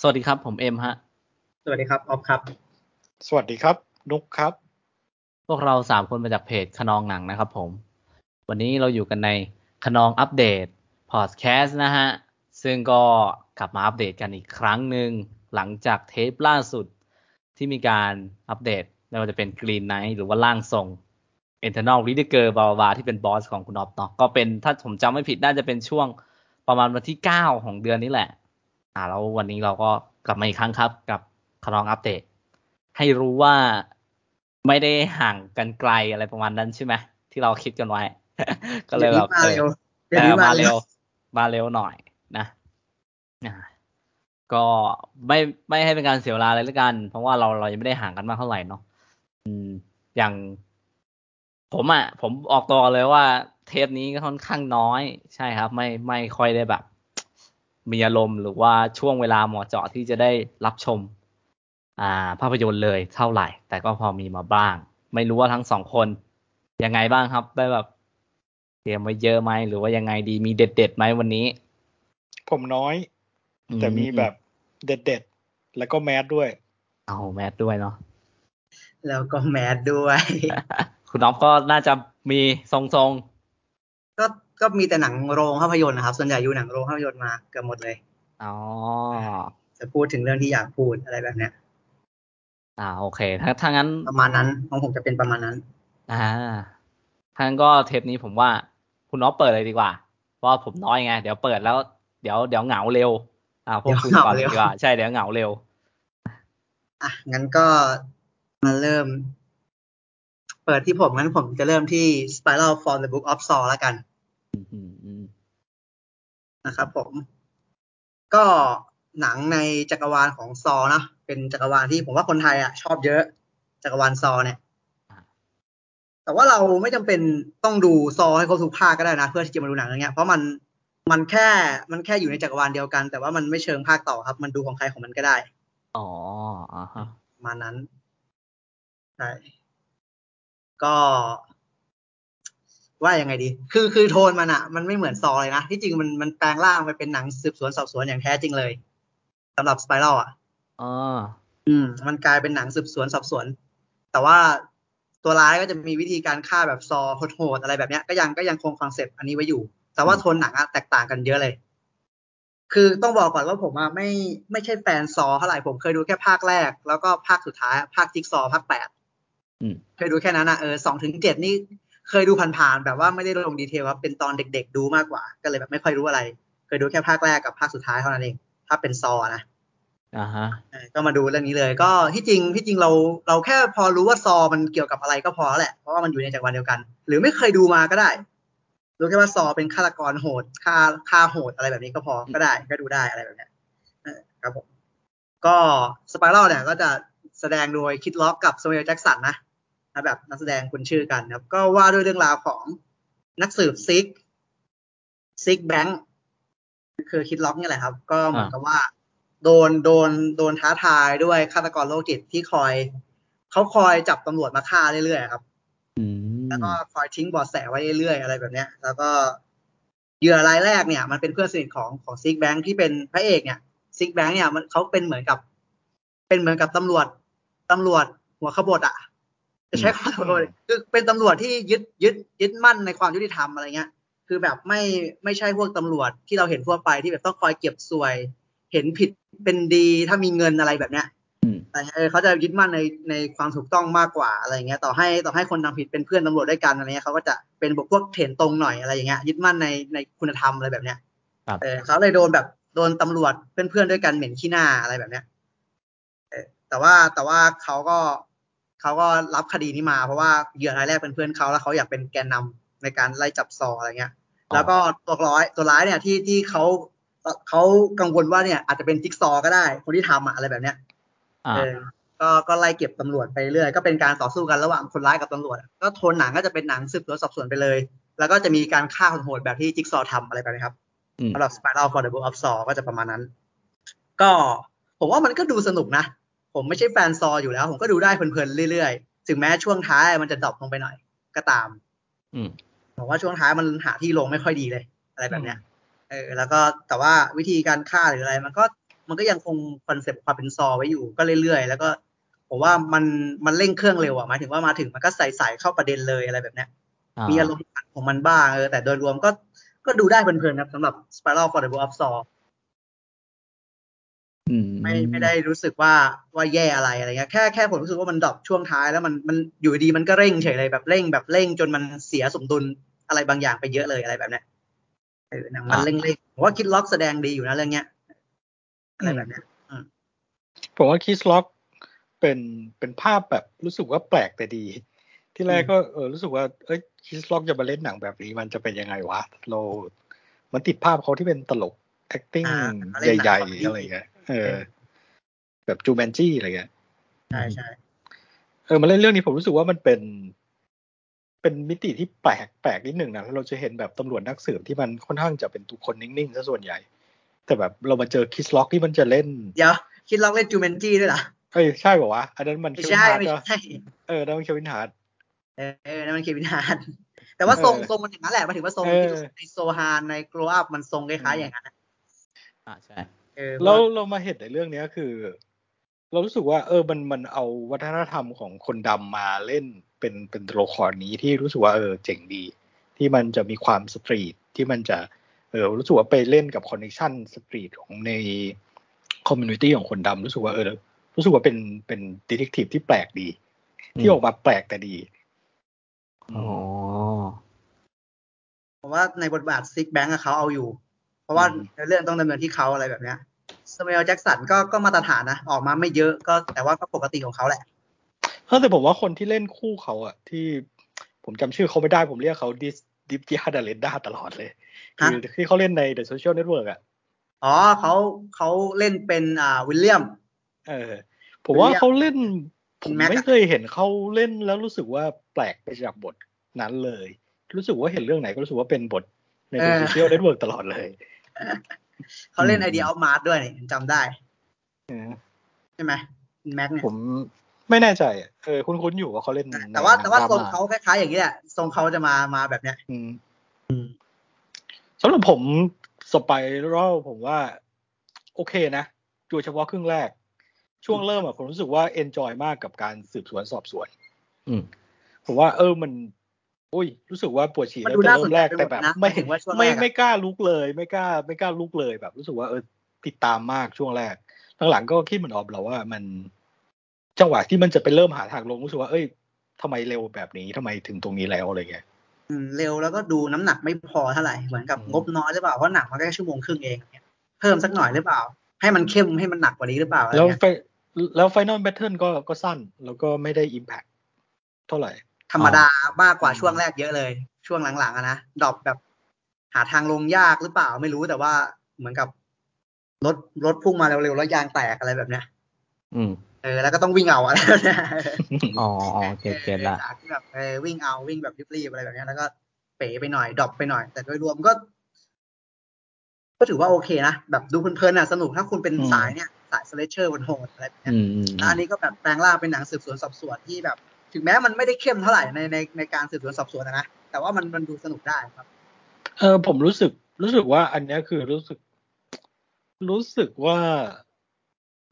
สวัสดีครับ ผมเอ็มฮะ สวัสดีครับออฟครับ สวัสดีครับ นุกครับ พวกเราสามคนมาจากเพจขนองหนังนะครับผม วันนี้เราอยู่กันในขนองอัปเดตพอดแคสต์นะฮะ ซึ่งก็กลับมาอัปเดตกันอีกครั้งหนึ่งหลังจากเทปล่าสุดที่มีการอัปเดตไม่ว่าจะเป็น Green Knight หรือว่าร่างทรง Internal r e a d e r บาวาที่เป็นบอสของคุณออฟเนาะก็เป็นถ้าผมจำไม่ผิดน่าจะเป็นช่วงประมาณวันที่เก้าของเดือนนี้แหละ อ่าแล้ววันนี้เราก็กลับมาอีกครั้งครับ กับขนองอัปเดต ให้รู้ว่าไม่ได้ห่างกันไกลอะไรประมาณนั้นใช่ไหมที่เราคิดกันไว้ ก็เลยแบบมาเร็วเออมาเร็ว มาเร็วหน่อยนะอ่าก็ไม่ไม่ให้เป็นการเสียเวลาเลยแล้วกัน เพราะว่าเราเรายังไม่ได้ห่างกันมากเท่าไหร่เนาะอืม อย่าง ผมอะ ผมออกตัวเลยว่าเทปนี้ก็ค่อนข้างน้อย ใช่ครับ ไม่ไม่ค่อยได้แบบ มีอารมณ์หรือว่าช่วงเวลาเหมาะเจาะที่จะได้รับชมอ่าภาพยนตร์เลยเท่าไหร่ แต่ก็พอมีมาบ้าง ไม่รู้ว่าทั้งสองคนยังไงบ้างครับ ได้แบบเตรียมไว้เยอะไหมหรือว่ายังไงดีมีเด็ดเด็ดๆไหมวันนี้ ผมน้อย แต่มีแบบเด็ดๆแล้วก็แมสด้วย เอาแมทด้วยเนาะแล้วก็แมสด้วย คุณน้องก็น่าจะมีทรงก็ ก็มีแต่หนังโรงภาพยนตร์นะครับ ส่วนใหญ่อยู่หนังโรงภาพยนตร์มาเกือบหมดเลยๆอ๋อจะพูดถึงเรื่องที่อยากพูดอะไรแบบเนี้ยอ่าโอเค ถ้าถ้างั้นประมาณนั้นของผมจะเป็นประมาณนั้น อ่าถ้างั้นก็เทปนี้ผมว่าคุณน้องเปิดเลยดีกว่า เพราะว่าผมน้อยไง เดี๋ยวเปิดแล้ว เดี๋ยวเดี๋ยวเหงาเร็ว อ่าพวกคุณก่อนเลยดีกว่า ใช่เดี๋ยวเหงาเร็ว อะงั้นก็มาเริ่ม เปิดที่ผมงั้นผมจะเริ่มที่ Spiral from the Book of Saw แล้วกันอืมอืมอืม นะครับผม ก็หนังในจักรวาลของซอนะเป็นจักรวาลที่ผมว่าคนไทยอะชอบเยอะ จักรวาลซอเนี่ย แต่ว่าเราไม่จำเป็นต้องดูซอให้ครบทุกภาคก็ได้นะ เพื่อที่จะมาดูหนังอย่างเงี้ยเพราะมันมันแค่มันแค่อยู่ในจักรวาลเดียวกัน แต่ว่ามันไม่เชิงภาคต่อครับ มันดูของใครของมันก็ได้ อ๋ออ่าฮะประมาณนั้นใช่ก็ ว่ายังไงดี คือคือโทนมันอะมันไม่เหมือนซอเลยนะ ที่จริงมันมันแปลงร่างไปเป็นหนังสืบสวนสอบสวนอย่างแท้จริงเลยสำหรับสไปรัลอะอ๋ออืม มันกลายเป็นหนังสืบสวนสอบสวน แต่ว่าตัวร้ายก็จะมีวิธีการฆ่าแบบ Saw โหดๆอะไรแบบเนี้ย ก็ยังก็ยังคง concept อันนี้ไว้อยู่ แต่ว่าโทนหนังอะแตกต่างกันเยอะเลย คือต้องบอกก่อนว่าผมอะไม่ไม่ใช่แฟน Saw เท่าไหร่ผมเคยดูแค่ภาคแรก แล้วก็ภาคสุดท้ายภาคจิ๊กซอว์ภาคแปดอืมเคยดูแค่นั้นนะเออสองถึงเจ็ดนี่ เคยดูผ่านๆแบบว่าไม่ได้ลง detail ครับเป็นตอนเด็ก ๆ ดูมากกว่า ก็เลยแบบไม่ค่อยรู้อะไร เคยดูแค่ภาคแรกกับภาคสุดท้ายเท่านั้นเอง ถ้าเป็น Saw นะอ่าฮะเออก็มาดูเรื่องนี้เลย ก็ที่จริงที่จริงเราเราแค่พอรู้ว่าซอมันเกี่ยวกับอะไรก็พอแล้วแหละเพราะว่ามันอยู่ในจักรวาลเดียวกัน หรือไม่เคยดูมาก็ได้รู้แค่ว่าซอเป็นฆาตกรโหดฆ่าฆ่าโหดอะไรแบบนี้ก็พอก็ได้ก็ดูได้อะไรแบบเนี้ยเออครับผมก็สไปรัลเนี่ยก็จะแสดงโดยคิดล็อกกับสเวลแจ็กสันนะ นะแบบนักแสดงคุณชื่อกันนะครับ ก็ว่าด้วยเรื่องราวของนักสืบซิกซิกแบงค์คือคิดล็อกเนี่ยแหละครับ ก็เหมือนกับว่า โดนโดนโดนท้าทายด้วยฆาตกรโรคจิตที่คอยเขาคอยจับตำรวจมาฆ่าเรื่อยๆครับอืมแล้วก็คอยทิ้งเบอดแสไว้เรื่อยๆอะไรแบบเนี้ย แล้วก็เหยื่อรายแรกเนี่ย มันเป็นเพื่อนสนิทของของซิกแบงค์ที่เป็นพระเอกเนี่ยซิกแบงค์เนี่ยมันเขาเป็นเหมือนกับ เป็นเหมือนกับตำรวจตำรวจหัวขบฏอะจะ ใช้คำว่าตำรวจคือเป็นตำรวจที่ยึดยึดยึดมั่นในความยุติธรรมอะไรเงี้ย คือแบบไม่ไม่ใช่พวกตำรวจที่เราเห็นทั่วไปที่แบบต้องคอยเก็บสวย เห็นผิดเป็นดีถ้ามีเงินอะไรแบบเนี้ยอืมแต่เออเขาจะยึดมั่นในในความถูกต้องมากกว่าอะไรเงี้ย ต่อให้ต่อให้คนทำผิดเป็นเพื่อนตำรวจด้วยกันอะไรเงี้ยเขาก็จะเป็นพวกพวกเถนตรงหน่อยอะไรอย่างเงี้ยยึดมั่นในในคุณธรรมอะไรแบบเนี้ยครับเออเขาเลยโดนแบบโดนตำรวจเพื่อนๆด้วยกันเหม็นขี้หน้าอะไรแบบเนี้ยเออแต่ว่าแต่ว่าเขาก็ เขาก็รับคดีนี้มาเพราะว่าเหยื่อรายแรกเป็นเพื่อนเขาแล้วเขาอยากเป็นแกนนำในการไล่จับซออะไรเงี้ย แล้วก็ตัวร้ายตัวร้ายเนี่ยที่ที่เขาเขากังวลว่าเนี่ยอาจจะเป็นจิ๊กซอว์ก็ได้ คนที่ทำอะอะไรแบบเนี้ยอ่าเออก็ก็ไล่เก็บตำรวจไปเรื่อยก็เป็นการต่อสู้กันระหว่างคนร้ายกับตำรวจ ก็โทนหนังก็จะเป็นหนังสืบสวนสอบสวนไปเลย แล้วก็จะมีการฆ่าคนโหดแบบที่จิ๊กซอว์ทำอะไรแบบนี้ครับอืมสำหรับ Spiral for the Book of Saw ก็จะประมาณนั้น ก็ผมว่ามันก็ดูสนุกนะ ผมไม่ใช่แฟน Saw อยู่แล้ว ผมก็ดูได้เพลินๆเรื่อยๆ ถึงแม้ช่วงท้ายมันจะ drop ลงไปหน่อย ก็ตามอืมผมว่าช่วงท้ายมันหาที่ลงไม่ค่อยดีเลย อะไรแบบเนี้ยเออแล้วก็แต่ว่าวิธีการฆ่าหรืออะไร มันก็มันก็ยังคง concept ความเป็น Saw ไว้อยู่ก็เรื่อยๆ แล้วก็ผมว่ามันมันเร่งเครื่องเร็วอะหมายถึงว่ามาถึงมันก็ใส่ใส่เข้าประเด็นเลยอะไรแบบเนี้ยมีอารมณ์ขันของมันบ้างเออแต่โดยรวมก็ก็ดูได้เพลินๆครับสำหรับ Spiral for the World of Saw อืม ไม่ไม่ได้รู้สึกว่าว่าแย่อะไรอะไรเงี้ยแค่แค่ผมรู้สึกว่ามันดรอปช่วงท้ายแล้วมันมันอยู่ดีมันก็เร่งเฉยเลยแบบเร่งแบบเร่งจนมันเสียสมดุลอะไรบางอย่างไปเยอะเลยอะไรแบบเนี้ยเออหนังมันเร่งเร่งผมว่าคิดล็อกแสดงดีอยู่นะเรื่องเนี้ยอะไรแบบเนี้ยผมว่าคิสล็อกเป็นเป็นภาพแบบรู้สึกว่าแปลกแต่ดี ที่แรกก็เออรู้สึกว่าเอ้ยคิสล็อกจะมาเล่นหนังแบบนี้มันจะเป็นยังไงวะเรา มันติดภาพเขาที่เป็นตลก acting ใหญ่ๆอะไรเงี้ย เออ แบบจูแมนจี้อะไรเงี้ยใช่ใช่เออมาเล่นเรื่องนี้ผมรู้สึกว่ามันเป็น เป็นมิติที่แปลกแปลกนิดหนึ่งนะเราจะเห็นแบบตำรวจนักสืบที่มันค่อนข้างจะเป็นตัวคนนิ่งๆซะส่วนใหญ่ แต่แบบเรามาเจอคิสล็อกที่มันจะเล่น เดี๋ยวคิดล็อกเล่นจูเมนจี้ด้วยเหรอเอ้ยใช่ป่าวะอันนั้นมันไม่เควินใช่ Hart ไม่ก็ใช่เออนั่นมัน Kevin Hart เออนั่นมัน Kevin Hart แต่ว่าทรงเออทรงมันอย่างนั้นแหละหมายถึงว่าทรงเออที่ในโซฮานใน Grown Ups มันทรงคล้ายๆอย่างนั้นนะอ่าใช่ เออแล้วเรามาเห็นในเรื่องเนี้ยคือ เรารู้สึกว่า เออมันมันเอาวัฒนธรรมของคนดำมาเล่นเป็นเป็นตัวละครนี้ที่รู้สึกว่าเออเจ๋งดี ที่มันจะมีความ street ที่มันจะเออรู้สึกว่าไปเล่นกับ connection street ของในคอมมูนิตี้ของคนดำรู้สึกว่าเออรู้สึกว่าเป็นเป็นดีเทคทีฟที่แปลกดี ที่ออกมาแปลกแต่ดีอ๋อผมว่าในบทบาทซิกแบงก์เขาเอาอยู่ เพราะว่าอืมในเรื่องต้องดำเนินที่เขาอะไรแบบเนี้ย สมัยแจ็คสันก็ก็มาตรฐานนะออกมาไม่เยอะก็แต่ว่าก็ปกติของเขาแหละเออแต่ผมว่าคนที่เล่นคู่เขาอะที่ผมจำชื่อเขาไม่ได้ผมเรียกเขาดิสดิฟยาดาเลนดาตลอดเลยฮะคือที่เขาเล่นใน The Social Network อะอ๋อเขาเขาเล่นเป็นอ่าวิลเลียม เออ ผมว่าเขาเล่นผคุมณแม็กอะไม่เคยเห็นเขาเล่นแล้วรู้สึกว่าแปลกไปจากบทนั้นเลย รู้สึกว่าเห็นเรื่องไหนก็รู้สึกว่าเป็นบทใน The Social Network ตลอดเลย เขาเล่นอืมไอเดียออฟมาร์ด้วยนี่จำได้เออใช่ไหมคุณแม็กเนี่ยผมไม่แน่ใจอะเออคุ้นๆอยู่ว่าเขาเล่น แต่ว่าในแต่ว่าหนัทรงดรม่เขาคล้ายๆอย่างนี้แหละทรงเขาจะมามาแบบเนี้ยอืมสำหรับผมสไปรัลผมว่า โอเคนะโดยเฉพาะครึ่งแรก ช่วงเริ่มอะผมรู้สึกว่าเอนจอยมากกับการสืบสวนสอบสวนอืมผมว่าเออมัน อุ้ยรู้สึกว่าปวดฉี่มันตั้ดูงแต่น่าเริ่สนมใจแรกไปหมแต่ดแบบนะไม่หมายถึงว่าช่วงแรไม่กอะไม่กล้าลุกเลย ไม่กล้า ไม่กล้าลุกเลยแบบ รู้สึกว่าเออติดตามมากช่วงแรกหลังๆก็คิดเหมือนออฟเราว่ามันจังหวะที่มันจะไปเริ่มหาทางลงรู้สึกว่าเอ้ยทำไมเร็วแบบนี้ทำไมถึงตรงนี้แล้วอะไรเงี้ยอืมเร็วแล้วก็ดูน้ำหนักไม่พอเท่าไหร่เหมือนกับอืมงบน้อยหรือเปล่าเพราะหนังมันแค่ชั่วโมงครึ่งเองเนี่ยเพิ่มสักหน่อยหรือเปล่า ให้มันเข้มให้มันหนักกว่านี้หรือเปล่าอะไรแล้วเงี้ยไฟแล้ว final battle ก็ก็สั้นแล้วก็ไม่ได้ impact เท่าไหร่ ธรรมดามากกว่าอืมช่วงแรกเยอะเลย ช่วงหลังๆอะนะ drop แบบ หาทางลงยากหรือเปล่าไม่รู้แต่ว่าเหมือนกับรถรถพุ่งมาเร็วๆแล้วยางแตกอะไรแบบเนี้ยอืมเออแล้วก็ต้องวิ่งเอาอะไรแบบเนี้ยอ๋ออ๋อโอเคเก็ตละจากที่แบบเออวิ่งเอาวิ่งแบบรีบๆอะไรแบบเนี้ยแล้วก็เป๋ไปหน่อย drop ไปหน่อย แต่โดยรวมก็ ก็ถือว่าโอเคนะแบบดูเพลินๆอะสนุกถ้าคุณเป็นอืมสายเนี่ยสาย slasher บนโหดอะไรแบบเนี้ยอืมอืมแล้วอันนี้ก็แบบแปลงร่างเป็นหนังสืบสวนสอบสวนที่แบบ ถึงแม้มันไม่ได้เข้มเท่าไหร่ในในในการสืบสวนสอบสวนนะนะแต่ว่ามันมันดูสนุกได้ครับ เออผมรู้สึกรู้สึกว่าอันเนี้ยคือรู้สึก รู้สึกว่า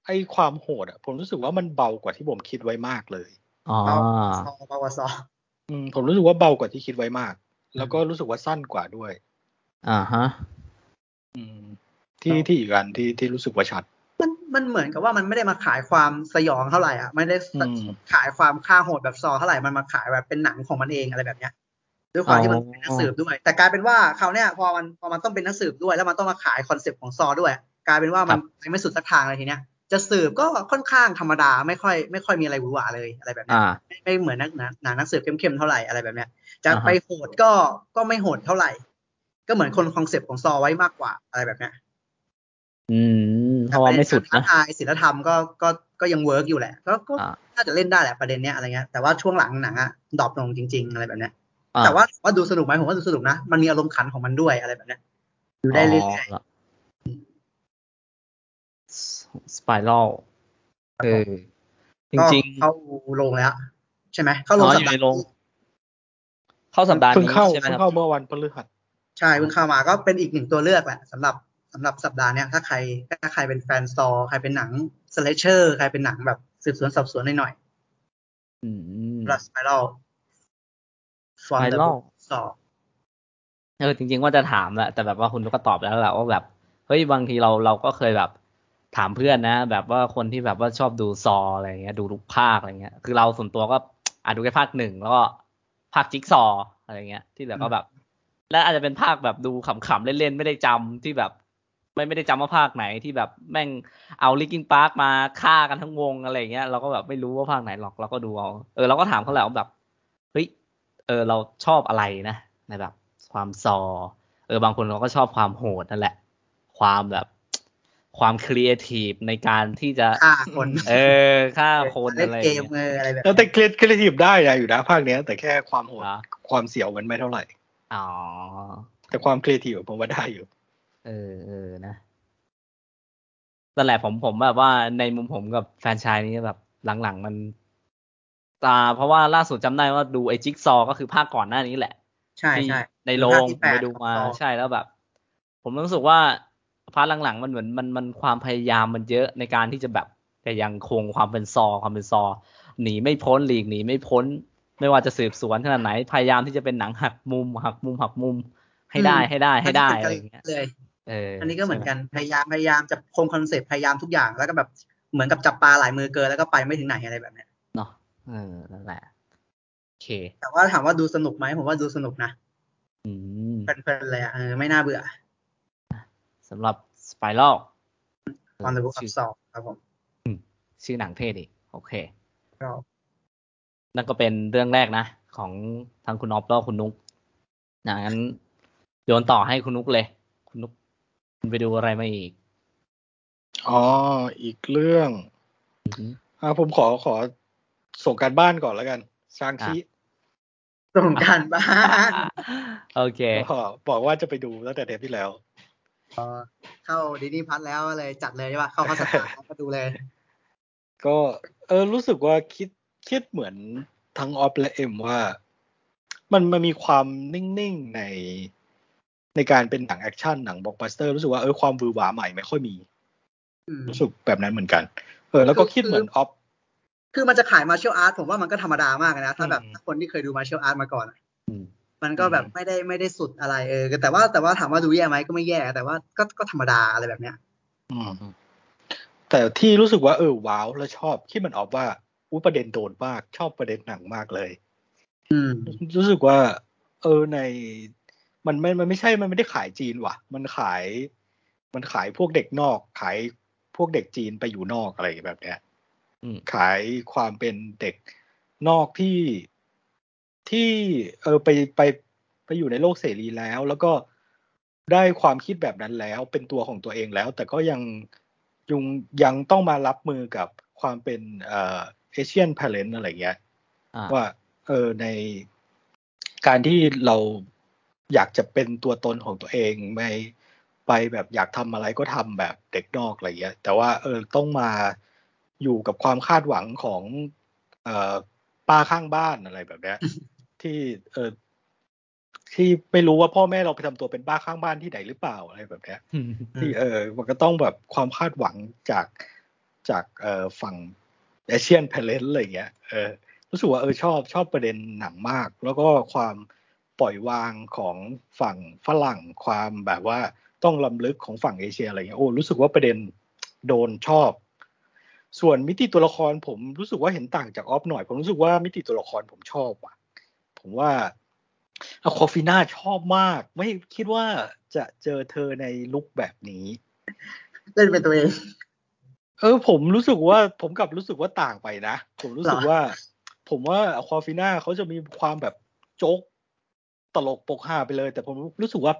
ไอ้ความโหดอะ ผมรู้สึกว่ามันเบากว่าที่ผมคิดไว้มากเลยอ๋อเบาซอเบากว่าซออืมผมรู้สึกว่าเบากว่าที่คิดไว้มาก แล้วก็รู้สึกว่าสั้นกว่าด้วย อ่าฮะอืมที่ที่อีกอันที่ที่รู้สึกว่าชัด มันมันเหมือนกับว่ามันไม่ได้มาขายความสยองเท่าไหร่อะไม่ได้อืมขายความฆ่าโหดแบบซอเท่าไหร่มันมาขายแบบเป็นหนังของมันเองอะไรแบบเนี้ยด้วยความที่มันเป็นนักสืบด้วย แต่กลายเป็นว่าคราวเนี้ยพอมันพอมันต้องเป็นนักสืบด้วย แล้วมันต้องมาขาย concept ของ Saw ด้วย กลายเป็นว่ามันไปไม่สุดสักทางเลยทีเนี้ยจะสืบก็ค่อนข้างธรรมดาไม่ค่อยไม่ค่อยมีอะไรหวือหวาเลยอะไรแบบเนี้ยอ่าไม่ไม่เหมือนนักหนาหนังนักสืบเข้มๆเท่าไหร่อะไรแบบเนี้ยจะอ่าฮะไปโหดก็ก็ไม่โหดเท่าไหร่ ก็เหมือนคง concept ของ Saw ไว้มากกว่าอะไรแบบเนี้ยอืม เพราะว่าไม่สุดท้านะทายศิลธรรมก็ก็ก็ยัง work อยู่แหละ ก็ก็อ่าน่าจะเล่นได้แหละประเด็นเนี้ยอะไรเงี้ยแต่ว่าช่วงหลังหนังอะดรอปลงจริง ๆ อะไรแบบเนี้ยอ่แต่ว่าว่าดูสนุกไหมผมว่าดูสนุกนะมันมีอารมณ์ขันของมันด้วยอะไรแบบเนี้ยดูได้เรื่อยสไปรัลเออจๆก็ริงเข้าลงแล้วใช่ไหมเข้าๆลอ๋งอสัอปยู่ดาในห์โรงเข้าสัปดาห์เพิ่งนี้เข้าใช่ไหมเพิ่คงรับเข้าเมื่อวันพฤหัสใช่เพิ่งเข้ามาก็เป็นอีกหนึ่งตัวเลือกแหละสำหรับำหรับสัปดาห์เนี้ยถ้าใครถ้าใครเป็นแฟน Saw ใครเป็นหนัง slasher ใครเป็นหนังแบบสืบสวนสอบสวนหน่อยอืมๆสำหรับสไปรัลฟอร์ม Spiral ซอเออจริง ๆ ว่าจะถามแหละแต่แบบว่าคุณก็ตอบแล้วแหละว่าแบบเฮ้ยบางทีเราเราก็เคยแบบถามเพื่อนนะ แบบว่าคนที่แบบว่าชอบดู Saw อะไรเงี้ย ดูทุกภาคอะไรเงี้ย คือเราส่วนตัวก็อะดูแค่ภาคหนึ่งแล้วก็ภาคจิ๊กซออะไรเงี้ย ที่เหลือก็แบบ และอาจจะเป็นภาคแบบดูขำๆเล่นๆไม่ได้จำที่แบบ ไม่ไม่ได้จำว่าภาคไหนที่แบบแม่งเอา Linkin Park มาฆ่ากันทั้งวงอะไรเงี้ยเราก็แบบไม่รู้ว่าภาคไหนหรอกเราก็ดูเอาเออเราก็ถามเขาแหละว่าแบบเฮ้ยเออเราชอบอะไรนะในแบบความ Saw เออบางคนเขาก็ชอบความโหดนั่นแหละ ความแบบความครีเอทีฟในการที่จะฆ่าคนเออฆ่าคนเล่นอะไรเกอย่างมเงี้ยเอออะไรแบบแล้วแต่เครียดครีเอทีฟได้นะอยู่นะภาคเนี้ย แต่แค่ความโหดเหรอความเสียวมันไม่เท่าไหร่อ๋อแต่ความครีเอทีฟผมว่าได้อยู่ เออเออนะนั่นแหละผมผมแบบว่าในมุมผมกับแฟรนไชายนี้แบบหลังๆมันตาเพราะว่าล่าสุดจำได้ว่าดูไอ้จิ๊กซอ ก็คือภาคก่อนหน้านี้แหละ ใช่ที่ใช่ในโรงภาคผที่มแปไปดดูของมาซอใช่แล้วแบบ ผมรู้สึกว่าพาร์ทหลังๆ มันเหมือนมันมันความพยายามมันเยอะในการที่จะแบบแต่ยังคงความเป็นซอความเป็นซอ หนีไม่พ้นหลีกหนีไม่พ้น ไม่ว่าจะสืบสวนขนาดไหนพยายามที่จะเป็นหนังหักมุมหักมุมหักมุมให้ได้ให้ได้ให้ได้อะไรอย่างเงี้ยเลยเอออันนี้ก็เหมือนใช่ไกันพยายามพยายามจะคงคอนเซ็ปต์พยายามทุกอย่างแล้วก็แบบเหมือนกับจับปลาหลายมือเกินแล้วก็ไปไม่ถึงไหนอะไรแบบเนี้ยเนาะเออนั่นแหละโอเค แต่ว่าถามว่าดูสนุกไหมผมว่าดูสนุกนะอืมเพลินๆเลยอะเออไม่น่าเบื่อสำหรับสไปรัล On the Book of ชื่อ Saul ครับผมชื่อหนังเท่ดีโอเคก็นั่นก็เป็นเรื่องแรกนะ ของทางคุณอ๊อฟแล้วคุณนุกนะงั้นโยนต่อให้คุณนุกเลยคุณนุก คุณไปดูอะไรมาอีก อ๋อ อีกเรื่องอือหืออ่าผมขอขอส่งการบ้านก่อนแล้วกันซางชิส่งการบ้าน โอเคก็บอกว่าจะไปดูตั้งแต่เทปที่แล้วเข้า Disney Plus แล้วเลยจัดเลยใช่ป่ะ เข้าพัสดุแล้วก็ดูเลย ก็เออรู้สึกว่าคิดคิดเหมือนทั้งออฟและเอ็มว่า มันมันมีความนิ่ง ๆ ใน ในการเป็นหนังแอคชั่นหนังบล็อกบัสเตอร์รู้สึกว่าเออความหวือหวาใหม่ไม่ค่อยมีอืมรู้สึกแบบนั้นเหมือนกัน เออ แล้วก็คิดเหมือนออฟคือมันจะขาย martial art ผมว่ามันก็ธรรมดามากนะถ้าแบบอืมถ้าคนที่เคยดูมาเชียลอาร์ตมาก่อนอะอืมมันก็แบบอืมไม่ได้ไม่ได้สุดอะไรเออแต่ว่าแต่ว่าถามว่าดูแย่ไหมก็ไม่แย่ แต่ว่าก็ก็ธรรมดาอะไรแบบเนี้ยอืมแต่ที่รู้สึกว่าเออว้าวแล้วชอบคิดเหมือนออฟว่าอู้ประเด็นโดนมากชอบประเด็นหนังมากเลยอืมรู้สึกว่า เออใน มันไม่มันไม่ใช่มันไม่ได้ขายจีนว่ะ มันขาย มันขายพวกเด็กนอก ขายพวกเด็กจีนไปอยู่นอกอะไรแบบเนี้ยอืมขายความเป็นเด็กนอกที่ที่เออไปไปไปอยู่ในโลกเสรีแล้ว แล้วก็ได้ความคิดแบบนั้นแล้ว เป็นตัวของตัวเองแล้ว แต่ก็ยังยังยังต้องมารับมือกับความเป็นเอ่อเอเชียนพาเลนอะไรเงี้ยอ่าว่าเออในการที่เรา อยากจะเป็นตัวตนของตัวเองไม่ไปแบบอยากทำอะไรก็ทำแบบเด็กนอกอะไรเงี้ย แต่ว่าเออต้องมาอยู่กับความคาดหวังของเอ่อป้าข้างบ้านอะไรแบบเนี้ย ที่เออที่ไม่รู้ว่าพ่อแม่เราไปทำตัวเป็นป้าข้างบ้านที่ไหนหรือเปล่าอะไรแบบเนี้ยอืมที่เออมันก็ต้องแบบความคาดหวังจากจากเอ่อฝั่งเอเชียน a พ e เลนอะไรเงี้ยเออรู้สึกว่าเออชอบชอบประเด็นหนังมาก แล้วก็ความ ปล่อยวางของฝั่งฝรั่งความแบบว่าต้องลำลึกของฝั่งเอเชียอะไรเงี้ยโอ้รู้สึกว่าประเด็นโดนชอบ ส่วนมิติตัวละครผมรู้สึกว่าเห็นต่างจากออฟหน่อย ผมรู้สึกว่ามิติตัวละครผมชอบว่ะผมว่า Awkwafina ชอบมาก ไม่คิดว่าจะเจอเธอใน look แบบนี้ เล่นเป็นตัวเอง เออ ผมรู้สึกว่า ผมกลับรู้สึกว่าต่างไปนะ ผมรู้สึกเหรอว่า ผมว่า Awkwafina เขาจะมีความแบบโจ๊ก ตลกปกฮาไปเลย แต่ผมรู้สึกว่า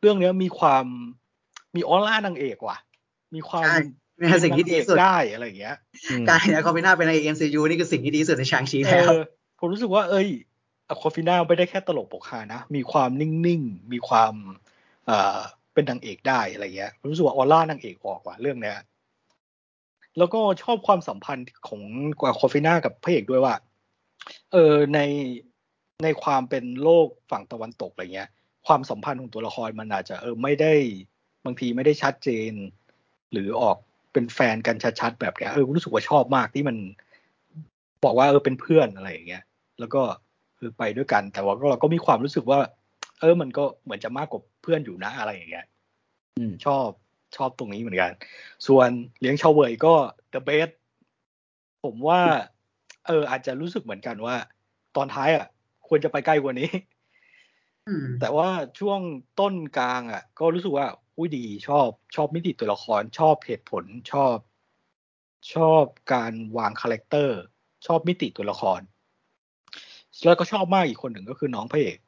เรื่องเนี้ยมีความมีออร่านางเอกว่ะ มีความใช่นี่คือสิ่งที่ดีที่สุดเป็นนางเอกได้อะไรอย่างเงี้ยอืมการเห็น Awkwafina เป็นใน MCU นี่คือสิ่งที่ดีที่สุดในชางชีเอแล้วอผมรู้สึกว่าเอ้ย Awkwafina ไม่ได้แค่ตลกปกฮานะ มีความนิ่งๆ มีความเอ่อเป็นนางเอกได้อะไรเงี้ยผมรู้สึกว่าออร่านางเอกออกว่ะเรื่องเนี้ยแล้วก็ชอบความสัมพันธ์ของกว่าคอฟิน่ากับพระเอกด้วยว่า เออใน ในความเป็นโลกฝั่งตะวันตกอะไรเงี้ย ความสัมพันธ์ของตัวละครมันอาจจะเออไม่ได้บางทีไม่ได้ชัดเจน หรือออกเป็นแฟนกันชัดๆแบบเนี้ยเออรู้สึกว่าชอบมากที่มันบอกว่าเออเป็นเพื่อนอะไรอย่างเงี้ย แล้วก็คือไปด้วยกัน แต่ว่าเราก็มีความรู้สึกว่า เออมันก็เหมือนจะมากกว่าเพื่อนอยู่นะอะไรอย่างเงี้ย อืมชอบชอบตรงนี้เหมือนกัน ส่วนเหลียงเฉาเหว่ยก็ the best ผมว่า เออ อาจจะรู้สึกเหมือนกันว่า ตอนท้ายอะ ควรจะไปใกล้กว่านี้อืมแต่ว่าช่วงต้นกลางอะ ก็รู้สึกว่าอุ้ยดีชอบชอบมิติตัวละครชอบเหตุผลชอบ ชอบการวาง character ชอบมิติตัวละคร แล้วก็ชอบมากอีกคนหนึ่งก็คือน้องพระเอก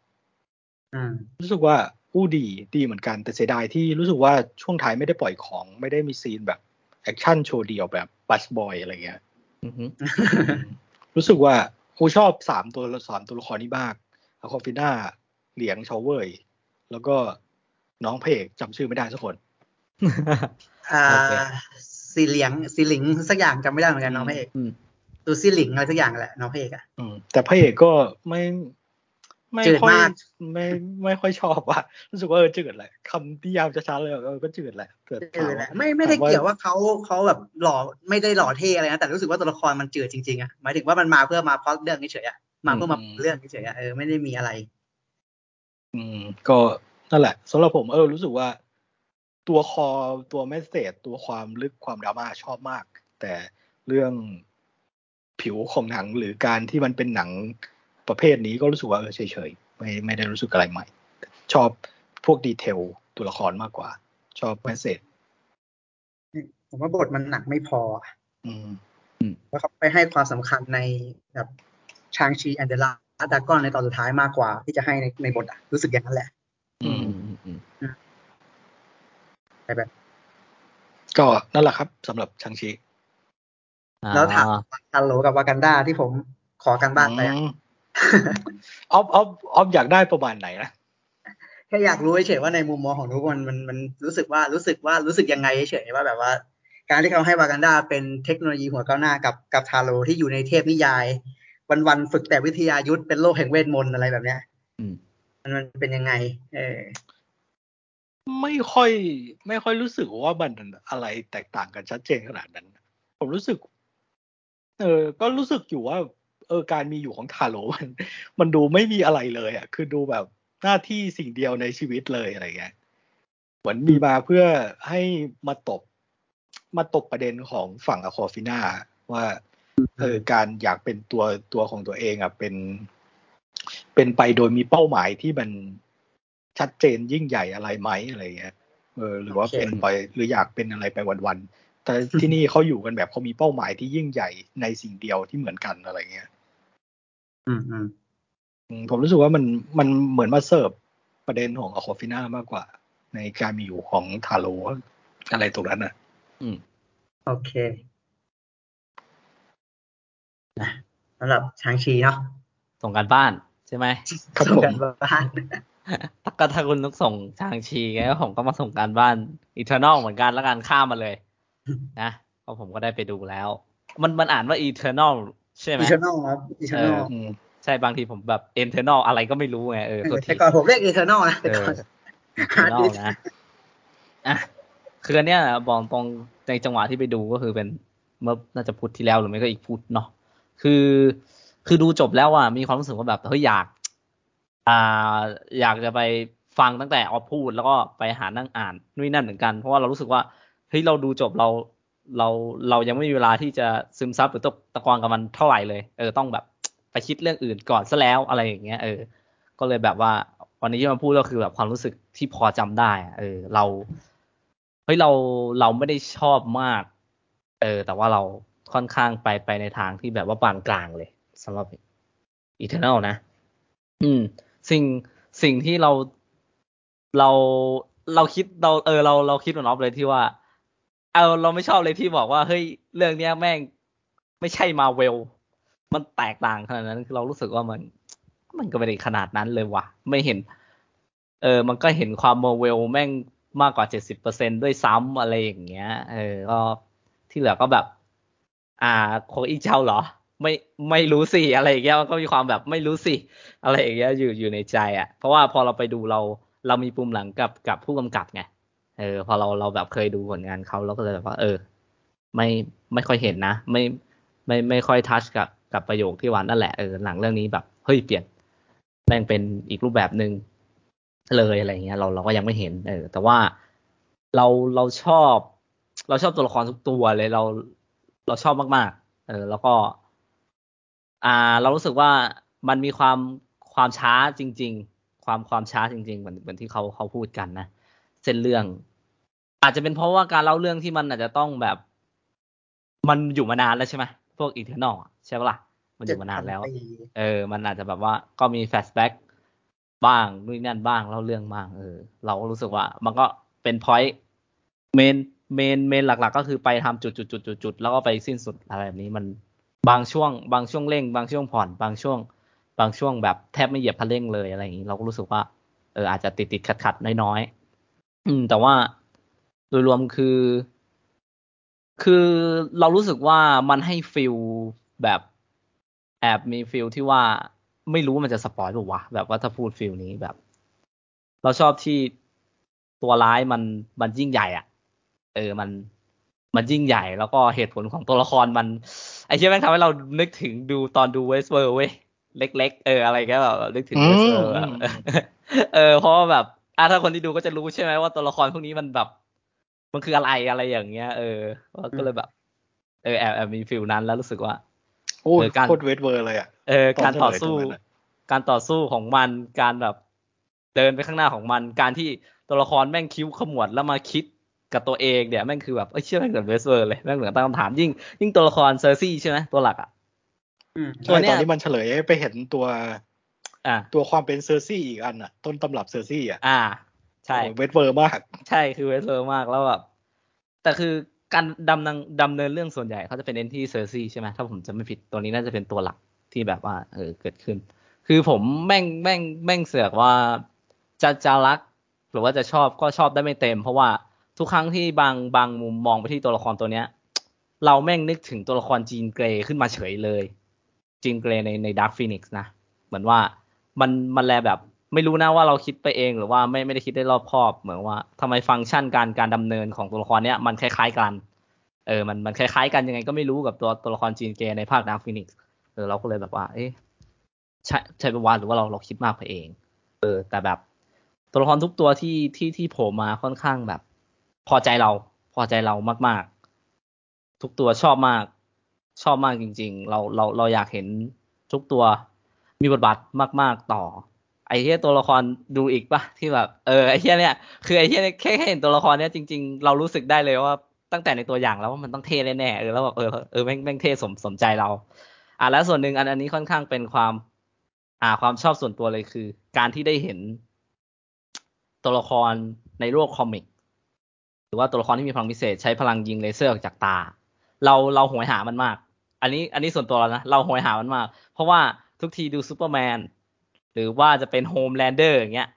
อืมรู้สึกว่าอู้ดีดีเหมือนกันแต่เสียดายที่รู้สึกว่าช่วงท้ายไม่ได้ปล่อยของไม่ได้มีซีนแบบแอคชั่นโชว์เดียวแบบบัสบอยอะไรเงี้ยอือฮึรู้สึกว่า ครูชอบสามตัวสามตัวละครนี้มากอะคอฟิน่าเหลียงชาวเวยแล้วก็น้องเพเอกจำชื่อไม่ได้สักคนอ่าโอเคสีเหลียงสีหลิงสักอย่างจำไม่ได้เหมือนกันน้องพระเอกอืมดูสีหลิงอะไรสักอย่างแหละน้องพระเอกอะอืมแต่พระเอกก็ไม่ ไม่จืดค่อยมากไม่ไม่ค่อยชอบว่ารู้สึกว่าเออจืดแหละคำที่ยามจะชัดเลยเออก็จืดแหละแต่จืถามดแหละว่าไม่ไม่ได้ถามว่าเกี่ยวว่าเขาเขาแบบหล่อไม่ได้หล่อเท่อะไรนะแต่รู้สึกว่าตัวละครมันจืดจริงๆอะหมายถึงว่ามันมาเพื่อมาพล็อตเรื่องเฉยๆอะมาเพื่อมาอืมเรื่องเฉยๆอะเออไม่ได้มีอะไร อืม ก็นั่นแหละสำหรับผมเออรู้สึกว่า ตัวคอตัวแมสเซจตัวความลึกความดราม่าชอบมาก แต่เรื่องผิวของหนังหรือการที่มันเป็นหนัง ประเภทนี้ก็รู้สึกว่าเออเฉยๆไม่ไม่ได้รู้สึกอะไรใหม่ ชอบพวกดีเทลตัวละครมากกว่า ชอบแมสเซจผมว่าบทมันหนักไม่พออะอืมว่าเขาไปให้ความสำคัญในแบบชางชีแอนเดล่าดากอนในตอนสุดท้ายมากกว่า ที่จะให้ในในบทอะรู้สึกอย่างนั้นแหละ อือืมมอืมอืมแต่แบบ ก็นั่นแหละครับสำหรับชังชีแล้วถามอ่าตาโหลกับวากันดาที่ผมขอการบ้านไป อะอืมออฟออฟออฟอยากได้ประมาณไหนนะแค่อยากรู้เฉยๆว่าในมุมมองของทุกคนมันมันรู้สึกว่ารู้สึกว่ารู้สึกยังไงเฉยๆว่าแบบว่า การที่เขาให้วากันดาเป็นเทคโนโลยีหัวก้าวหน้ากับกับตาโหลที่อยู่ในเทพนิยาย วันๆฝึกแต่วิทยายุทธเป็นโลกแห่งเวทมนต์อะไรแบบเนี้ยอืมมันมันเป็นยังไง เออไม่ค่อย ไม่ค่อยรู้สึกว่ามันอะไรแตกต่างกันชัดเจนขนาดนั้น ผมรู้สึก เออก็รู้สึกอยู่ว่า เออการมีอยู่ของตาโหลมันมันดูไม่มีอะไรเลยอะคือดูแบบหน้าที่สิ่งเดียวในชีวิตเลยอะไรเงี้ยเหมือนมีมาเพื่อให้มาตบ มาตบประเด็นของฝั่ง Awkwafina ว่าเออการอยากเป็นตัวตัวของตัวเองอะเป็น เป็นไปโดยมีเป้าหมายที่มันชัดเจนยิ่งใหญ่อะไรไหมอะไรเงี้ยเออหรือว่าโอเคเป็นไปหรืออยากเป็นอะไรไปวันๆแต่ที่นี่เขาอยู่กันแบบเขามีเป้าหมายที่ยิ่งใหญ่ในสิ่งเดียวที่เหมือนกันอะไรเงี้ย อืมอืมอืมผมรู้สึกว่ามันมันเหมือนมาเสิร์ฟประเด็นของ Awkwafina มากกว่า ในการมีอยู่ของตาโหลอะไรตรงนั้นอะ อืม โอเคนะสำหรับชางชีเนาะส่งการบ้านใช่ไหมครับส่งผมการบ้านก็ถ้าคุณต้องส่งชางชีไงก็ผมก็มาส่งการบ้าน Eternal เหมือนกันแล้วกันข้ามมาเลย นะเพราะผมก็ได้ไปดูแล้ว มันมันอ่านว่า Eternal ใช่ไหม Eternal ครับ Eternal อืมใช่บางทีผมแบบเอ็นเทอร์นอลอะไรก็ไม่รู้ไงเออตัวทีแต่ก่อนผมเรียกEternal นะเอแต่ก่อน Eternal นะอะคืออันเนี้ยบอกตรงในจังหวะที่ไปดูก็คือเป็นเมื่อน่าจะพุธที่แล้วหรือไม่ก็อีกพุธเนาะคือ คือดูจบแล้วอะมีความรู้สึกว่าแบบเฮ้ยอยากอ่าอยากจะไปฟังตั้งแต่ออฟพูดแล้วก็ไปหานั่งอ่านนู่นนนั่นเหมือนกัน เพราะว่าเรารู้สึกว่าเฮ้ยเราดูจบเรา เราเรายังไม่มีเวลาที่จะซึมซับหรือตะตะกอนกับมันเท่าไหร่เลย เออต้องแบบไปคิดเรื่องอื่นก่อนซะแล้วอะไรอย่างเงี้ยเออ ก็เลยแบบว่า วันนี้ที่มาพูดก็คือแบบความรู้สึกที่พอจำได้ เออ เราเฮ้ยเราเราไม่ได้ชอบมาก เออ แต่ว่าเราค่อนข้างไปไปในทางที่แบบว่าปานกลางเลยสำหรับ Eternal นะ อืม สิ่งสิ่งที่เราเราเราคิดเราเออเราเราคิดเหมือนออฟเลยที่ว่า เอาเราไม่ชอบเลยที่บอกว่าเฮ้ยเรื่องเนี้ยแม่งไม่ใช่มาเวล มันแตกต่างขนาดนั้นคือเรารู้สึกว่ามัน มันก็ไม่ได้ขนาดนั้นเลยว่ะไม่เห็น เออ มันก็เห็นความมาเวลแม่งมากกว่าเจ็ดสิบเปอร์เซ็นด้วยซ้ำอะไรอย่างเงี้ย เออ ก็ที่เหลือก็แบบ อ่าโคอีเจ้าเหรอ ไม่ไม่รู้สิอะไรอย่างเงี้ยมันก็มีความแบบไม่รู้สิอะไรอย่างเงี้ยอยู่อยู่ในใจอะ เพราะว่าพอเราไปดูเราเรามีปุ่มหลังกับกับผู้กำกับไง เออ พอเราเราแบบเคยดูผลงานเขาเราก็เลยแบบว่า เออ ไม่ไม่ค่อยเห็นนะ ไม่ไม่ไม่ค่อยทัชกับกับประโยคที่วันนั่นแหละเออหลังเรื่องนี้แบบเฮ้ยเปลี่ยนแม่งเป็นอีกรูปแบบหนึ่งเลยอะไรเงี้ย เราเราก็ยังไม่เห็น เออ แต่ว่าเราเราชอบ เราชอบตัวละครทุกตัวเลยเราเราชอบมาก ๆ เออ แล้วก็ อ่า เรารู้สึกว่ามันมีความความช้าจริง ๆ ความความช้าจริง ๆ เหมือนเหมือนที่เขาเขาพูดกันนะ เส้นเรื่อง อาจจะเป็นเพราะว่าการเล่าเรื่องที่มันอาจจะต้องแบบ มันอยู่มานานแล้วใช่ไหมพวก Eternal ใช่ปะล่ะมันอยู่มานานแล้ว เออ มันอาจจะแบบว่าก็มี flashback บ้างนู่นนั่นบ้างเล่าเรื่องบ้างเออ เราก็รู้สึกว่า มันก็เป็น point main main main หลัก ๆ ก็คือไปทำจุดจุดจุดจุดจุดแล้วก็ไปสิ้นสุดอะไรแบบนี้มันบางช่วง บางช่วงเร่ง บางช่วงผ่อนบางช่วง บางช่วงแบบแทบไม่เหยียบคันเร่งเลยอะไรอย่างนี้ เราก็รู้สึกว่าเอออาจจะติดติดขัดขัดน้อยๆ อืม แต่ว่าโดยรวมคือ คือเรารู้สึกว่ามันให้ feel แบบแอบมี feel ที่ว่าไม่รู้มันจะ spoil ป่าวะแบบว่าถ้าพูด feel นี้แบบ เราชอบที่ตัวร้ายมันมันยิ่งใหญ่อะ เออมันมันยิ่งใหญ่แล้วก็เหตุผลของตัวละครมัน ไอ้เชี่ยแม่งทำให้เรานึกถึงดูตอนดู Westworld เว้ยเล็ก ๆ เอออะไรก็แบบนึกถึง Westworld เออเพราะว่าแบบ อะถ้าคนที่ดูก็จะรู้ใช่ไหมว่าตัวละครพวกนี้มันแบบ มันคืออะไรอะไรอย่างเงี้ย เออก็เลยแบบ เออแอบแอบมี feel นั้นแล้วรู้สึกว่าโอ้โคตร Westworld เลยอะเออ การต่อสู้ การต่อสู้ของมันการแบบ เดินไปข้างหน้าของมัน การที่ตัวละครแม่งคิ้วขมวดแล้วมาคิดกับตัวเองเนี่ยแม่งคือแบบเอ้ยเชี่ยแม่งเหมือน Westworld เลยแม่งเหมือนตั้งคำถามยิ่ง ยิ่งตัวละคร Sersi ใช่ไหมตัวหลักอะใช่ตอนนี้มันเฉลยไปเห็นตัว อ่าตัวความเป็น Sersi อีกอันอะ ต้นตำรับ Sersi อะอ่า ใช่ Westworld มาก ใช่คือ Westworld มากแล้วแบบแต่คือการดำเนินดำเนินเรื่องส่วนใหญ่เขาจะเป็นเน้นที่ Sersi ใช่ไหมถ้าผมจำไม่ผิดตัวนี้น่าจะเป็นตัวหลักที่แบบว่า เออเกิดขึ้น คือผมแม่งแม่งแม่งเสือกว่าจะจะรัก หรือว่าจะชอบก็ชอบได้ไม่เต็ม เพราะว่าทุกครั้งที่บางบางมุมมองไปที่ตัวละครตัวเนี้ย เราแม่งนึกถึงตัวละคร Jean Grey ขึ้นมาเฉยเลย Jean Grey ในใน Dark Phoenix นะ เหมือนว่า มันมันแลแบบ ไม่รู้นะว่าเราคิดไปเองหรือว่าไม่ไม่ได้คิดได้รอบคอบ เหมือนว่าทำไมฟังก์ชันการการดำเนินของตัวละครเนี้ยมันคล้าย ๆกัน เออมันมันคล้ายๆกันยังไงก็ไม่รู้กับตัวตัวละคร Jean Grey ในภาค Dark Phoenix เออเราก็เลยแบบว่า เอ๊ะใช่ใช่ปะวะหรือว่าเราเราคิดมากไปเอง เออ แต่แบบตัวละครทุกตัวที่ที่ที่โผล่มาค่อนข้างแบบ พอใจเราพอใจเรามาก ๆ ทุกตัวชอบมาก ชอบมากจริง ๆ เราเราเราอยากเห็นทุกตัว มีบทบาทมาก ๆ ต่อ ไอ้เหี้ยตัวละครดูอีกปะที่แบบเออไอ้เหี้ยเนี่ยคือไอ้เหี้ยแค่แค่เห็นตัวละครเนี้ยจริง ๆ เรารู้สึกได้เลยว่าตั้งแต่ในตัวอย่างแล้วว่ามันต้องเท่แน่ๆเออแล้วแบบเออเออแม่งแม่งเท่สมสมใจเรา อะแล้วส่วนหนึ่งอันอันนี้ค่อนข้างเป็นความ อ่าความชอบส่วนตัวเลยคือ การที่ได้เห็น ตัวละครในโลก comic หรือว่าตัวละครที่มีพลังพิเศษใช้พลังยิงเลเซอร์ออกจากตา เราเราโหยหามันมาก อันนี้อันนี้ส่วนตัวเรานะเราโหยหามันมาก เพราะว่า ทุกทีดูซูเปอร์แมนหรือว่าจะเป็น Homelander อย่างเงี้ย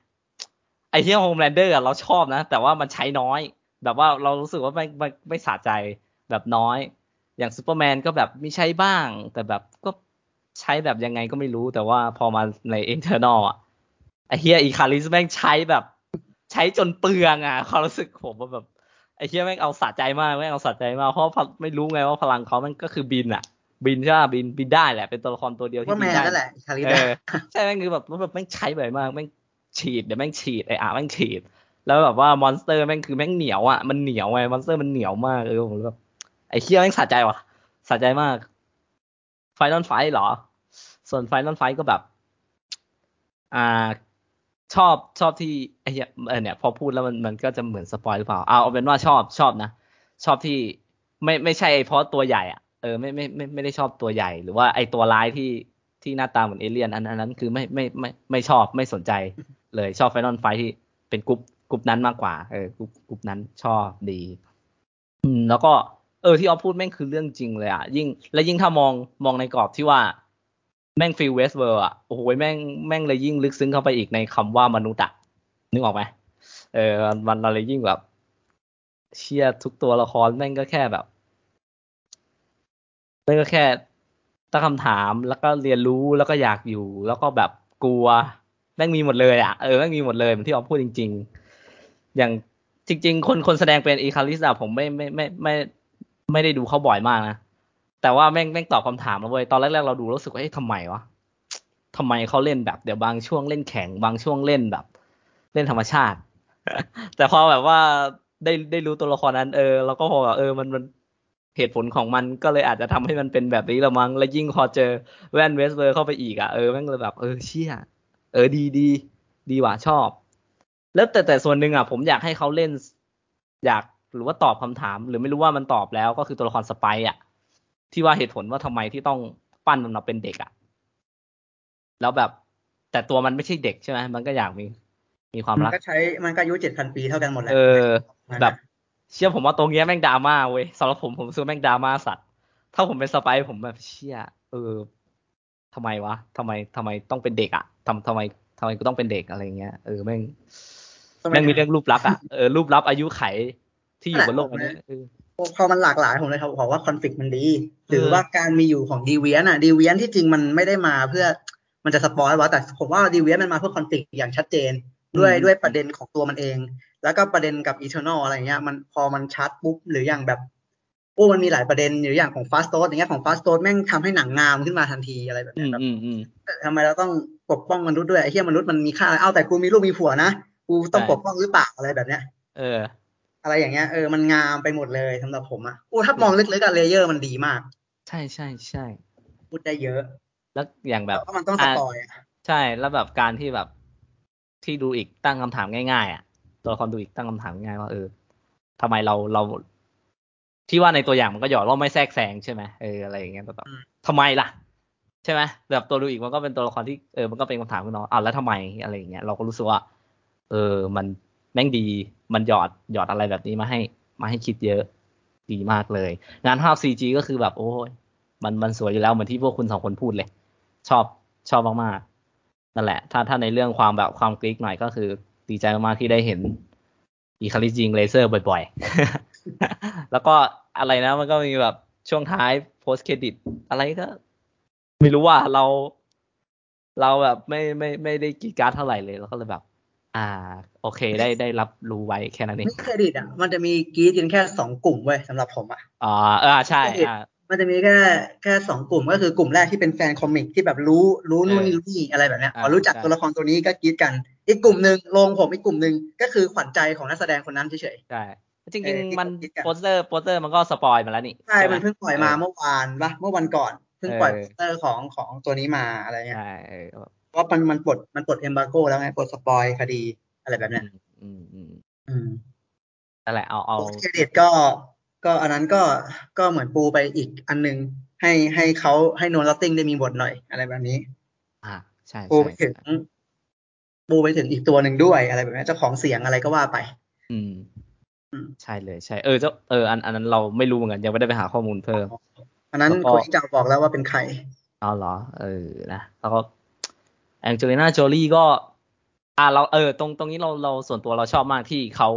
ไอที่ Homelander เราชอบนะ แต่ว่ามันใช้น้อย แบบว่าเรารู้สึกว่าไม่ไม่ไม่สะใจแบบน้อย อย่างซูเปอร์แมนก็แบบมีใช้บ้าง แต่แบบก็ใช้แบบยังไงก็ไม่รู้แต่ว่าพอมาใน Eternals อะไอเหี้ย Ikaris แม่งใช้แบบ ใช้จนเปลืองอะความรู้สึกผมว่าแบบไอเหี้ยแม่งเอาสะใจมากแม่งเอาสะใจมากเพราะไม่รู้ไงว่าพลังเขามันก็คือบินอะ บินใช่ป่ะบินบินได้แหละ เป็นตัวละครตัวเดียวที่บินได้นั่นแหละ Ikaris เออใช่แม่งคือแบบแบบแม่งใช้บ่อยมากแม่งฉีดเดี๋ยวแม่งฉีดไอ้อะแม่งฉีด แล้วแบบว่า monster แม่งคือแม่งเหนียวอะมันเหนียวไง monster มันเหนียวมากเออผมแบบไอ้เหี้ยแม่งสะใจว่ะสะใจมาก final fight เหรอ ส่วน final fight ก็แบบ อ่าชอบชอบที่ไอ้เนี่ยเออเนี่ยพอพูดแล้วมันมันก็จะเหมือน spoil หรือเปล่าเอาเอาเป็นว่าชอบชอบนะ ชอบที่ไม่ไม่ใช่เพราะตัวใหญ่อะ เออไม่ไม่ไม่ไม่ได้ชอบตัวใหญ่ หรือว่าไอตัวร้ายที่ที่หน้าตาเหมือนเอเลี่ยนอันนั้นคือไม่ไม่ไม่ไม่ชอบไม่สนใจเลยชอบ final fight ที่เป็น group group นั้นมากกว่า เออ group group นั้นชอบดี อืม แล้วก็เออที่ออฟพูดแม่งคือเรื่องจริงเลยอะยิ่ง และยิ่งถ้ามองมองในกรอบที่ว่าแม่ง feel Westworld อะโอ้โหแม่งแม่งเลยยิ่งลึกซึ้งเข้าไปอีกในคำว่ามนุษย์อะนึกออกไหมเออมันเราเลยยิ่งแบบ เชียร์ทุกตัวละครแม่งก็แค่แบบ แม่งก็แค่ตั้งคำถามแล้วก็เรียนรู้แล้วก็อยากอยู่ แล้วก็แบบกลัวแม่งมีหมดเลยอะเออแม่งมีหมดเลยเหมือนที่ออฟพูดจริง ๆ อย่างจริง ๆ คนคนแสดงเป็นอีคาริสอะผมไม่ไม่ไม่ไม่ไม่ได้ดูเขาบ่อยมากนะแต่ว่าแม่งแม่งตอบคำถามแล้วเว้ยตอนแรกๆเราดูรู้สึกว่าเอ๊ะทำไมวะทำไมเขาเล่นแบบเดี๋ยวบางช่วงเล่นแข็งบางช่วงเล่นแบบ เล่นธรรมชาติ แต่พอแบบว่าได้ได้รู้ตัวละครนั้นเออเราก็พอแบบเออมันมัน เหตุผลของมันก็เลยอาจจะทำให้มันเป็นแบบนี้ละมั้งแล้วยิ่งพอเจอแว่นเวสเบอร์เข้าไปอีกอะเออแม่งเลยแบบเออเชี่ยเออดีดีดีว่ะชอบ แล้วแต่แต่ส่วนหนึ่งอะผมอยากให้เขาเล่น อยากหรือว่าตอบคำถาม หรือไม่รู้ว่ามันตอบแล้วก็คือตัวละครสไปอะ ที่ว่าเหตุผลว่าทำไมที่ต้องปั้นมันมาเป็นเด็กอะ แล้วแบบ แต่ตัวมันไม่ใช่เด็กใช่ไหมมันก็อยากมีมีความมันรักก็ใช้มันก็อายุเจ็ดพันปีเท่ากันหมดแหละเออ แบบ เชื่อผมว่าตรงเนี้ยแม่งดราม่าเว้ยสำหรับผมผมซื้อแม่งดราม่าสัตว์ ถ้าผมเป็น Sprite ผมแบบเชี่ยเออทำไมวะทำไมทำไมต้องเป็นเด็กอะทำทำไมทำไมกูต้องเป็นเด็กอะไรเงี้ยเออแม่งแม่งมีเรื่องรูปลักษณ์อะเออรูปลักษณ์อายุขัยที่อยู่บนโลกอันนี้เออพอมันหลากหลายผมเลยครับบอกว่าคอนฟ lict มันดี หรือเออว่าการมีอยู่ของ Deviant อะ Deviant ที่จริงมันไม่ได้มาเพื่อมันจะสปอยล์วะแต่ผมว่าดีเวียนมันมาเพื่อคอนฟ lict อย่างชัดเจน ด้วยด้วยประเด็นของตัวมันเอง แล้วก็ประเด็นกับ Eternals อะไรเงี้ยมันพอมันชัดปุ๊บหรืออย่างแบบโอ้มันมีหลายประเด็นหรืออย่างของ Phastos อย่างเงี้ยของ Phastos แม่งทำให้หนังงามขึ้นมาทันทีอะไรแบบอืเนี้ยมแบบอืมอืมทำไมเราต้องปกป้องมนุษย์ด้วยไอ้เหี้ยมนุษย์มันมีค่าอะไรเอ้าแต่กูมีลูกมีผัวนะกูต้องใช่ปกป้องหรือเปล่าอะไรแบบเนี้ย เออ อะไรอย่างเงี้ยเออมันงามไปหมดเลยสำหรับผมอะโอ้ถ้ามองลึกๆอะ layerมันดีมาก ใช่ใช่ใช่พูดได้เยอะ แล้วอย่างแบบแต่ว่ามันต้อง spoil อะใช่แล้วแบบการที่แบบที่ดูอีกตั้งคำถามง่าย ๆ อะ ตัวละครดูอีกตั้งคำถามง่ายว่าเออทำไมเราเรา ที่ว่าในตัวอย่างมันก็หยอดว่าไม่แทรกแซงใช่ไหมเอออะไรอย่างเงี้ยแต่แบบทำไมล่ะ ใช่ไหมแบบตัวดูอีกมันก็เป็นตัวละครที่เออมันก็เป็นคำถามขึ้นเนาะอะแล้วทำไมอะไรอย่างเงี้ยเราก็รู้สึกว่า เออ มันแม่งดี มันหยอดหยอดอะไรแบบนี้มาให้ มาให้คิดเยอะดีมากเลย งานภาพซีจีก็คือแบบโอ้ยมันมันสวยอยู่แล้วเหมือนที่พวกคุณสองคนพูดเลย ชอบชอบมากๆนั่นแหละ ถ้าถ้าในเรื่องความแบบความกรี๊กหน่อยก็คือ ดีใจมากๆที่ได้เห็นอีคาริจิงเลเซอร์บ่อยๆ แล้วก็อะไรนะมันก็มีแบบช่วงท้ายโพสเครดิตอะไรก็ ไม่รู้ว่าเรา เราแบบไม่ไม่ไม่ได้กรีดกรารเท่าไหร่เลยแล้วก็เลยแบบ อ่า โอเคได้ได้รับรู้ไว้แค่นั้นเองไม่เครดิตอะมันจะมีกรีดกันแค่สองกลุ่มเว้ยสำหรับผมอะอ่าเออใช่อ่า มันจะมีแค่แค่สองกลุ่มก็คือกลุ่มแรกที่เป็นแฟน comic ที่แบบรู้รู้นู่นนี่เออรู้นี่อะไรแบบเนี้ยอ่าพอรู้จักใช่ตัวละครตัวนี้ก็กรี๊ดกัน อีกกลุ่มหนึ่งลงผมอีกกลุ่มหนึ่งก็คือขวัญใจของนักแสดงคนนั้นเฉยใช่จริงเออๆมันที่เขาคิดกันโปสเตอร์โปสเตอร์มันก็ spoil มาแล้วนี่ๆใช่ไหมมันเพิ่งปล่อยมาเมื่อวานปะเมื่อวันก่อนเพิ่งปล่อยเอโปอสเตอร์ของของตัวนี้มาอะไรเงี้ยใช่เออเพราะมันมันปลดมันปลด embargo แล้วไงปลด spoil คดีอะไรแบบเนี้ยอืมอืมอืมนั่นแหละเอาเอา post-creditก็ ก็อันนั้นก็ก็เหมือนปูไปอีกอันหนึ่ง ให้ให้เขาให้ know nothing ได้มีบทหน่อยอะไรแบบนี้ อ่าใช่ปูไปใช่ถึงปูไปถึงอีกตัวหนึ่งด้วยอะไรแบบนี้เจ้าของเสียงอะไรก็ว่าไปอืมอืมใช่เลยใช่เออเจ้าเอออันอันนั้นเราไม่รู้เหมือนกันยังไม่ได้ไปหาข้อมูลเพิ่ม อันนั้นแล้วก็ Chloé Zhao บอกแล้วว่าเป็นใครเอาเหรอ เออนะแล้วก็ Angelina Jolie ก็ อ่าเราเออ ตรงตรงนี้เราเราส่วนตัวเราชอบมากที่เขา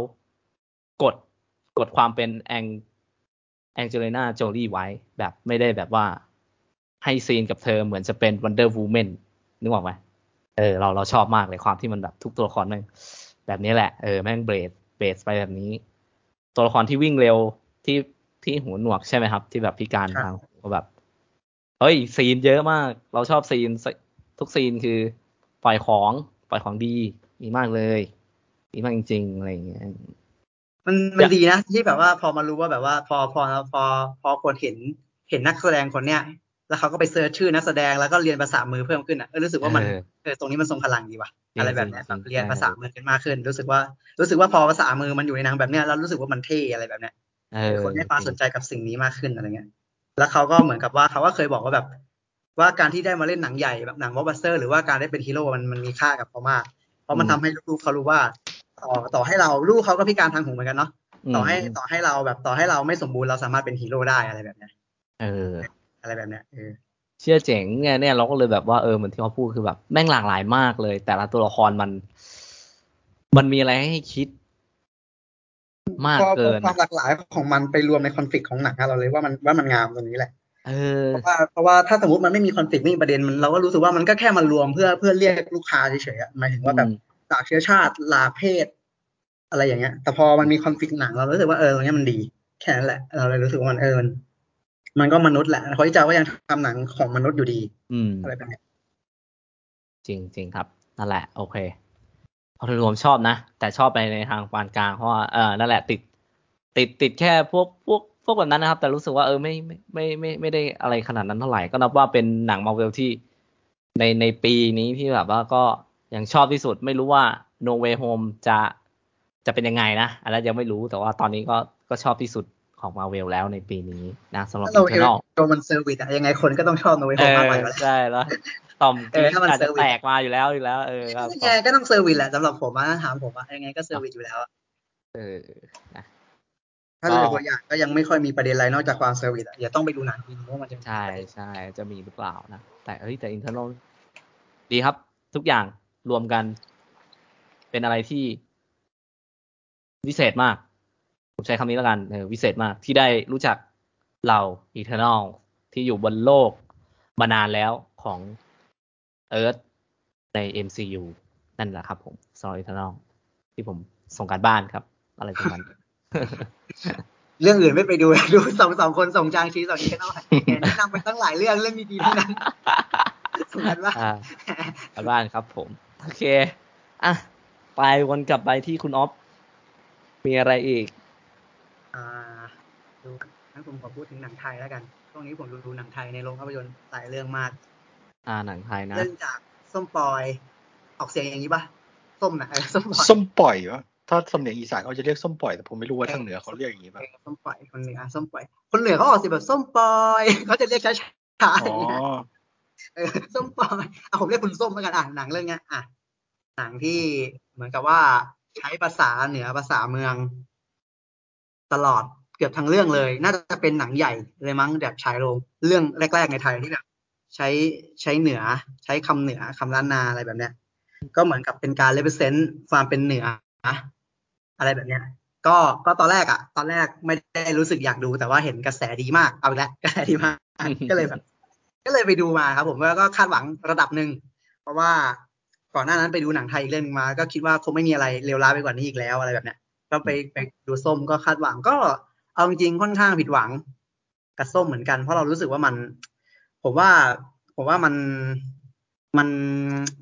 กดกดความเป็น Ang Angelina Jolie ไว้แบบไม่ได้แบบว่าให้ scene กับเธอเหมือนจะเป็น Wonder Woman นึกออกไหมเออเราเราชอบมากเลยความที่มันแบบทุกตัวละครแม่งแบบนี้แหละเออแม่ง blend blend ไปแบบนี้ ตัวละครที่วิ่งเร็วที่ที่หูหนวกใช่ไหมครับ ที่แบบพิการครับทางหูก็แบบเฮ้ย scene เยอะมาก เราชอบ sceneทุก scene คือปล่อยของปล่อยของดีดีมากเลยดีมากจริงๆอะไรอย่างเงี้ย มันมันดีนะที่แบบว่าพอมารู้ว่าแบบว่า พอพอพอพอคนเห็นเห็นนักแสดงคนเนี้ยแล้วเขาก็ไป search ชื่อนักแสดงแล้วก็เรียนภาษามือเพิ่มขึ้นอะเออรู้สึกว่ามันเออเออตรงนี้มันทรงพลังดีว่ะจริงอะไรแบบเนี้ยจริงแบบเรียนใช่ภาษามือกันมากขึ้น รู้สึกว่ารู้สึกว่าพอภาษามือมันอยู่ในหนังแบบเนี้ยเรารู้สึกว่ามันเท่อะไรแบบเนี้ยเออคนให้ความสนใจกับสิ่งนี้มากขึ้นอะไรเงี้ย แล้วเขาก็เหมือนกับว่าเขาก็เคยบอกว่าแบบ ว่าการที่ได้มาเล่นหนังใหญ่แบบหนังวอลบัสเตอร์หรือว่าการได้เป็นฮีโร่มันมันมีค่ากับเขามาก เพราะมันทำให้ลูกๆเขารู้ว่า ต่อต่อให้เราลูกเขาก็พิการทางหูเหมือนกันเนาะต่อให้ต่อให้เราแบบต่อให้เราไม่สมบูรณ์เราสามารถเป็นฮีโร่ได้อะไรแบบเนี้ยเออ อะไรแบบเนี้ยเออเชื่อเจ๋งเนี่ยเนี่ยเราก็เลยแบบว่าเออเหมือนที่เขาพูดคือแบบแม่งหลากหลายมากเลย แต่ละตัวละครมัน มันมีอะไรให้คิด มากพอเกินพอความหลากหลายของมันไปรวมในคอนฟ lict ของหนังอะเราเลยว่ามันว่ามันงามตรงนี้แหละเออเพราะว่าเพราะว่าถ้าสมมติมันไม่มีคอนฟ lict ไม่มีประเด็นมันเราก็รู้สึกว่ามันก็แค่มารวมเพื่อเพื่อเรียกลูกค้าเฉยๆอะหมายถึงว่าแบบอืม หลากเชื้อชาติ หลากเพศ อะไรอย่างเงี้ย แต่พอมันมีคอนฟ lict หนังเรารู้สึกว่าเออตรงเนี้ยมันดี แค่นั้นแหละ เราเลยรู้สึกว่ามันเออมันมันก็มนุษย์แหละเขาที่จะก็ยังทำหนังของมนุษย์อยู่ดี อืมอะไรแบบเนี้ยจริงจริงครับนั่นแหละ โอเคพอโดยรวมชอบนะ แต่ชอบไปในทางปานกลางเพราะว่าเออนั่นแหละติด ติดติดแค่พวกพวกพวกแบบนั้นนะครับ แต่รู้สึกว่าเออไม่ไม่ไม่ไม่ไม่ได้อะไรขนาดนั้นเท่าไหร่ก็นับว่าเป็นหนังมาเวลที่ในในปีนี้ที่แบบว่าก็ ยังชอบที่สุดไม่รู้ว่า No Way Home จะจะเป็นยังไงนะอันนั้นยังไม่รู้แต่ว่าตอนนี้ก็ก็ชอบที่สุดของมาเวลแล้วในปีนี้นะสำหรับถ้าเราเอ Eternals โรมัน service อะยังไงคนก็ต้องชอบ No Way Home มากกว่าอยู่แล้วใช่แล้วต่อมเออถ้ามันอาจจะ service แตกมาอยู่แล้วอยู่แล้วเออครับยังไงก็ต้อง service แหละสำหรับผมอะถ้าถามผมอะยังไงก็ service อยู่แล้วอะเออนะถ้าโดยตัวอย่างก็ยังไม่ค่อยมีประเด็นอะไรนอกจากความ service อะอย่าต้องไปดูหนังทีนึงว่ามันจะมีใช่ใช่จะมีหรือเปล่านะแต่เฮ้ยแต่ Eternals ดีครับ ทุกอย่าง รวมกัน เป็นอะไรที่วิเศษมาก ผมใช้คำนี้แล้วกันเออวิเศษมากที่ได้รู้จักเรา eternal ที่อยู่บนโลกมานานแล้วของ Earth ใน MCU นั่นแหละครับผมสำหรับ eternal ที่ผมส่งการบ้านครับ อะไรประมาณนั้นเรื่องอื่นไม่ไปดูดูสองสองคนส่งจางชีสองนี้แค่นั้นแนะนำไปตั้งหลายเรื่องเรื่องดีๆทั้งนั้นสมมติว่าอ่าการบ้านครับผม โอเค อะ ไปวนกลับไปที่คุณออฟ มีอะไรอีก อ่า ดูงั้นผมขอพูดถึงหนังไทยแล้วกัน ช่วงนี้ผมดูดูหนังไทยในโรงภาพยนตร์หลายเรื่องมาก อ่า หนังไทยนะ เริ่มจากส้มปอย ออกเสียงอย่างนี้ปะส้มนะเออส้มปอย ส้มปล่อยวะถ้าสำเนียงอีสานเขาจะเรียกส้มปล่อยแต่ผมไม่รู้ว่าทางเหนือเขาเรียกอย่างนี้ป่ะเออส้มปอยคนเหนือส้มปอย คนเหนือเขาออกเสียงแบบส้มปอยเขาจะเรียกช้าๆออ๋ย่างเงี้ยอเออ ส้มปอยอะผมเรียกคุณส้มแล้วกันอะหนังเรื่องเนี้ยอะหนังที่เหมือนกับว่าใช้ภาษาเหนือภาษาเมือง ตลอดเกือบทั้งเรื่องเลย น่าจะเป็นหนังใหญ่เลยมั้งแบบฉายโรงเรื่องแรก ๆ ในไทยที่แบบใช้ใช้เหนือ ใช้คำเหนือคำล้านนาอะไรแบบเนี้ย ก็เหมือนกับเป็นการ represent ความเป็นเหนืออะไรแบบเนี้ยก็ก็ตอนแรกอะตอนแรกไม่ได้รู้สึกอยากดูแต่ว่าเห็นกระแสดีมากเอาล้วกระแสดีมากก็เลยแบบ ก็เลยไปดูมาครับผมแล้วก็คาดหวังระดับหนึ่งเพราะว่าก่อนหน้านั้นไปดูหนังไทยอีกเรื่องหนึ่งมา ก็คิดว่าคงไม่มีอะไรเลวร้ายไปกว่านี้อีกแล้วอะไรแบบเนี้ยก็ไปไปดูส้มก็คาดหวังก็เอาจริงๆค่อนข้างผิดหวังกับส้มเหมือนกัน เพราะเรารู้สึกว่ามัน ผมว่าผมว่ามันมัน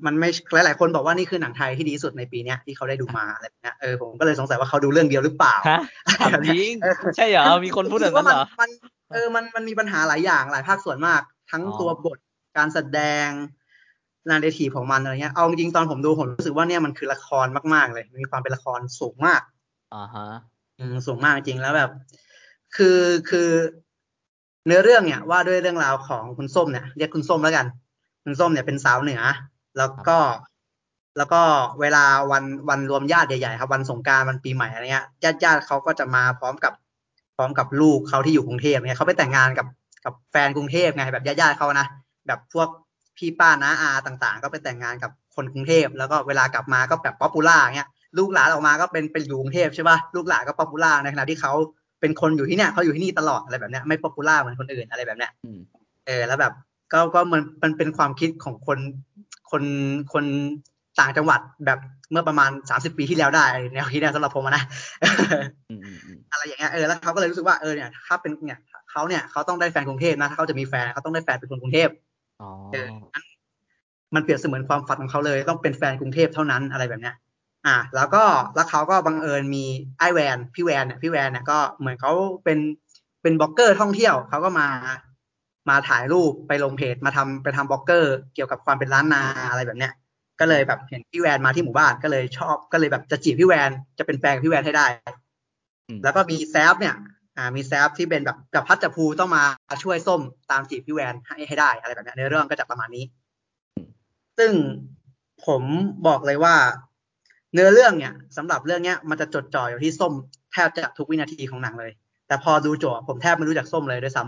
มันไม่หลาย ๆ คนบอกว่านี่คือหนังไทยที่ดีที่สุดในปีเนี้ยที่เขาได้ดูมาอะไรแบบเนี้ยเออผมก็เลยสงสัยว่าเขาดูเรื่องเดียวหรือเปล่าฮะถามจริงเออใช่เหรอมีคนพูดแบบนั้นเหรอมันมันเออมันมันมีปัญหาหลายอย่างหลายภาคส่วนมาก ทั้งอ๋อตัวบทการแสดงนาเรทีของมันอะไรเงี้ยเอาจริงๆตอนผมดูผมรู้สึกว่าเนี่ยมันคือละครมากๆเลยมีความเป็นละครสูงมากอ่าฮะอืมสูงมากจริงแล้วแบบ คือคือ เนื้อเรื่องเนี่ยว่าด้วยเรื่องราวของคุณส้มเนี่ยเรียกคุณส้มแล้วกัน คุณส้มเนี่ยเป็นสาวเหนือ แล้วก็แล้วก็เวลาวันวันรวมญาติใหญ่ๆครับวันสงกรารวันปีใหม่อะไรเงี้ยญาติญาติๆเขาก็จะมาพร้อมกับพร้อมกับลูกเขาที่อยู่กรุงเทพเนี่ยเขาไปแต่งงานกับ กับแฟนกรุงเทพไงแบบญาติญาติๆเขานะแบบพวกพี่ป้าน้าอาต่างๆ ก็ไปแต่งงานกับคนกรุงเทพแล้วก็เวลากลับมาก็แบบ popular เงี้ยลูกหลานออกมาก็เป็นเป็นอยู่กรุงเทพใช่ป่ะลูกหลานก็ popular ในขณะที่เขาเป็นคนอยู่ที่เนี่ยเขาอยู่ที่นี่ตลอดอะไรแบบเนี้ยไม่ popular เหมือนคนอื่นอะไรแบบเนี้ยอืมเออแล้วแบบก็ก็มันมันเป็นความคิดของคนคนคนต่างจังหวัดแบบเมื่อประมาณสามสิบปีที่แล้วได้แนวคิดเนี่ยสำหรับผมอะนะอืมอืมอืมอะไรอย่างเงี้ยเออแล้วเขาก็เลยรู้สึกว่าเออเนี่ยถ้าเป็นเนี่ย เขาเนี่ยเขาต้องได้แฟนกรุงเทพนะถ้าเขาจะมีแฟนเขาต้องได้แฟนเป็นคนกรุงเทพอ๋อเอองั้นมันเปรียบเสมือนความฝันของเขาเลย ต้องเป็นแฟนกรุงเทพเท่านั้นอะไรแบบเนี้ย อะแล้วก็แล้วเขาก็บังเอิญมีไอแวนพี่แวนเนี่ยพี่แวนเนี่ยก็เหมือนเขาเป็นเป็นบล็อกเกอร์ท่องเที่ยวเขาก็มามาถ่ายรูปไปลงเพจมาทำไปทำบล็อกเกอร์ เกี่ยวกับความเป็นล้านนาอะไรแบบเนี้ย ก็เลยแบบเห็นพี่แวนมาที่หมู่บ้านก็เลยชอบก็เลยแบบจะจีบพี่แวนจะเป็นแฟนกับพี่แวนให้ได้อืมแล้วก็มีแซฟเนี่ย อ่ามีแซฟที่เป็นแบบกับพัดจับภูต้องมาช่วยส้มตามจีบพี่แวนให้ให้ได้อะไรแบบเนี้ยในเรื่องก็จะประมาณนี้ ซึ่งผมบอกเลยว่า เนื้อเรื่องเนี่ยสำหรับเรื่องเนี้ยมันจะจดจ่ออยู่ที่ส้มแทบจะทุกวินาทีของหนังเลย แต่พอดูโจทย์ผมแทบไม่รู้จักส้มเลยด้วยซ้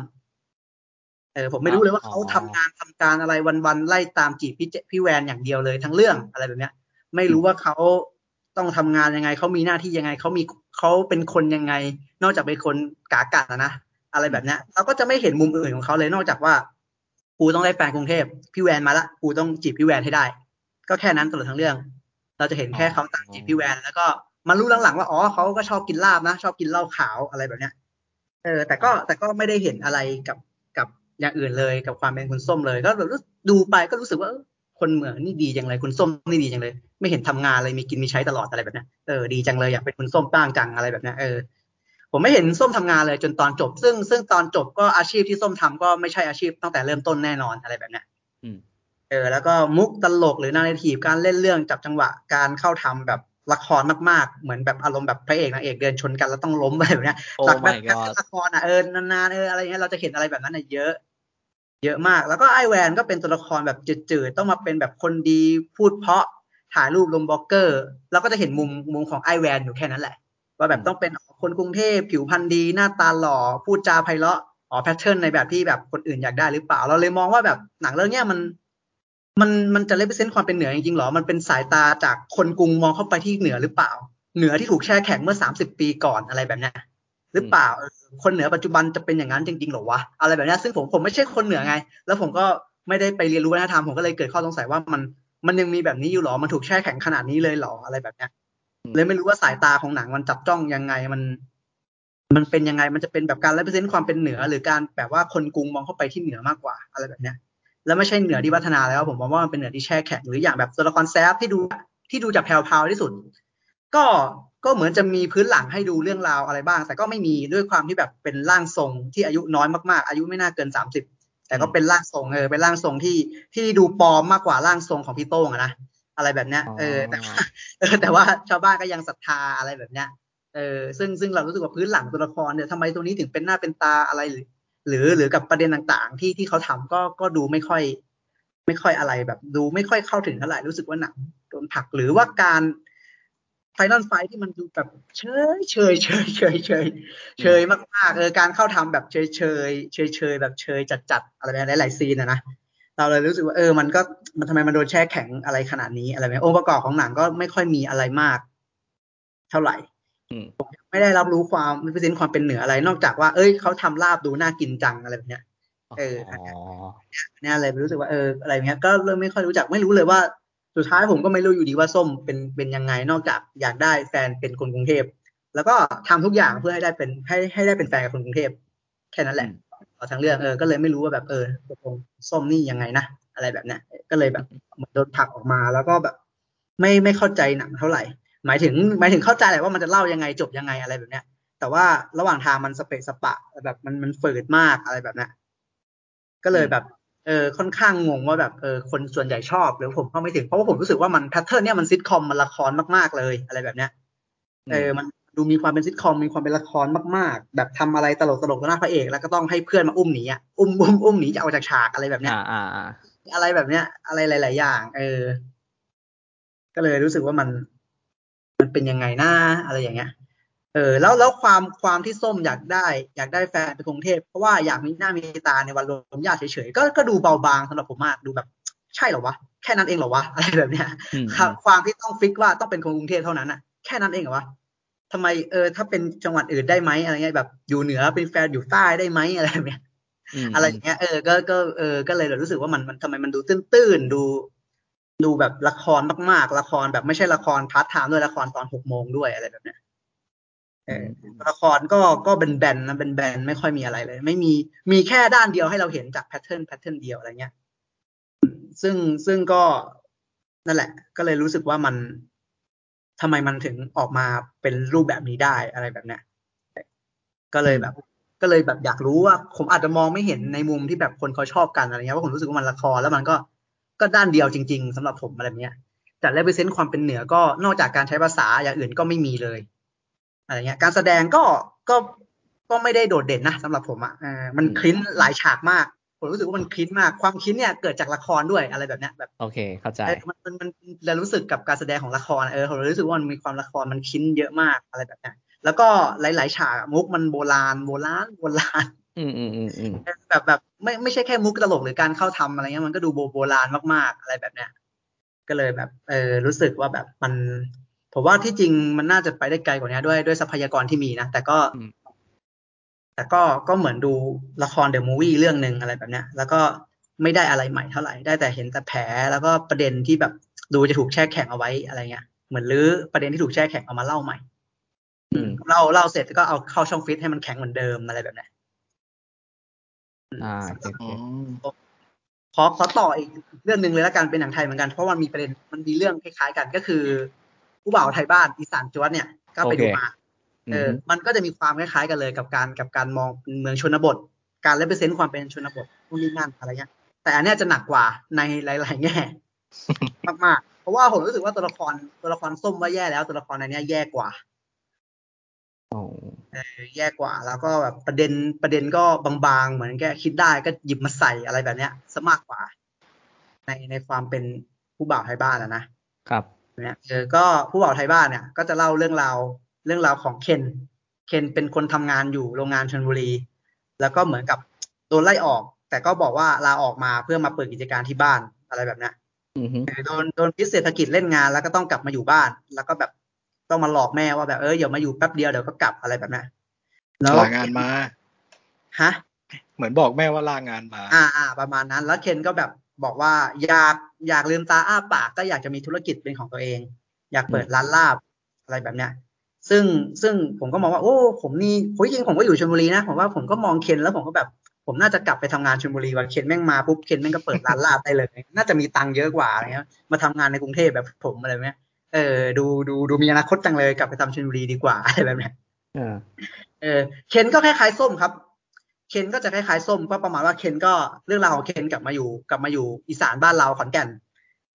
ำเออผมไม่รู้เลยว่าเขาทำงานทำการอะไรวันๆไล่ตามจีบพี่เจพี่แวนอย่างเดียวเลยทั้งเรื่องอะไรแบบเนี้ย ไม่รู้ว่าเขาต้องทำงานยังไงเขามีหน้าที่ยังไงเขามี เขาเป็นคนยังไง นอกจากเป็นคนกากัดนะ อะไรแบบนี้เราก็จะไม่เห็นมุมอื่นของเขาเลยนอกจากว่ากูต้องได้แฟนกรุงเทพพี่แวนมาละกูต้องจีบพี่แวนให้ได้ ก็แค่นั้นตลอดทั้งเรื่อง เราจะเห็นแค่เขาตามจีบพี่แวนแล้วก็มารู้หลังๆว่าอ๋อเขาก็ชอบกินลาบนะ ชอบกินเหล้าขาวอะไรแบบเนี้ยเออแต่ก็แต่ก็ไม่ได้เห็นอะไรกับกับอย่างอื่นเลยกับความเป็นคุณส้มเลย ก็แบบดูไปก็รู้สึกว่า คนเหมืองนี่ดีจังเลยคุณส้มนี่ดีจังเลย ไม่เห็นทำงานเลยมีกินมีใช้ตลอดอะไรแบบเนี้ยเออดีจังเลยอยากเป็นคุณส้มบ้างจังอะไรแบบเนี้ยเออผมไม่เห็นส้มทำงานเลยจนตอนจบ ซึ่งซึ่งตอนจบก็อาชีพที่ส้มทำก็ไม่ใช่อาชีพตั้งแต่เริ่มต้นแน่นอนอะไรแบบเนี้ยอืมเออแล้วก็มุกตลกหรือนาร์ทีฟการเล่นเรื่องจับจังหวะการเข้าทำแบบละครมากๆ เหมือนแบบอารมณ์แบบพระเอกนางเอกเดินชนกันแล้วต้องล้มอะไรแบบเนี้ยโอ้หลักแบบ my god ละครอะเออนานๆเอออะไรเงี้ยเราจะเห็นอะไรแบบนั้นเยอะ เยอะมาก แล้วก็ไอแวนก็เป็นตัวละครแบบจืดๆ ต้องมาเป็นแบบคนดีพูดเพราะถ่ายรูปลงบล็อกเกอร์เราก็จะเห็นมุมมุมของไอแวนอยู่แค่นั้นแหละ ว่าแบบต้องเป็นคนกรุงเทพผิวพรรณดี หน้าตาหล่อ พูดจาไพเราะอ๋อแพทเทิร์นในแบบที่แบบคนอื่นอยากได้หรือเปล่า เราเลยมองว่าแบบหนังเรื่องเนี้ยมัน มันมันจะ represent ความเป็นเหนือจริงๆหรอ มันเป็นสายตาจากคนกรุงมองเข้าไปที่เหนือหรือเปล่า เหนือที่ถูกแช่แข็งเมื่อสามสิบปีก่อนอะไรแบบเนี้ย หรือเปล่าเออคนเหนือปัจจุบันจะเป็นอย่างนั้นจริงๆหรอวะอะไรแบบเนี้ยซึ่งผมผมไม่ใช่คนเหนือไง แล้วผมก็ไม่ได้ไปเรียนรู้วัฒนธรรมผมก็เลยเกิดข้อสงสัยว่ามันมันยังมีแบบนี้อยู่หรอ มันถูกแช่แข็งขนาดนี้เลยหรออะไรแบบเนี้ยเลยไม่รู้ว่าสายตาของหนังมันจับจ้องยังไงมัน มันเป็นยังไงมันจะเป็นแบบการ represent ความเป็นเหนือ หรือการแบบว่าคนกรุงมองเข้าไปที่เหนือมากกว่าอะไรแบบเนี้ยแล้วไม่ใช่เหนือที่พัฒนาแล้ว ผมมองว่ามันเป็นเหนือที่แช่แข็งหรืออย่างแบบตัวละครแซฟที่ดูที่ดูจากแพรวๆที่สุด ก็ ก็เหมือนจะมีพื้นหลังให้ดูเรื่องราวอะไรบ้าง แต่ก็ไม่มีด้วยความที่แบบเป็นร่างทรงที่อายุน้อยมากๆ อายุไม่น่าเกินสามสิบแต่ก็เป็นร่างทรงเออเป็นร่างทรงที่ที่ดูปลอมมากกว่าร่างทรงของพี่โต้งอะนะอะไรแบบเนี้ยเออแต่ว่าเออแต่ว่าชาวบ้านก็ยังศรัทธาอะไรแบบเนี้ยเออซึ่งซึ่งเรารู้สึกว่าพื้นหลังตัวละครเนี่ยทำไมตัวนี้ถึงเป็นหน้าเป็นตาอะไรหรือ หรือหรือกับประเด็นต่างๆ ที่ที่เขาทำก็ก็ดูไม่ค่อย ไม่ค่อยอะไรแบบ ดูไม่ค่อยเข้าถึงเท่าไหร่รู้สึกว่าหนังโดนผลักหรือว่าการ ไฟนอลไฟที่มันดูแบบเฉยเฉยเฉยเฉยเฉยเฉยมากๆเออการเข้าทำแบบเฉยเฉยเฉยเฉยแบบเฉยจัดๆอะไรแบบหลายๆซีนอะนะเราเลยรู้สึกว่าเออมันก็มันทำไมมันโดนแช่แข็งอะไรขนาดนี้อะไรแบบองค์ประกอบของหนังก็ไม่ค่อยมีอะไรมาก เท่าไหร่อืมไม่ได้รับรู้ความ represent ความเป็นเหนืออะไร นอกจากว่า เอ้ยเขาทำลาบดูน่ากินจังอะไรแบบเนี้ยเออเนี่ยเลยรู้สึกว่าเอออะไรเงี้ยก็เริ่มไม่ค่อยรู้จักไม่รู้เลยว่า สุดท้ายผมก็ไม่รู้อยู่ดีว่าส้มเป็นเป็นยังไงนอกจากอยากได้แฟนเป็นคนกรุงเทพแล้วก็ทำทุกอย่างเพื่อให้ได้เป็นให้ให้ได้เป็นแฟนกับคนกรุงเทพแค่นั้นแหละเอาทั้งเรื่องเออก็เลยไม่รู้ว่าแบบเออตกลงส้มนี่ยังไงนะอะไรแบบเนี้ยก็เลยแบบเหมือนโดนผลักออกมาแล้วก็แบบ ไม่ไม่เข้าใจหนังเท่าไหร่ หมายถึงหมายถึงเข้าใจแหละว่ามันจะเล่ายังไงจบยังไงอะไรแบบเนี้ย แต่ว่าระหว่างทางมันสเปะสปะแบบมันมันฝืดมากอะไรแบบเนี้ยก็เลยแบบ เออค่อนข้างงงว่าแบบเออคนส่วนใหญ่ชอบหรือผมเข้าไม่ถึงเพราะว่าผมรู้สึกว่ามัน pattern เนี่ยมันซิทคอมมันละครมากๆเลยอะไรแบบเนี้ยเออมันดูมีความเป็นซิทคอมมีความเป็นละครมากๆ แบบทำอะไรตลกตลกต่อหน้าพระเอกแล้วก็ต้องให้เพื่อนมาอุ้มหนีอะอุ้มอุ้มอุ้มหนีจะเอาจากฉากอะไรแบบเนี้ยอ่าอ่าอ่าอะไรแบบเนี้ย อะไรหลาย ๆ อย่าง เออ ก็เลยรู้สึกว่ามัน มันเป็นยังไงหน้าอะไรอย่างเงี้ย เออแล้วแล้วความความที่ส้มอยากได้ อยากได้แฟนเป็นกรุงเทพเพราะว่าอยากมีหน้ามีตาในวันรวมญาติเฉยๆก็ก็ดูเบาบางสำหรับผมมากดูแบบ ใช่เหรอวะแค่นั้นเองเหรอวะอะไรแบบเนี้ยอืมความความที่ต้องฟิกว่าต้องเป็นคนกรุงเทพเท่านั้นอะแค่นั้นเองเหรอวะทำไมเออถ้าเป็นจังหวัดอื่นได้ไหมอะไรเงี้ยแบบอยู่เหนือเป็นแฟนอยู่ใต้ได้ไหมอะไรแบบเนี้ยมอะไรอย่างเงี้ยเออก็ก็เออก็เลยรู้สึกว่ามันมันทำไมมันดูตื้นๆดู ดูแบบละครมากๆ ละครแบบไม่ใช่ละคร prime time ด้วยละครตอนหกโมงด้วยอะไรแบบเนี้ย เออละครก็ก็เป็นแบนๆนะเป็นแบนๆไม่ค่อยมีอะไรเลย ไม่มีมีแค่ด้านเดียวให้เราเห็นจาก pattern pattern เดียวอะไรเงี้ยซึ่งซึ่งก็นั่นแหละ ก็เลยรู้สึกว่ามันทำไมมันถึงออกมาเป็นรูปแบบนี้ได้อะไรแบบเนี้ยก็เลยแบบ ก็เลยแบบอยากรู้ว่า ผมอาจจะมองไม่เห็นในมุมที่แบบคนเขาชอบกันอะไรเงี้ยว่าผมรู้สึกว่ามันละครแล้วมันก็ก็ด้านเดียวจริง ๆสำหรับผมอะไรเงี้ยแต่ represent ความเป็นเหนือก็นอกจากการใช้ภาษาอย่างอื่นก็ไม่มีเลย อะไรเงี้ย การแสดงก็ก็ก็ไม่ได้โดดเด่นนะสำหรับผมอะเออมัน cringe หลายฉากมาก ผมรู้สึกว่ามัน cringe มาก ความ cringe เนี่ยเกิดจากละครด้วยอะไรแบบเนี้ยแบบโอเคเข้าใจเออมันมันมันเรารู้สึกกับการแสดงของละครเออผมรู้สึกว่ามันมีความละครมัน cringe เยอะมากอะไรแบบเนี้ยแล้วก็หลาย ๆ ฉากมุกมันโบราณโบราณโบราณอืมอืมอืมอืมแบบแบบไม่ไม่ใช่แค่มุกตลกหรือการเข้าทำอะไรเงี้ยมันก็ดูโบโบราณมากๆอะไรแบบเนี้ยก็เลยแบบเออรู้สึกว่าแบบมัน ผมว่าที่จริงมันน่าจะไปได้ไกลกว่านี้ด้วยด้วยทรัพยากรที่มีนะ แต่ก็ แต่ก็ก็เหมือนดูละครเดอะมูวี่เรื่องหนึ่งอะไรแบบเนี้ย แล้วก็ไม่ได้อะไรใหม่เท่าไหร่ ได้แต่เห็นแต่แผลแล้วก็ประเด็นที่แบบดูจะถูกแช่แข็งเอาไว้อะไรเงี้ย เหมือนรื้อประเด็นที่ถูกแช่แข็งเอามาเล่าใหม่อืมเล่าเล่าเสร็จก็เอาเข้าช่องฟิตให้มันแข็งเหมือนเดิมอะไรแบบเนี้ยอ่าโอเคโออืเคมขอขอต่ออีกเรื่องหนึ่งเลยละกันเป็นหนังไทยเหมือนกันเพราะมันมีประเด็นมันมีเรื่องคล้ายๆกันก็คือ ผู้บ่าวไทยบ้านอีสานจวดเนี่ยก็ไปดูมาเออมันก็จะมีความคล้ายๆกันเลยกับการกับการมองเมืองชนบท การเลเปเซนต์ความเป็นชนบทนู่นนี่นั่นอะไรเงี้ยแต่อันเนี้ยจะหนักกว่าในหลาย ๆ แง่มากๆเพราะว่าผมรู้สึกว่าตัวละครตัวละครส้มว่าแย่แล้วตัวละครในเนี้ยแย่กว่าโอ้เออแย่กว่า แล้วก็แบบประเด็นประเด็นก็บางๆ เหมือนแกคิดได้ก็หยิบมาใส่อะไรแบบเนี้ยซะมากกว่า ในในความเป็นผู้บ่าวไทยบ้านอะนะครับ เนี่ยเออก็ผู้บ่าวไทยบ้านเนี่ยก็จะเล่าเรื่องราวเรื่องราวของเคนเคนเป็นคนทำงานอยู่โรงงานชลบุรี แล้วก็เหมือนกับโดนไล่ออก แต่ก็บอกว่าลาออกมาเพื่อมาเปิดกิจการที่บ้านอะไรแบบเนี้ยอือฮึเออโดนโดนพิษเศรษฐกิจเล่นงานแล้วก็ต้องกลับมาอยู่บ้าน แล้วก็แบบต้องมาหลอกแม่ว่าแบบเอออย่ามาอยู่แป๊บเดียวเดี๋ยวก็กลับอะไรแบบเนี้ยแล้วลางานมาฮะเหมือนบอกแม่ว่าลางานมา อ่าอ่าประมาณนั้น แล้วเคนก็แบบบอกว่าอยาก อยากลืมตาอ้าปากก็อยากจะมีธุรกิจเป็นของตัวเอง อยากเปิดร้านลาบอะไรแบบเนี้ยซึ่งซึ่งผมก็มองว่าโอ้ผมนี่โอ้ยจริงผมก็อยู่ชลบุรีนะผมว่าผมก็มองเคนแล้วผมก็แบบ ผมน่าจะกลับไปทำงานชลบุรีวันเคนแม่งมาปุ๊บเคนแม่งก็เปิดร้านลาบได้เลย น่าจะมีตังค์เยอะกว่าอะไรเงี้ยมาทำงานในกรุงเทพแบบผมอะไรแบบเนี้ยเออดูดูดูมีอนาคตจังเลยกลับไปทำชลบุรีดีกว่าอะไรแบบเนี้ยอ่าเออเคนก็คล้ายๆส้มครับ เคนก็จะคล้ายๆส้มก็ประมาณว่าเคนก็เรื่องราวของเคนกลับมาอยู่กลับมาอยู่อีสานบ้านเราขอนแก่น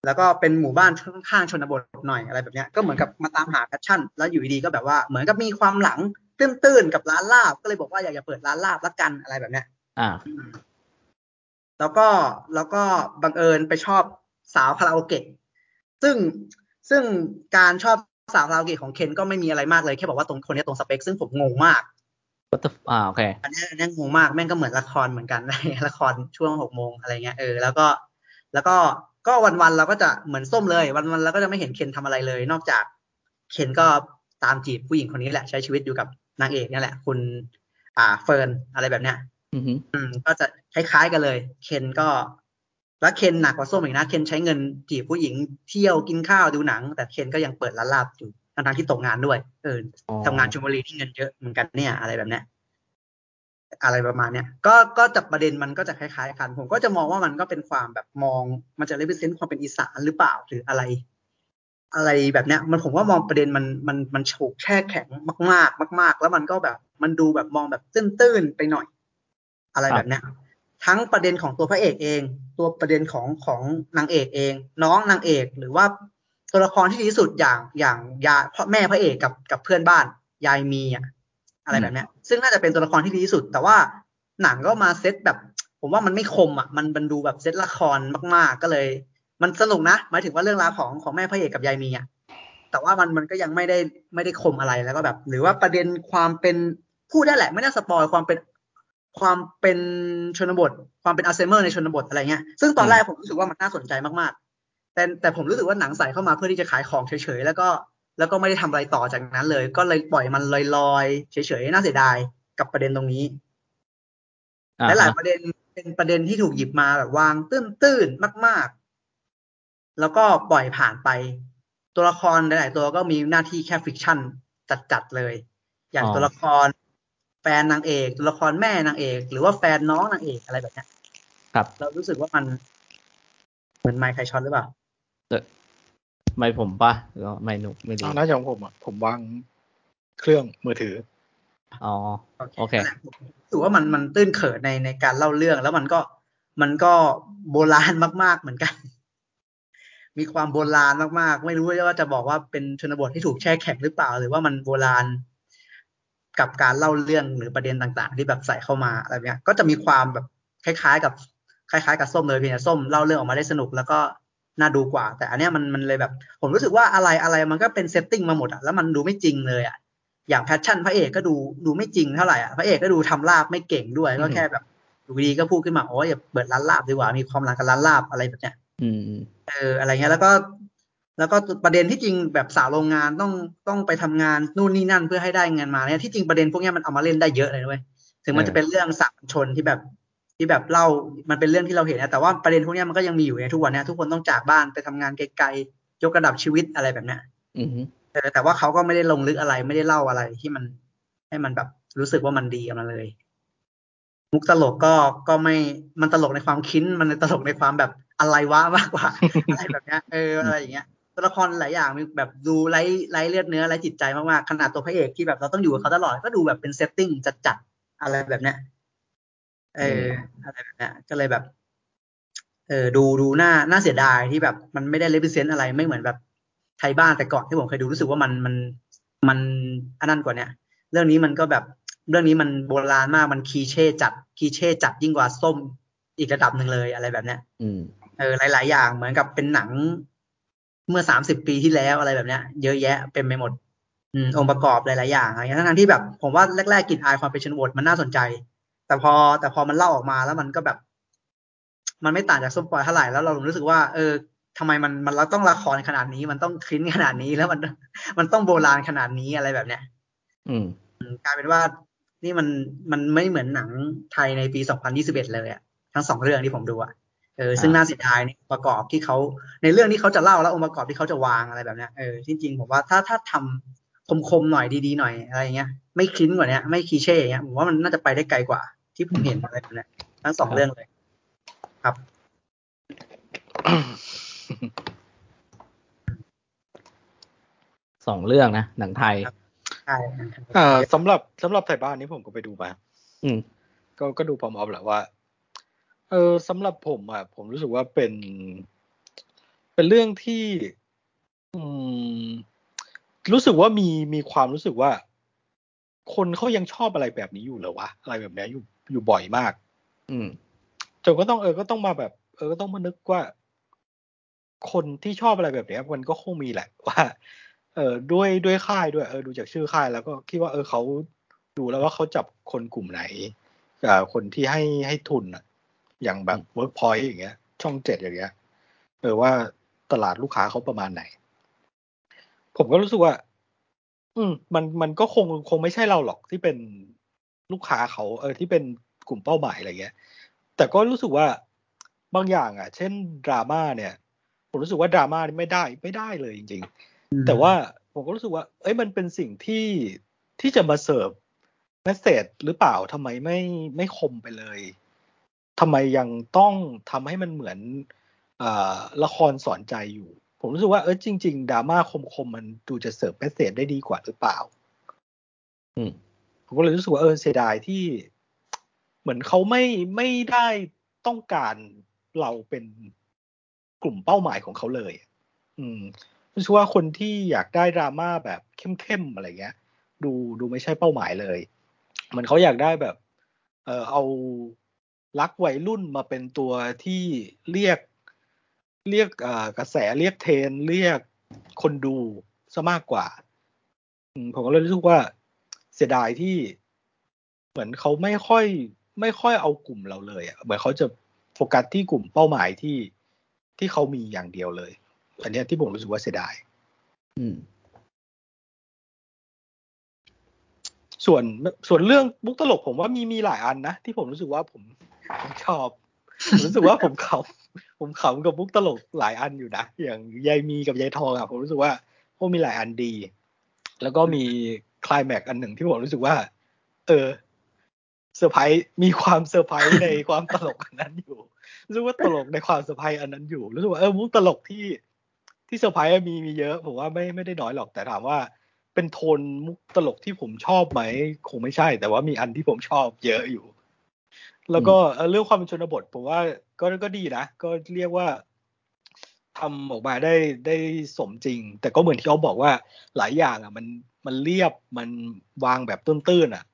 แล้วก็เป็นหมู่บ้านข้างๆชนบทหน่อยอะไรแบบเนี้ยก็เหมือนกับมาตามหา passion แล้วอยู่ดีๆก็แบบว่าเหมือนกับมีความหลังตื้นๆกับร้านลาบก็เลยบอกว่าอยากจะเปิดร้านลาบละกันอะไรแบบเนี้ยอ่า แล้วก็แล้วก็บังเอิญไปชอบสาวคาราโอเกะซึ่งซึ่งการชอบสาวคาราโอเกะของเคนก็ไม่มีอะไรมากเลยแค่บอกว่าตรงคนนี้ตรงสเปค ซึ่งผมงงมาก what the f- อ่าโอเคอันนี้อันนี้งงมากแม่งก็เหมือนละครเหมือนกันละครช่วงหกโมงอะไรเงี้ยเออแล้วก็ แล้วก็ก็วันๆเราก็จะเหมือนส้มเลย วันๆเราก็จะไม่เห็นเคนทำอะไรเลย นอกจากเคนก็ตามจีบผู้หญิงคนนี้แหละใช้ชีวิตอยู่กับนางเอกเนี่ยแหละ คุณ อ่าเฟิร์นอะไรแบบเนี้ยอือฮึอืมก็จะคล้ายๆกันเลย เคนก็แล้วเคนหนักกว่าส้มอีกนะเคนใช้เงินจีบผู้หญิงเที่ยวกินข้าวดูหนัง แต่เคนก็ยังเปิดร้านลาบอยู่ ทั้งๆที่ตกงานด้วยเอออ๋อทำงานชลบุรีที่เงินเยอะเหมือนกันเนี่ย อะไรแบบเนี้ยอะไรประมาณเนี้ยก็ก็จับประเด็นมันก็จะคล้ายๆกัน ผมก็จะมองว่ามันก็เป็นความแบบมองมันจะ represent ความเป็นอีสานหรือเปล่าหรืออะไร อะไรแบบเนี้ย มันผมว่ามองประเด็นมันมันมันโฉกแช่แข็งมากๆ มาก ๆ แล้วมันก็แบบมันดูแบบมองแบบตื้นๆไปหน่อย อะไรแบบเนี้ยทั้งประเด็นของตัวพระเอกเอง ตัวประเด็นของของนางเอกเอง น้องนางเอกหรือว่า ตัวละครที่ดีที่สุดอย่างอย่างยาพ่อแม่พระเอกกับกับเพื่อนบ้าน ยายมีอะอะไรแบบเนี้ย ซึ่งน่าจะเป็นตัวละครที่ดีที่สุด แต่ว่าหนังก็มาเซตแบบ ผมว่ามันไม่คมอะ มันมันดูแบบเซตละครมาก ๆ ก็เลย มันสนุกนะหมายถึงว่าเรื่องราวของของแม่พระเอกกับยายมีอะแต่ว่ามันมันก็ยังไม่ได้ไม่ได้คมอะไรแล้วก็แบบ หรือว่าประเด็นความเป็นพูดได้แหละไม่น่า spoil ความเป็นความเป็นชนบท ความเป็นอัลไซเมอร์ในชนบทอะไรเงี้ย ซึ่งตอนแรกผมรู้สึกว่ามันน่าสนใจมากๆ แต่แต่ผมรู้สึกว่าหนังใส่เข้ามาเพื่อที่จะขายของเฉยๆแล้วก็แล้วก็ไม่ได้ทำอะไรต่อจากนั้นเลย ก็เลยปล่อยมันลอยๆเฉยๆน่าเสียดายกับประเด็นตรงนี้อ่าและหลายฮะประเด็นเป็นประเด็นที่ถูกหยิบมาแบบวางตื้นๆมาก ๆ แล้วก็ปล่อยผ่านไป ตัวละครหลายๆตัวก็มีหน้าที่แค่ฟิกชั่นจัดๆเลย อย่างตัวละครแฟนนางเอกตัวละครแม่นางเอก หรือว่าแฟนน้องนางเอกอะไรแบบเนี้ยครับ เรารู้สึกว่ามันเหมือนไมค์ไคช็อตหรือเปล่า ไม่ผมปะหรือว่าไม่หนุกไม่ดีเอาน่าจะของผมอะ ผมวางเครื่องมือถือ อ๋อ โอเคนั่นแหละผมรู้สึกว่ามันมันตื้นเขินในในการเล่าเรื่องแล้วมันก็มันก็โบราณมาก ๆ เหมือนกัน มีความโบราณมาก ๆ ไม่รู้ว่าจะบอกว่าเป็นชนบทที่ถูกแช่แข็งหรือเปล่า หรือว่ามันโบราณกับการเล่าเรื่องหรือประเด็นต่างๆ ที่แบบใส่เข้ามาอะไรเงี้ย ก็จะมีความแบบคล้าย ๆ กับคล้าย ๆ กับส้มเลยเพียงแต่ส้มเล่าเรื่องออกมาได้สนุก แล้วก็ น่าดูกว่า แต่อันเนี้ยมันมันเลยแบบ ผมรู้สึกว่าอะไรอะไรมันก็เป็น setting มาหมดอะแล้วมันดูไม่จริงเลยอะอย่าง passion พระเอกก็ดูดูไม่จริงเท่าไหร่อะพระเอกก็ดูทำลาบไม่เก่งด้วยก็แค่แบบอยู่ดีก็พูดขึ้นมาโอ้ยอยากเปิดร้านลาบดีกว่ามีความหลังกับร้านลาบอะไรแบบเนี้ยอืมอืมเอออะไรเงี้ยแล้วก็ แล้วก็ประเด็นที่จริงแบบสาวโรงงานต้องต้องไปทำงานนู่นนี่นั่นเพื่อให้ได้เงินมาเนี่ยที่จริงประเด็นพวกเนี้ยมันเอามาเล่นได้เยอะเลยด้วยถึงมันจะเป็นเรื่องสามัญชนที่แบบ ที่แบบเล่ามันเป็นเรื่องที่เราเห็นนะแต่ว่าประเด็นพวกเนี้ยมันก็ยังมีอยู่ในทุกวันเนี้ยทุกคนต้องจากบ้านไปทำงานไกลๆยกระดับชีวิตอะไรแบบเนี้ยอือฮึเออแต่ว่าเขาก็ไม่ได้ลงลึกอะไรไม่ได้เล่าอะไรที่มันให้มันแบบรู้สึกว่ามันดีกับมันเลย มุกตลกก็ก็ไม่มันตลกในความ cringe มันตลกในความแบบอะไรวะมากกว่าอะไรแบบเนี้ยเอออะไรอย่างเงี้ยตัวละครหลายอย่างมีแบบดูไร้ไร้เลือดเนื้อไร้จิตใจมากๆขนาดตัวพระเอกที่แบบเราต้องอยู่กับเขาตลอดก็ดูแบบเป็น settingจัดๆอะไรแบบเนี้ย เอออะไรแบบเนี้ยก็เลยแบบ เออดูดูหน้าน่าเสียดายที่แบบ มันไม่ได้เลเวลเซนต์อะไรไม่เหมือนแบบไทยบ้านแต่ก่อนที่ผมเคยดูรู้สึกว่ามันมันมันอันนั้นกว่าเนี้ยเรื่องนี้มันก็แบบเรื่องนี้มันโบราณมากมันคีเช่จัดคีเช่จัดยิ่งกว่าส้มอีกระดับหนึ่งเลยอะไรแบบเนี้ยอืมเออหลาย ๆ อย่างเหมือนกับเป็นหนังเมื่อสามสิบปีที่แล้วอะไรแบบเนี้ย เยอะแยะเป็นไปหมด อืมองค์ประกอบหลาย ๆ อย่างอะไรเงี้ยทั้งๆที่แบบ ผมว่าแรก ๆกลินอายความเป็นชนบทมันน่าสนใจ แต่พอแต่พอมันเล่าออกมาแล้วมันก็แบบ มันไม่ต่างจากส้มปล่อยเท่าไหร่แล้วเรารู้สึกว่า เออทำไมมันมันเราต้องละครขนาดนี้ มันต้องคลิ้นขนาดนี้แล้วมันมันต้องโบราณขนาดนี้อะไรแบบเนี้ยอืมกลายเป็นว่านี่มันมันไม่เหมือนหนังไทยในปี 2021 เลยอะทั้งสองเรื่องที่ผมดูอะเออซึ่งอ่าน่าเสียดายนี่ประกอบที่เขาในเรื่องที่เขาจะเล่าแล้วองค์ประกอบที่เขาจะวางอะไรแบบเนี้ยเออจริงๆผมว่าถ้าถ้าทำคมๆหน่อยดีๆหน่อยอะไรอย่างเงี้ยไม่คลิ้นกว่าเนี้ยไม่คีเช่อย่างเงี้ยผมว่ามันน่าจะไปได้ไกลกว่า ที่ผมเห็นอะไรแบบเนี้ยทั้งสองเรื่องเลย ครับ สองเรื่องนะ หนังไทยครับใช่เอ่อสำหรับสำหรับไทยบ้านนี้ผมก็ไปดูมาอืม ก็ก็ดูพร้อมๆแหละว่า เออสำหรับผมอะ ผมรู้สึกว่าเป็น เป็นเรื่องที่ อืม รู้สึกว่ามีมีความรู้สึกว่า คนเขายังชอบอะไรแบบนี้อยู่เหรอวะอะไรแบบเนี้ยอยู่อยู่บ่อยมาก อืมจนก็ต้องเออก็ต้องมาแบบ เออก็ต้องมานึกว่า คนที่ชอบอะไรแบบเนี้ยมันก็คงมีแหละ ว่า เออด้วยด้วยค่ายด้วยเออดูจากชื่อค่ายแล้วก็คิดว่า เออเขาดูแล้วว่าเขาจับคนกลุ่มไหนกับคนที่ให้ให้ทุนอะ อย่างแบบเวิร์กพอยต์อย่างเงี้ย ช่องเจ็ดอย่างเงี้ยเออว่าตลาดลูกค้าเขาประมาณไหน ผมก็รู้สึกว่า อืมมันมันก็คงคงไม่ใช่เราหรอกที่เป็นลูกค้าเขาเออที่เป็นกลุ่มเป้าหมายอะไรเงี้ย แต่ก็รู้สึกว่าบางอย่างอะ เช่นดราม่าเนี่ย ผมรู้สึกว่าดราม่านี่ไม่ได้ไม่ได้เลยจริง ๆ แต่ว่าผมก็รู้สึกว่า เอ้ยมันเป็นสิ่งที่ที่จะมาเสิร์ฟเมสเซจหรือเปล่าทำไมไม่ไม่คมไปเลยทำไมยังต้องทำให้มันเหมือนอ่าละครสอนใจอยู่ ผมรู้สึกว่าเออจริง ๆดราม่าคมๆมันดูจะเสิร์ฟเมสเซจได้ดีกว่าหรือเปล่า อืมผมก็เลยรู้สึกว่าเออเสียดายที่เหมือนเขาไม่ไม่ได้ต้องการเราเป็นกลุ่มเป้าหมายของเขาเลย อืมรู้สึกว่าคนที่อยากได้ดราม่าแบบเข้มๆอะไรเงี้ย ดูดูไม่ใช่เป้าหมายเลยเหมือนเขาอยากได้แบบ เออเอารักวัยรุ่นมาเป็นตัวที่เรียก เรียกเอ่อกระแสเรียกเทรนเรียกคนดูซะมากกว่าอืมผมก็เลยรู้สึกว่าเสียดายที่เหมือนเขาไม่ค่อย ไม่ค่อยเอากลุ่มเราเลยอะเหมือนเขาจะโฟกัสที่กลุ่มเป้าหมายที่ที่เขามีอย่างเดียวเลย อันเนี้ยที่ผมรู้สึกว่าเสียดาย อืม ส่วนส่วนเรื่องมุกตลกผมว่ามีมีหลายอันนะที่ผมรู้สึกว่าผมผมชอบผม รู้สึกว่าผมขำผมขำกับมุกตลกหลายอันอยู่นะ อย่างยายมีกับยายทองอะผมรู้สึกว่าพวกมีหลายอันดี แล้วก็มีคลายแม็กอันหนึ่งที่ผมรู้สึกว่า เออเซอร์ไพรส์มีความเซอร์ไพรส์ในความตลกอันนั้นอยู่รู้สึกว่าตลกในความเซอร์ไพรส์อันนั้นอยู่รู้สึกว่าเออมุกตลกที่ที่เซอร์ไพรส์มีมีเยอะ ผมว่าไม่ไม่ได้น้อยหรอกแต่ถามว่า เป็นโทนมุกตลกที่ผมชอบไหมคงไม่ใช่ แต่ว่ามีอันที่ผมชอบเยอะอยู่ แล้วก็เอ่อเรื่องความเป็นชนบทผมว่าก็ก็ดีนะ ก็เรียกว่าทำออกมาได้ได้สมจริง แต่ก็เหมือนที่เขาบอกว่าหลายอย่างอะ มันมันเรียบมันวางแบบตื้นๆอะ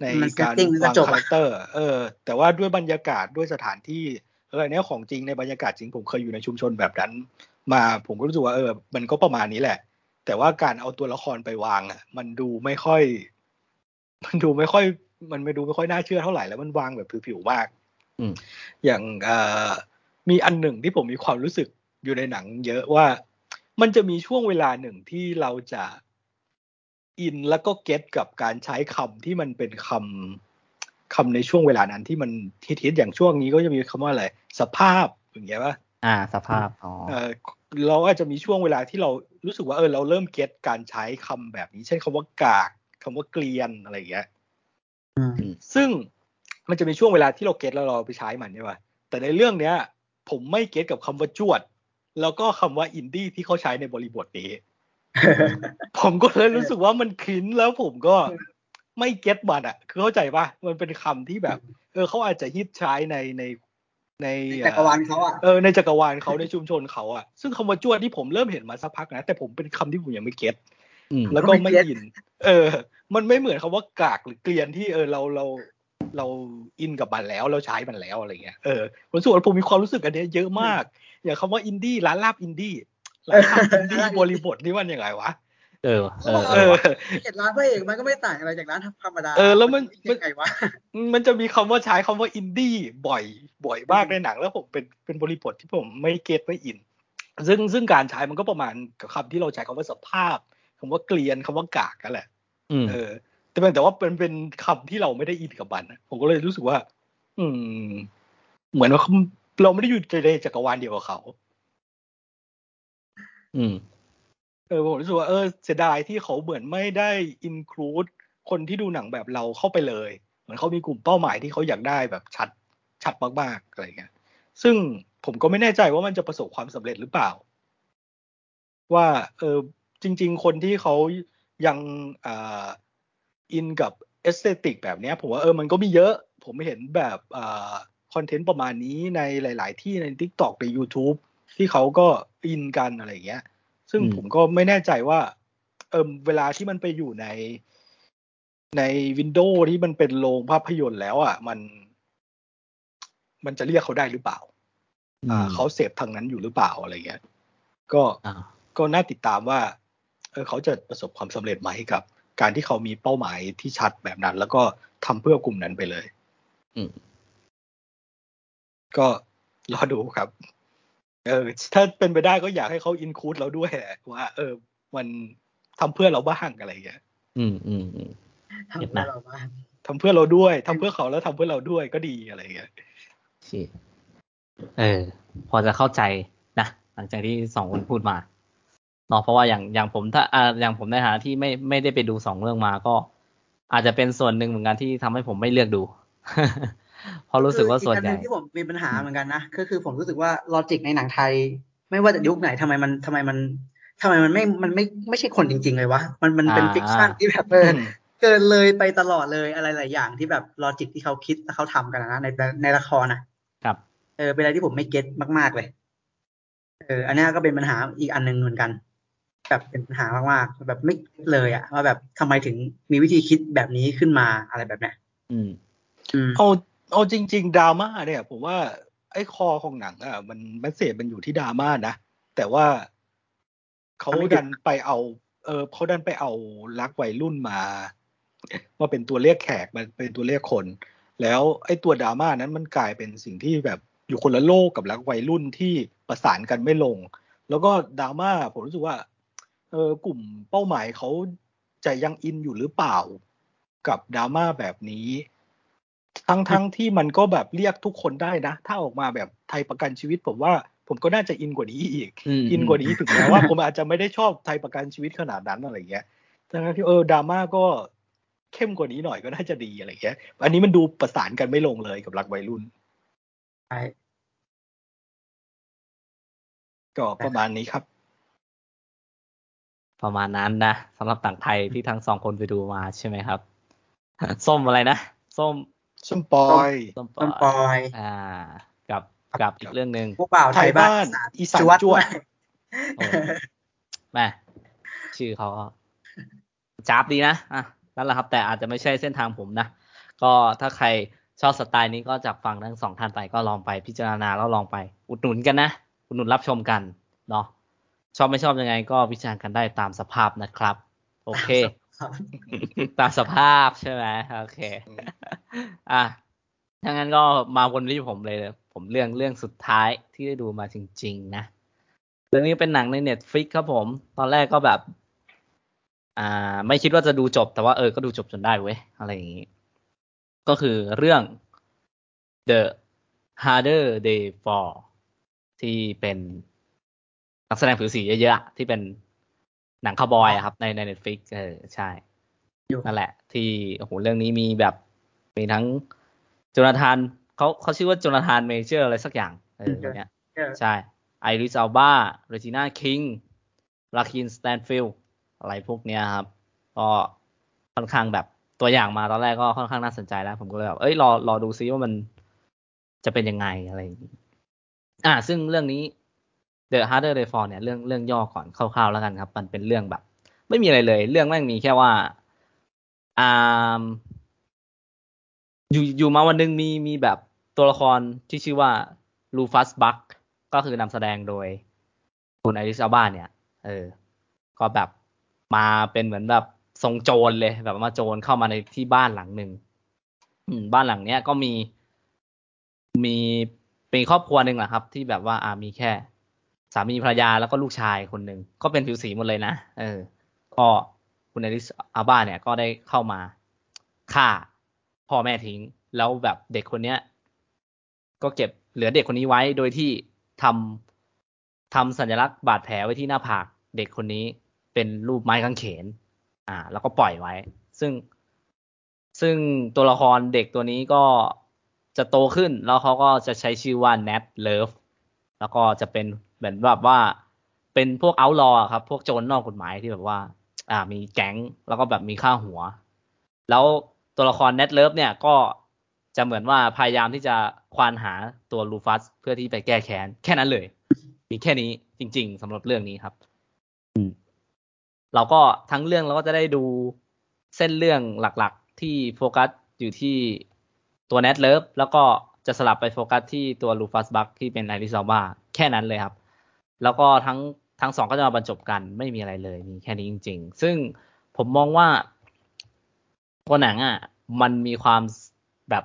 ในมันการ setting มันก็วางจบ characterร์เออ แต่ว่าด้วยบรรยากาศด้วยสถานที่เอออันเนี้ยของจริงในบรรยากาศจริงผมเคยอยู่ในชุมชนแบบนั้น มาผมก็รู้สึกว่าเออ มันก็ประมาณนี้แหละ แต่ว่าการเอาตัวละครไปวางอะ มันดูไม่ค่อย มันดูไม่ค่อย มันไม่ดูไม่ค่อยน่าเชื่อเท่าไหร่แล้วมันวางแบบผิวๆมากอืมอย่างเอ่อมีอันหนึ่งที่ผมมีความรู้สึกอยู่ในหนัง เยอะว่ามันจะมีช่วงเวลาหนึ่งที่เราจะอินแล้วก็เก็ตกับการใช้คำที่มันเป็นคำคำในช่วงเวลานั้นที่มันฮิตๆอย่างช่วงนี้ก็จะมีคำว่าอะไรสภาพอย่างเงี้ยป่ะอ่า สภาพอ๋อเอ่อเราอาจจะมีช่วงเวลาที่เรารู้สึกว่าเออเราเริ่มเก็ตการใช้คำแบบนี้ เช่นคำว่ากากคำว่าเกลียนอะไรอย่างเงี้ยอืม ซึ่งมันจะมีช่วงเวลาที่เรา get แล้วเราไปใช้มันใช่ป่ะแต่ในเรื่องเนี้ย ผมไม่ get กับคำว่าจวด แล้วก็คำว่าอินดี้ที่เขาใช้ในบริบทนี้ ผมก็เลยรู้สึกว่ามัน cringe แล้วผมก็ไม่ get มันอะ คือเข้าใจป่ะมันเป็นคำที่แบบ เออเขาอาจจะฮิตใช้ในในในจักรวาลเขาอะเออในจักรวาลเขาในชุมชนเขาอะซึ่งคำว่าจวดที่ผมเริ่มเห็นมาสักพักนะแต่ผมเป็นคำที่ผมยังไม่ get อืม แล้วก็ก็ไม่ไม่ get อิน เออ มันไม่เหมือนคำว่ากากหรือเกรียนที่เออเราเราเราอินกับมันแล้วเราใช้มันแล้วอะไรเงี้ยเออผมรู้สึกว่าผมมีความรู้สึกอันเนี้ยเยอะมาก อย่างคำว่าอินดี้ร้านลาบอินดี้ร้านลาบอินดี้บริบทนี่มันยังไงวะเออเออเอเอออเห็นร้านพระเอกมันก็ไม่ต่างอะไรจากร้านธรรมดา เออแล้วมันยังไงวะมันจะมีคำว่าใช้คำว่าอินดี้บ่อย บ่อยมากในหนัง แล้วผมเป็นเป็นบริบทที่ผมไม่ get ไม่อิน ซึ่งซึ่งการใช้มันก็ประมาณกับคำที่เราใช้คำว่าสภาพ คำว่าเกลียนคำว่ากากกันแหละอืมเออ แต่เป็นแต่ว่าเป็นเป็นคำที่เราไม่ได้อินกับมันนะผมก็เลยรู้สึกว่า อืม เหมือนว่าเราไม่ได้อยู่ในจักรวาลเดียวกับเขา อืม เออผมรู้สึกว่าเออเสียดายที่เขาเหมือนไม่ได้อินคลูดคนที่ดูหนังแบบเราเข้าไปเลย เหมือนเขามีกลุ่มเป้าหมายที่เขาอยากได้แบบชัด ชัดมากๆอะไรเงี้ย ซึ่งผมก็ไม่แน่ใจว่ามันจะประสบความสำเร็จหรือเปล่า ว่า เออ จริง ๆ คนที่เขายังอ่าอินกับ aesthetic แบบเนี้ยผมว่าเออมันก็มีเยอะ ผมเห็นแบบอ่า content ประมาณนี้ในหลาย ๆ ที่ใน TikTok ใน YouTube ที่เขาก็อินกันอะไรอย่างเงี้ย ซึ่งอืมผมก็ไม่แน่ใจว่าเออเวลาที่มันไปอยู่ในในวินโดว์ที่มันเป็นโรงภาพยนตร์แล้วอะมัน มันจะเรียกเขาได้หรือเปล่า อ่า เขาเสพทางนั้นอยู่หรือเปล่าอะไรเงี้ย ก็อ่าก็น่าติดตามว่า เออเขาจะประสบความสำเร็จไหมกับ การที่เขามีเป้าหมายที่ชัดแบบนั้น แล้วก็ทำเพื่อกลุ่มนั้นไปเลย อืม ก็รอดูครับ เออ ถ้าเป็นไปได้ก็อยากให้เขาอินคูดเราด้วยแหละว่า เออ มันทำเพื่อเราบ้างอะไรเงี้ยอืมอืมอืมทำให้เราบ้างทำเพื่อเราด้วยทำเพื่อเขาแล้วทำเพื่อเราด้วยก็ดีอะไรเงี้ยชิเออ พอจะเข้าใจนะหลังจากที่สองคนพูดมา เนาะเพราะว่าอย่างอย่างผมถ้าอ่าอย่างผมในฐานะที่ไม่ไม่ได้ไปดูสองเรื่องมาก็ อาจจะเป็นส่วนหนึ่งเหมือนกันที่ทำให้ผมไม่เลือกดูเพราะรู้สึกว่าส่วนใหญ่คืออีกอันหนึ่งที่ผมมีปัญหาเหมือนกันนะก็คือผมรู้สึกว่าลอจิกในหนังไทย ไม่ว่าจะยุคไหนทำไมมันทำไมมันทำไมมันไม่มันไม่ไม่ใช่คนจริง ๆ เลยวะมันมันเป็นอ่า fiction ที่แบบเอออมเกินเลยไปตลอดเลยอะไรหลายอย่างที่แบบ logic ที่เขาคิดและเขาทำกันนะในในละครนะครับ เออเป็นอะไรที่ผมไม่ get มาก ๆเลย เออ อันเนี้ยก็เป็นปัญหาอีกอันหนึ่งเหมือนกัน แบบเป็นปัญหามากๆแบบไม่ get เลยอะว่าแบบทำไมถึงมีวิธีคิดแบบนี้ขึ้นมาอะไรแบบเนี้ยอืมอืมเอาเอาจริง ๆดราม่าเนี่ย ผมว่าไอ้คอของหนังอะมันมันเสพมันอยู่ที่ดราม่านะแต่ว่าเขาทำให้เด็กดันไปเอา เออเขาดันไปเอารักวัยรุ่นมามาเป็นตัวเรียกแขกมันเป็นตัวเรียกคน แล้วไอ้ตัวดราม่านั้นมันกลายเป็นสิ่งที่แบบอยู่คนละโลกกับรักวัยรุ่นที่ประสานกันไม่ลง แล้วก็ดราม่าผมรู้สึกว่า เออกลุ่มเป้าหมายเขาจะยังอินอยู่หรือเปล่ากับดราม่าแบบนี้ ทั้งทั้งที่มันก็แบบเรียกทุกคนได้นะ ถ้าออกมาแบบไทยประกันชีวิต ผมว่าผมก็น่าจะอินกว่านี้อีกอืมอินกว่านี้ถึงแม้ว่า ผมอาจจะไม่ได้ชอบไทยประกันชีวิตขนาดนั้นอะไรเงี้ยทั้งที่เออดราม่าก็เข้มกว่านี้หน่อยก็น่าจะดีอะไรเงี้ย อันนี้มันดูประสานกันไม่ลงเลยกับรักวัยรุ่นใช่ก็ประมาณนี้ครับ ประมาณนั้นนะสำหรับต่างไทยที่ทั้งสองคนไปดูมาใช่ไหมครับ ส้มอะไรนะ ส้มส้มปอยส้มปต้นปอยอย อ่า กับกับอีกเรื่องหนึ่งพวกบ่าวไทยบ้านอีสานจวดจวดด้วยโอ้แม่ชื่อเขาก็จับดีนะอะนั่นแหละครับ แต่อาจจะไม่ใช่เส้นทางผมนะ ก็ถ้าใครชอบสไตล์นี้ก็จากฟังทั้งสองท่านไปก็ลองไปพิจารณาแล้วลองไป อุดหนุนกันนะ อุดหนุนรับชมกันเนาะ ชอบไม่ชอบยังไงก็วิจารณ์กันได้ตามสภาพนะครับ โอเคครับตามสภาพใช่ไหมโอเค อะถ้างั้นก็มาวนที่ผมเลย ผมเรื่องเรื่องสุดท้ายที่ได้ดูมาจริง ๆ นะเรื่องนี้เป็นหนังในเน็ตฟ i ิกครับผม ตอนแรกก็แบบ อ่า ไม่คิดว่าจะดูจบ แต่ว่าเออ ก็ดูจบจนได้เว้ย อะไรอย่างนี้ ก็คือเรื่อง The Harder They Fall ที่เป็น นักแสดงผิวสีเยอะๆที่เป็นหนังคาวบอยครับในใน Netflix เออใช่นั่นแหละ ที่โอ้โหเรื่องนี้มีแบบมีทั้ง Jonathan เขาเขาชื่อว่า Jonathan Majors อะไรสักอย่างเออเนี้ยใช่ Idris Elba Regina King LaKeith Stanfield อะไรพวกเนี้ยครับ ก็ค่อนข้างแบบตัวอย่างมาตอนแรกก็ค่อนข้างน่าสนใจแล้ว ผมก็เลยแบบเอ้ยรอรอดูซิว่ามันจะเป็นยังไงอะไรอย่างนี้อ่า ซึ่งเรื่องนี้ The Harder They Fall เนี่ยเรื่องเรื่องย่อก่อนคร่าวๆแล้วกันครับ มันเป็นเรื่องแบบ ไม่มีอะไรเลย เรื่องแม่งมีแค่ว่าอ่าอยู่อยู่มาวันนึงมีมีแบบตัวละครที่ชื่อว่าลูฟัสบัคก็คือนำแสดงโดยคุณไอริสอาบ้าเนี่ย เออ ก็แบบมาเป็นเหมือนแบบทรงโจรเลย แบบมาโจรเข้ามาในที่บ้านหลังหนึ่งบ้านหลังเนี้ยก็มีมีเป็นครอบครัวหนึ่งแหละครับ ที่แบบว่าอ่ามีแค่ สามีภรรยาแล้วก็ลูกชายคนหนึ่งก็เป็นผิวสีหมดเลยนะเออ ก็คุณอริสอาบ้าเนี่ยก็ได้เข้ามาฆ่าพ่อแม่ทิ้ง แล้วแบบเด็กคนเนี้ย ก็เก็บเหลือเด็กคนนี้ไว้โดยที่ทำทำสัญลักษณ์บาดแผลไว้ที่หน้าผากเด็กคนนี้เป็นรูปไม้กางเขน อ่า แล้วก็ปล่อยไว้ ซึ่ง ซึ่งตัวละครเด็กตัวนี้ก็จะโตขึ้น แล้วเขาก็จะใช้ชื่อว่า Nat Love แล้วก็จะเป็น เหมือนแบบว่าเป็นพวกเอาลอครับ พวกโจรนอกกฎหมายที่แบบว่า อ่า มีแก๊งแล้วก็แบบมีค่าหัว แล้วตัวละคร Nat Love เนี่ยก็จะเหมือนว่าพยายามที่จะควานหาตัว Rufus เพื่อที่ไปแก้แค้นแค่นั้นเลย มีแค่นี้จริง ๆสำหรับเรื่องนี้ครับอืมเราก็ทั้งเรื่องเราก็จะได้ดูเส้นเรื่องหลักๆ ที่โฟกัสอยู่ที่ตัว Nat Love แล้วก็จะสลับไปโฟกัสที่ตัว Rufus Buck ที่เป็น Idris Elba แค่นั้นเลยครับ แล้วก็ทั้งทั้งสองก็จะมาบรรจบกันไม่มีอะไรเลยมีแค่นี้จริง ๆ ซึ่งผมมองว่าตัวหนังอะ มันมีความแบบ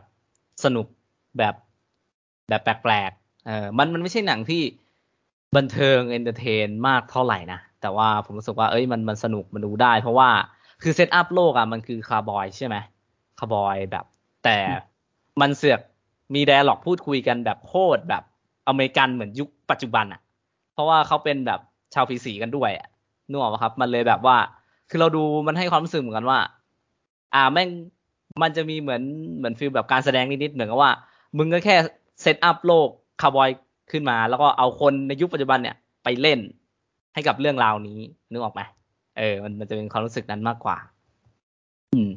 สนุกแบบแบบแปลกๆเออมันมันไม่ใช่หนังที่บันเทิง entertain มากเท่าไหร่นะ แต่ว่าผมรู้สึกว่าเอ้ยมันมันสนุกมันดูได้ เพราะว่าคือ set up โลกอะมันคือคาร์บอยใช่ไหมคาร์บอยแบบ แต่มันเสือกมี dialogue พูดคุยกันแบบโคตรแบบอเมริกันเหมือนยุคปัจจุบันอะ เพราะว่าเขาเป็นแบบชาวผิวสีกันด้วยนึกออกไหมครับ มันเลยแบบว่า คือเราดูมันให้ความรู้สึกเหมือนกันว่า อ่าแม่งมันจะมีเหมือนเหมือน feel แบบการแสดงนิดๆเหมือนกับว่า มึงก็แค่ set up โลกคาวบอยขึ้นมา แล้วก็เอาคนในยุคปัจจุบันเนี่ยไปเล่นให้กับเรื่องราวนี้นึกออกไหมเออ มันมันจะเป็นความรู้สึกนั้นมากกว่า อืม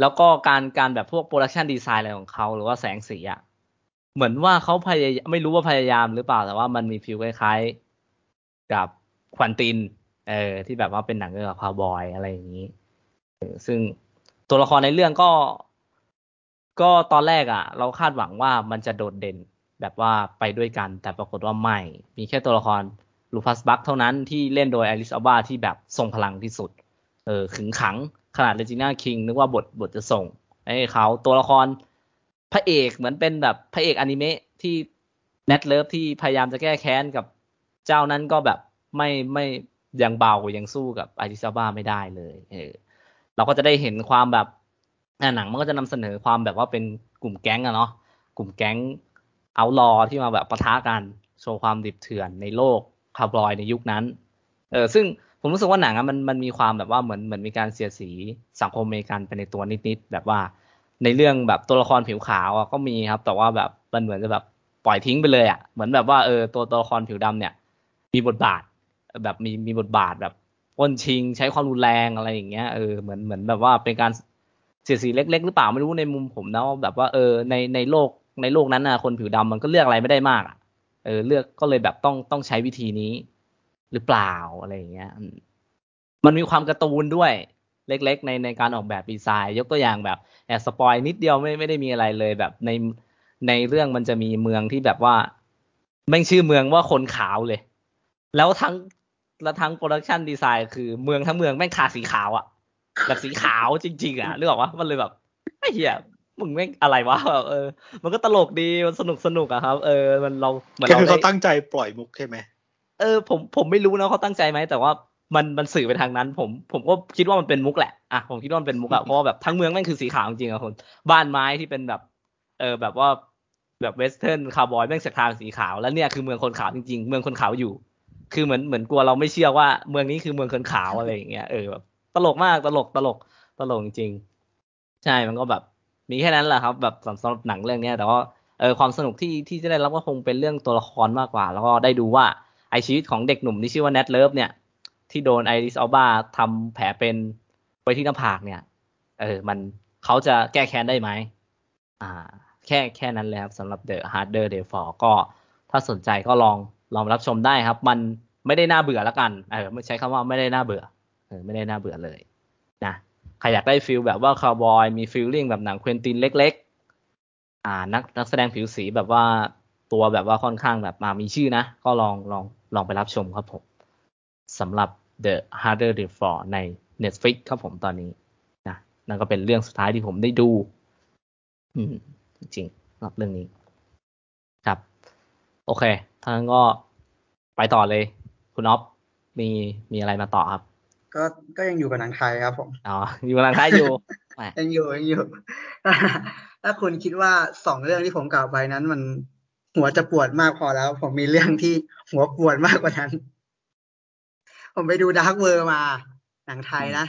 แล้วก็การการแบบพวก production design อะไรของเขาหรือว่าแสงสีอะเหมือนว่าเขาพยายามไม่รู้ว่าพยายามหรือเปล่าแต่ว่ามันมี feel คล้ายๆ กับ Quentin เออที่แบบว่าเป็นหนังเกี่ยวกับคาวบอยอะไรอย่างนี้ซึ่งตัวละครในเรื่องก็ ก็ตอนแรกอะ่ะ เราคาดหวังว่ามันจะโดดเด่นแบบว่าไปด้วยกัน แต่ปรากฏว่าไม่ มีแค่ตัวละคร Rufus Buck เท่านั้นที่เล่นโดย Idris Elba ที่แบบทรงพลังที่สุด เออขึงขังขนาด Regina King นึกว่าบทบทจะส่งให้เขาตัวละครพระเอกเหมือนเป็นแบบพระเอกอนิเมะที่ Nat Love ที่พยายามจะแก้แค้นกับ เจ้านั้นก็แบบไม่ไม่ยังเบายังสู้กับ Idris Elba ไม่ได้เลยเออเราก็จะได้เห็นความแบบหนังมันก็จะนำเสนอความแบบว่าเป็นกลุ่มแก๊งอะเนาะกลุ่มแก๊ง outlaw ที่มาแบบปะทะกันโชว์ความดิบเถื่อนในโลกคาวบอยในยุคนั้นเออซึ่งผมรู้สึกว่าหนังอะมันมันมีความแบบว่าเหมือนเหมือนมีการเสียดสีสังคมอเมริกันไปในตัวนิดๆแบบว่าในเรื่องแบบตัวละครผิวขาวก็มีครับ แต่ว่าแบบมันเหมือนจะแบบปล่อยทิ้งไปเลยอะเหมือนแบบว่าเออตัวตัวละครผิวดำเนี่ย มีบทบาท แบบมีมีบทบาทแบบป้นชิงใช้ความรุนแรงอะไรอย่างเงี้ยเออเหมือนเหมือนแบบว่าเป็นการเสียสีเล็ก ๆ หรือเปล่าไม่รู้ในมุมผมนะแบบว่าเออในในโลกในโลกนั้นนะคนผิวดำมันก็เลือกอะไรไม่ได้มากเออเลือกก็เลยแบบต้องต้องใช้วิธีนี้ หรือเปล่าอะไรอย่างเงี้ยมันมีความการ์ตูนด้วยเล็ก ๆ ในในการออกแบบดีไซน์ยกตัวอย่างแบบแอบ spoil นิดเดียวไม่ไม่ได้มีอะไรเลยแบบในในเรื่องมันจะมีเมืองที่แบบว่าแม่งชื่อเมืองว่าคนขาวเลย แล้วทั้งแล้วทั้ง production design คือเมืองทั้งเมืองแม่งทาสีขาวอะ่ะแบบสีขาวจริง ๆอะเรื่องว่ามันเลยแบบไอ้เหี้ยมึงแม่งอะไรวะเออ มันก็ตลกดีมันสนุกสนุกอะครับ เออ มันเราเหมือนเราคือเขาตั้งใจปล่อยมุกใช่ไหมเออ ผมผมไม่รู้นะเขาตั้งใจไหมแต่ว่ามันมันสื่อไปทางนั้น ผมผมก็คิดว่ามันเป็นมุกแหละอะผมคิดว่ามันเป็นมุกอะเพราะว่าแบบทั้งเมืองแม่งคือสีขาวจริงๆอะคนบ้านไม้ที่เป็นแบบ เออแบบว่าแบบเวสเทิร์นคาร์บอยแม่งเสกทางสีขาวแล้วเนี่ยคือเมืองคนขาวจริงๆ เมืองคนขาวอยู่ คือเหมือนเหมือนกลัวเราไม่เชื่อว่าเมืองนี้คือเมืองคนขาวอะไรอย่างเงี้ยเออแบบตลกมากตลกตลกตลกจริง ใช่มันก็แบบมีแค่นั้นแหละครับ แบบสำหรับหนังเรื่องเนี้ยแต่ว่าเออความสนุกที่ที่จะได้รับก็คงเป็นเรื่องตัวละครมากกว่า แล้วก็ได้ดูว่าไอ้ชีวิตของเด็กหนุ่มที่ชื่อว่า Nat Love เนี่ย ที่โดน Idris Elba ทำแผลเป็นไว้ที่หน้าผากเนี่ย เออ มันเขาจะแก้แค้นได้ไหมอ่า แค่แค่นั้นเลยครับสำหรับ The Harder They Fall ก็ถ้าสนใจก็ลอง ลองรับชมได้ครับ มันไม่ได้น่าเบื่อแล้วกันเออไม่ใช้คำว่าไม่ได้น่าเบื่อเออไม่ได้น่าเบื่อเลยนะใครอยากได้ feel แบบว่าคาวบอยมี feeling แบบหนัง Quentin เล็ก ๆ อ่านักนักแสดงผิวสีแบบว่าตัวแบบว่าค่อนข้างแบบมามีชื่อนะ ก็ลองลองลองไปรับชมครับผมสำหรับ The Harder They Fall ใน Netflix ครับผมตอนนี้นะนั่นก็เป็นเรื่องสุดท้ายที่ผมได้ดู อืม จริงๆสำหรับเรื่องนี้ ครับ โอเค ทางนั้นก็ไปต่อเลย คุณอ๊อฟมีมีอะไรมาต่อครับ ก็ก็ยังอยู่กับหนังไทยครับผมอ๋ออยู่กับหนังไทยอยู่แหมยังอยู่ยังอยู่ ถ้าคุณคิดว่าสองเรื่องที่ผมกล่าวไปนั้น มันหัวจะปวดมากพอแล้ว ผมมีเรื่องที่หัวปวดมากกว่านั้น ผมไปดู Dark World มา หนังไทยนะ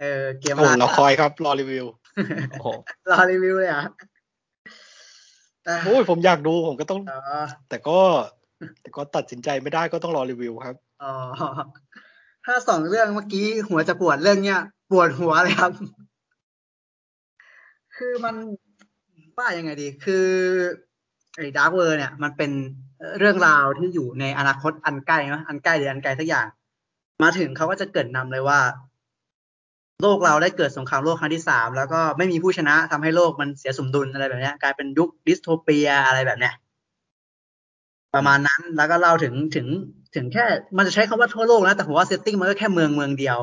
เออเกมโอ้ล่าเราคอยครับ รอรีวิวโอ้โหรอรีวิวเลยเหรอะโอ้ยผมอยากดูผมก็ต้องอ๋อแต่ก็ แต่ก็ตัดสินใจไม่ได้ก็ต้องรอรีวิวครับอ๋อถ้าสองเรื่องเมื่อกี้หัวจะปวดเรื่องเนี้ยปวดหัวเลยครับ คือมันว่ายังไงดี คือไอ้ Dark World เนี่ย มันเป็นเรื่องราวที่อยู่ในอนาคตอันใกล้เนะอันใกล้หรืออันไกลสักอย่าง มาถึงเขาก็จะเกิดนำเลยว่า โลกเราได้เกิดสงครามโลกครั้งที่สามแล้วก็ไม่มีผู้ชนะทำให้โลกมันเสียสมดุลอะไรแบบเนี้ยกลายเป็นยุค dystopia อะไรแบบเนี้ย ประมาณนั้นแล้วก็เล่าถึงถึงถึงแค่มันจะใช้คำว่าทั่วโลกนะแต่ผมว่า setting มันก็แค่เมืองเมืองเดียว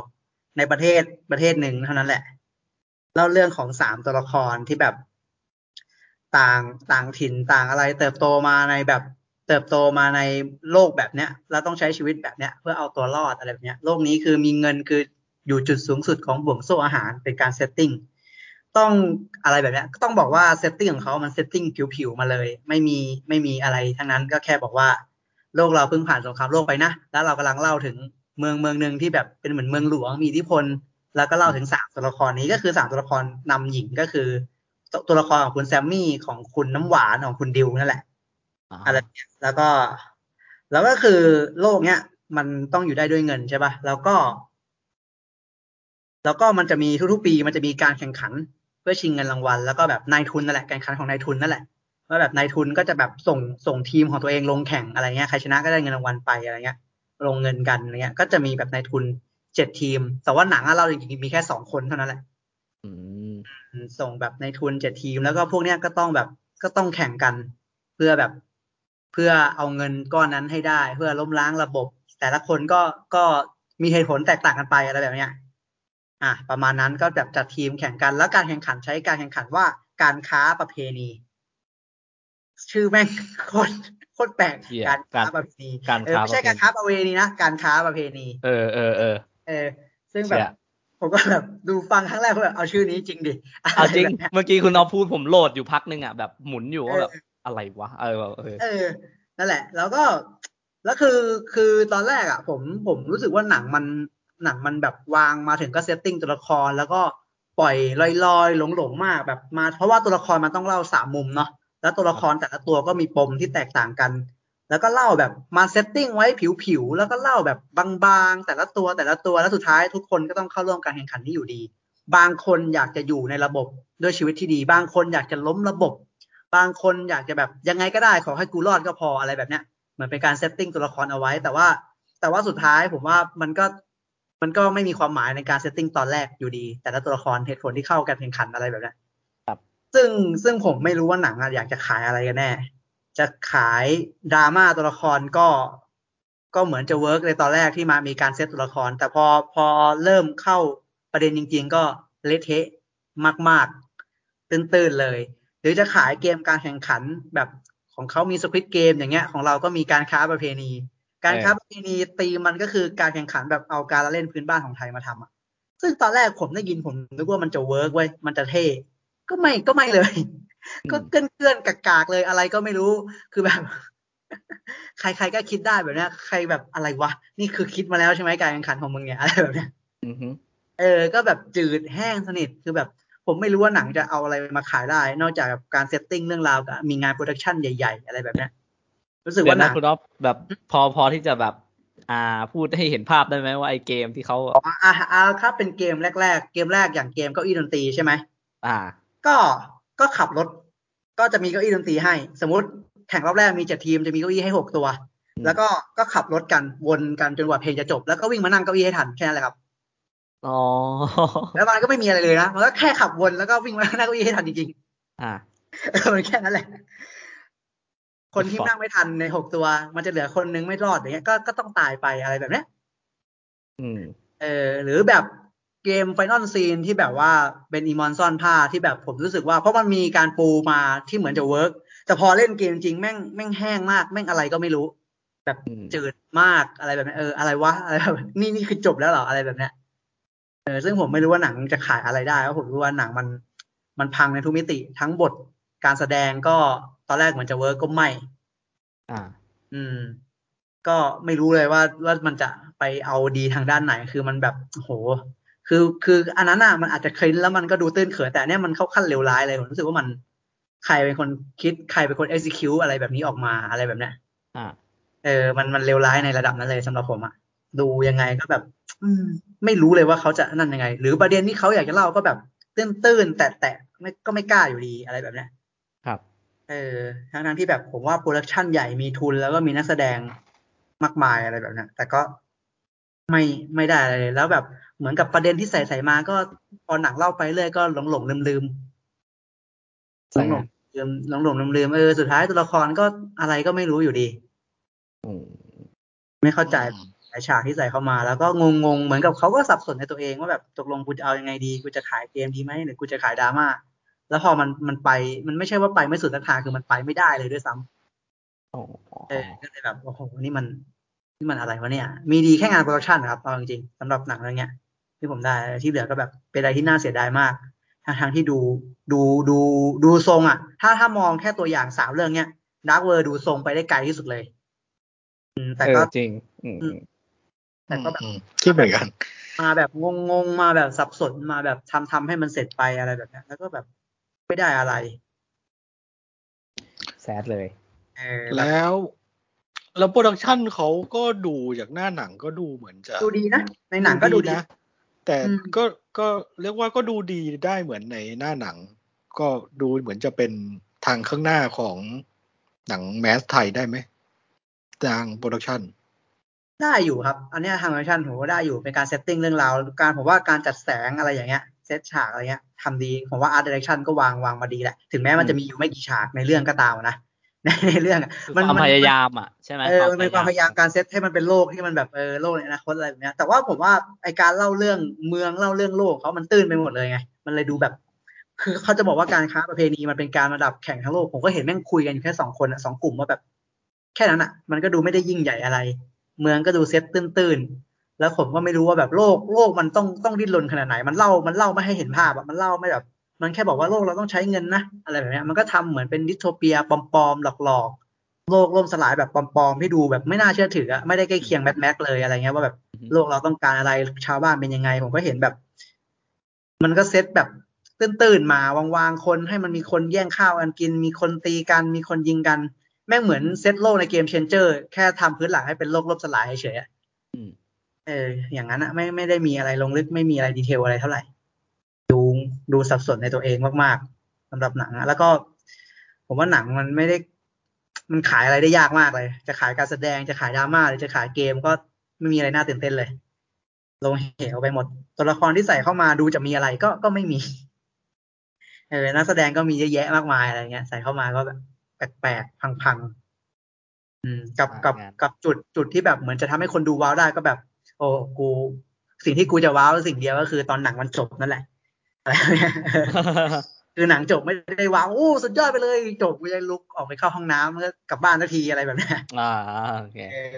ในประเทศประเทศหนึ่งเท่านั้นแหละ เล่าเรื่องของสามตัวละครที่แบบต่างต่างถิ่นต่างอะไร เติบโตมาในแบบเติบโตมาในโลกแบบเนี้ย แล้วต้องใช้ชีวิตแบบเนี้ย เพื่อเอาตัวรอดอะไรแบบเนี้ย โลกนี้คือมีเงินคืออยู่จุดสูงสุดของห่วงโซ่อาหารเป็นการ setting ต้องอะไรแบบเนี้ยก็ต้องบอกว่า setting ของเขามัน settingผิวๆมาเลย ไม่มีไม่มีอะไรทั้งนั้นก็แค่บอกว่า โลกเราเพิ่งผ่านสงครามโลกไปนะ แล้วเรากำลังเล่าถึงเมืองเมืองหนึ่งที่แบบเป็นเหมือนเมืองหลวงมีอิทธิพล แล้วก็เล่าถึงสามตัวละครนี้ก็คือสามตัวละครนำหญิงก็คือตัวตัวละครของคุณแซมมี่ของคุณน้ำหวานของคุณดิวนั่นแหละอะไรแบบเนี้ยแล้วก็ แล้วก็คือโลกเนี้ยมันต้องอยู่ได้ด้วยเงินใช่ป่ะแล้วก็ แล้วก็มันจะมีทุกๆปีมันจะมีการแข่งขัน เพื่อชิงเงินรางวัลแล้วก็แบบนายทุนนั่นแหละการแข่งขันของนายทุนนั่นแหละว่าแบบนายทุนก็จะแบบส่งส่งทีมของตัวเองลงแข่งอะไรเงี้ยใครชนะก็ได้เงินรางวัลไปอะไรเงี้ย ลงเงินกันอะไรเงี้ย ก็จะมีแบบนายทุนเจ็ดทีม แต่ว่าหนังอะเราจริงๆมีแค่สองคนเท่านั้นแหละอืมอืมส่งแบบในทุนเจ็ดทีม แล้วก็พวกเนี้ยก็ต้องแบบก็ต้องแข่งกันเพื่อแบบเพื่อเอาเงินก้อนนั้นให้ได้ เพื่อล้มล้างระบบ แต่ละคนก็ก็มีเหตุผลแตกต่างกันไปอะไรแบบเนี้ย อะประมาณนั้นก็แบบจัดทีมแข่งกันแล้วการแข่งขันใช้การแข่งขันว่าการค้าประเพณี ชื่อแม่งโคตรโคตรแปลกเหี้ยการค้าการประเพณีการเออค้าไม่ใช่ประเพณีการค้าประเวณีนะการค้าประเพณี เออเออเออเออ ซึ่งแบบเชี่ยผมก็แบบดูฟังครั้งแรกก็แบบเอาชื่อนี้จริงดิเอาจริงะไแบบนี้ยเมื่อกี้คุณเอาพูดผมโหลดอยู่พักนึงอะแบบหมุนอยู่ว่าแบบเอออะไรวะเออเออเออ นั่นแหละ แล้วก็แล้วคือคือตอนแรกอะ ผมผมรู้สึกว่าหนังมัน หนังมันแบบวางมาถึงก็ setting ตัวละครแล้วก็ปล่อยลอยลอยหลงหลงๆมากแบบมา เพราะว่าตัวละครมันต้องเล่าสามมุมเนาะแล้วตัวละครแต่ละตัวก็มีปมที่แตกต่างกัน แล้วก็เล่าแบบมา setting ไว้ผิวๆแล้วก็เล่าแบบบางๆแต่ละตัวแต่ละตัวแล้วสุดท้ายทุกคนก็ต้องเข้าร่วมการแข่งขันนี้อยู่ดี บางคนอยากจะอยู่ในระบบด้วยชีวิตที่ดี บางคนอยากจะล้มระบบ บางคนอยากจะแบบยังไงก็ได้ขอให้กูรอดก็พออะไรแบบเนี้ยเหมือนเป็นการ setting ตัวละครเอาไว้ แต่ว่าแต่ว่าสุดท้ายผมว่ามันก็ มันก็ไม่มีความหมายในการ setting ตอนแรกอยู่ดี แต่ละตัวละครเหตุผลที่เข้าการแข่งขันอะไรแบบเนี้ยครับ ซึ่งซึ่งผมไม่รู้ว่าหนังอะอยากจะขายอะไรกันแน่ จะขายดราม่าตัวละครก็ก็เหมือนจะ work ในตอนแรกที่มามีการเซตตัวละคร แต่พอพอเริ่มเข้าประเด็นจริง ๆ ก็เละเทะมาก ๆ ตื้นๆเลย หรือจะขายเกมการแข่งขันแบบของเขามีสควิตเกมอย่างเงี้ย ของเราก็มีการค้าประเพณี การค้าประเพณีตีมมันก็คือการแข่งขันแบบเอาการละเล่นพื้นบ้านของไทยมาทำอะ ซึ่งตอนแรกผมได้ยินผมนึกว่ามันจะเวิร์กเว้ยมันจะเท่ก็ไม่ก็ไม่เลย ก็เกลื่อนเกลื่อนๆกากๆเลยอะไรก็ไม่รู้คือแบบ ใครๆก็คิดได้แบบเนี้ยใครแบบอะไรวะนี่คือคิดมาแล้วใช่ไหมการแข่งขันของมึงเนี่ยอะไรแบบเนี้ยอือฮึเออ ก็แบบจืดแห้งสนิทคือแบบ ผมไม่รู้ว่าหนังจะเอาอะไรมาขายได้ นอกจากแบบการ setting เรื่องราวกับมีงาน production ใหญ่ ๆ อะไรแบบเนี้ย รู้สึกเดี๋ยว่าวหนันะงคุณอ๊อฟแบบพอพอที่จะแบบ อ่าพูดให้เห็นภาพได้ไหมว่าไอเกมที่เขาอ๋ออะอะครับเป็นเกมแรก ๆ เกมแรกอย่างเกมเก้าอี้ดนตรีใช่ไหมอ่า ก็ก็ขับรถ ก็จะมีเก้าอี้ดนตรีให้ สมมติแข่งรอบแรกมีเจ็ดทีมจะมีเก้าอี้ให้หกตัวอืมแล้วก็ก็ขับรถกันวนกันจนกว่าเพลงจะจบ แล้วก็วิ่งมานั่งเก้าอี้ให้ทันแค่นั้นแหละครับอ๋อแล้วมันก็ไม่มีอะไรเลยนะมันก็แค่ขับวนแล้วก็วิ่งมานั่งเก้าอี้ให้ทันจริงอ่าๆเออมันแค่นั้นแหละ คนที่นั่งไม่ทันในหกตัว มันจะเหลือคนนึงไม่รอดอย่างเงี้ยก็ก็ต้องตายไปอะไรแบบเนี้ยอืมเออ หรือแบบเกม final scene ที่แบบว่าเป็นอีมอญซ่อนผ้าที่แบบผมรู้สึกว่า เพราะมันมีการปูมาที่เหมือนจะ work แต่พอเล่นเกมจริงแม่งแม่งแห้งมากแม่งอะไรก็ไม่รู้ แบบอืมจืดมากอะไรแบบนี้เอออะไรวะอะไรแบบนี่นี่คือจบแล้วเหรออะไรแบบเนี้ยเออซึ่งผมไม่รู้ว่าหนังจะขายอะไรได้เพราะผมรู้ว่าหนังมันมันพังในทุกมิติ ทั้งบทการแสดงก็ต อนแรกเหมือนจะ work ก็ไม่ อ่า อืม ก็ไม่รู้เลยว่าว่ามันจะไปเอาดีทางด้านไหน คือมันแบบโอ้โหคือคืออันนั้นอะมันอาจจะเคลิ้นแล้วมันก็ดูตื้นเขินแต่อันเนี้ยมันเข้าขั้นเลวร้ายเลยผมรู้สึกว่ามันใครเป็นคนคิดใครเป็นคน execute อะไรแบบนี้ออกมาอะไรแบบเนี้ยอ่า เออ มันมันเลวร้ายในระดับนั้นเลยสำหรับผมอะดูยังไงก็แบบ อืม ไม่รู้เลยว่าเขาจะนั่นยังไง หรือประเด็นที่เขาอยากจะเล่าก็แบบตื้นตื้นๆแต่แต่ไม่ก็ไม่กล้าอยู่ดีอะไรแบบเนี้ยครับ เออทั้งทั้งที่แบบผมว่าโปรดักชันใหญ่มีทุนแล้วก็มีนักแสดงมากมายอะไรแบบนั้นแต่ก็ไม่ไม่ได้อะไรเลยแล้วแบบเหมือนกับประเด็นที่ใส่ใส่มาก็พอหนังเล่าไปเรื่อยก็หลงหลงลืมลืมหลใช่งหลงลืมหลงหลงลืมลืมเออสุดท้ายตัวละครก็อะไรก็ไม่รู้อยู่ดีอืมไม่เข้าใจหลายฉากที่ใส่เข้ามา แล้วก็งงงๆเหมือนกับเขาก็สับสนในตัวเองว่าแบบตกลงกูจะเอายังไงดีกูจะขายเกมดีไหมหรือกูจะขายดราม่า แล้วพอมันมันไป มันไม่ใช่ว่าไปไม่สุดทางคือมันไปไม่ได้เลยด้วยซ้ำอ๋อเออก็เลยแบบโอ้โหนี่มันนี่มันอะไรวะเนี่ย มีดีแค่งาน production นะครับเอาจริงๆสำหรับหนังเรื่องเนี้ย ที่ผมได้ที่เหลือก็แบบเป็นอะไรที่น่าเสียดายมากทางทางที่ดูดูดูดูทรงอะ ถ้าถ้ามองแค่ตัวอย่างสามเรื่องเนี้ย Dark World ดูทรงไปได้ไกลที่สุดเลยอืมแต่เอก็อจริงอืมอืมแต่ก็แบบอืมคิดเหมือนกัน มาแบบงงงๆมาแบบสับสนมาแบบทำทำให้มันเสร็จไปอะไรแบบเนี้ยแล้วก็แบบ ไม่ได้อะไรแซดเลยเออแบบแล้วแล้ว production เขาก็ดูจากหน้าหนังก็ดูเหมือนจะดูดีนะ ในหนังก็ดูดีนะ แต่อืมก็ก็เรียกว่าก็ดูดีได้เหมือนในหน้าหนัง ก็ดูเหมือนจะเป็นทางข้างหน้าของหนัง mass ไทยได้ไหมทาง production ได้อยู่ครับ อันเนี้ยทาง production ผมว่าได้อยู่เป็นการ setting เรื่องราวการผมว่าการจัดแสงอะไรอย่างเงี้ยเซตฉากอะไรเงี้ย ทำดีผมว่าอาร์ต i ด e c ชันก็วางวางมาดีแหละ ถึงแม้มันจะมีอยู่ไม่กี่ฉากในเรื่องก็ตามนะในในเรื่องอะคือมันความมันพยายามอะใช่ไหมเออมันเป็นความพยายามการเซตให้มันเป็นโลกที่มันแบบเออโลกในอนาคตอะไรแบบเนี้ยแต่ว่าผมว่าไอการเล่าเรื่องเมืองเล่าเรื่องโลกเขามันตื้นไปหมดเลยไงมันเลยดูแบบ คือเขาจะบอกว่าการค้าประเพณีมันเป็นการระดับแข่งทั้งโลกผมก็เห็นแม่งคุยกันอยู่แค่สองคนอะสองกลุ่มว่าแบบ แค่นั้นอะมันก็ดูไม่ได้ยิ่งใหญ่อะไร เมืองก็ดูเซตตื้นๆ แล้วผมก็ไม่รู้ว่าแบบโลกโลกมันต้องต้องดิ้นรนขนาดไหน มันเล่ามันเล่าไม่ให้เห็นภาพอะมันเล่าไม่แบบ มันแค่บอกว่าโลกเราต้องใช้เงินนะอะไรแบบเนี้ยมันก็ทำเหมือนเป็น dystopia ปลอมๆหลอกๆ โลกล่มสลายแบบปลอมๆที่ดูแบบไม่น่าเชื่อถืออะไม่ได้ใกล้เคียง Mad Max เลยอะไรเงี้ยว่าแบบโลกเราต้องการอะไรชาวบ้านเป็นยังไง ผมก็เห็นแบบ มันก็เซตแบบตื้นๆมาวางๆคนให้มันมีคนแย่งข้าวกันกิน มีคนตีกัน มีคนยิงกัน แม่งเหมือนเซตโลกในเกมเชนเจอร์ แค่ทำพื้นหลังให้เป็นโลกล่มสลายเฉยๆอะอืม เออ อย่างนั้นอะไม่ไม่ได้มีอะไรลงลึกไม่มีอะไรดีเทลอะไรเท่าไหร่ ดูดูสับสนในตัวเองมากๆสำหรับหนังอะแล้วก็ ผมว่าหนังมันไม่ได้ มันขายอะไรได้ยากมากเลย จะขายการแสดงจะขายดราม่าหรือจะขายเกมก็ไม่มีอะไรน่าตื่นเต้นเลย ลงเหวไปหมด ตัวละครที่ใส่เข้ามาดูจะมีอะไรก็ก็ไม่มีเออนักแสดงก็มีเยอะแยะมากมายอะไรเงี้ย ใส่เข้ามาก็แบบแปลกๆพังๆอืมกับกับงานกับจุดจุดที่แบบเหมือนจะทำให้คนดูว้าวได้ก็แบบ โอ้กู สิ่งที่กูจะว้าวสิ่งเดียวก็คือตอนหนังมันจบนั่นแหละอะไรเงี้ยคือหนังจบไม่ได้ว้าวโอ้สุดยอดไปเลยจบกูจะลุกออกไปเข้าห้องน้ำแล้วก็กลับบ้านทันทีอะไรแบบเนี้ยอ่าโอเคเออ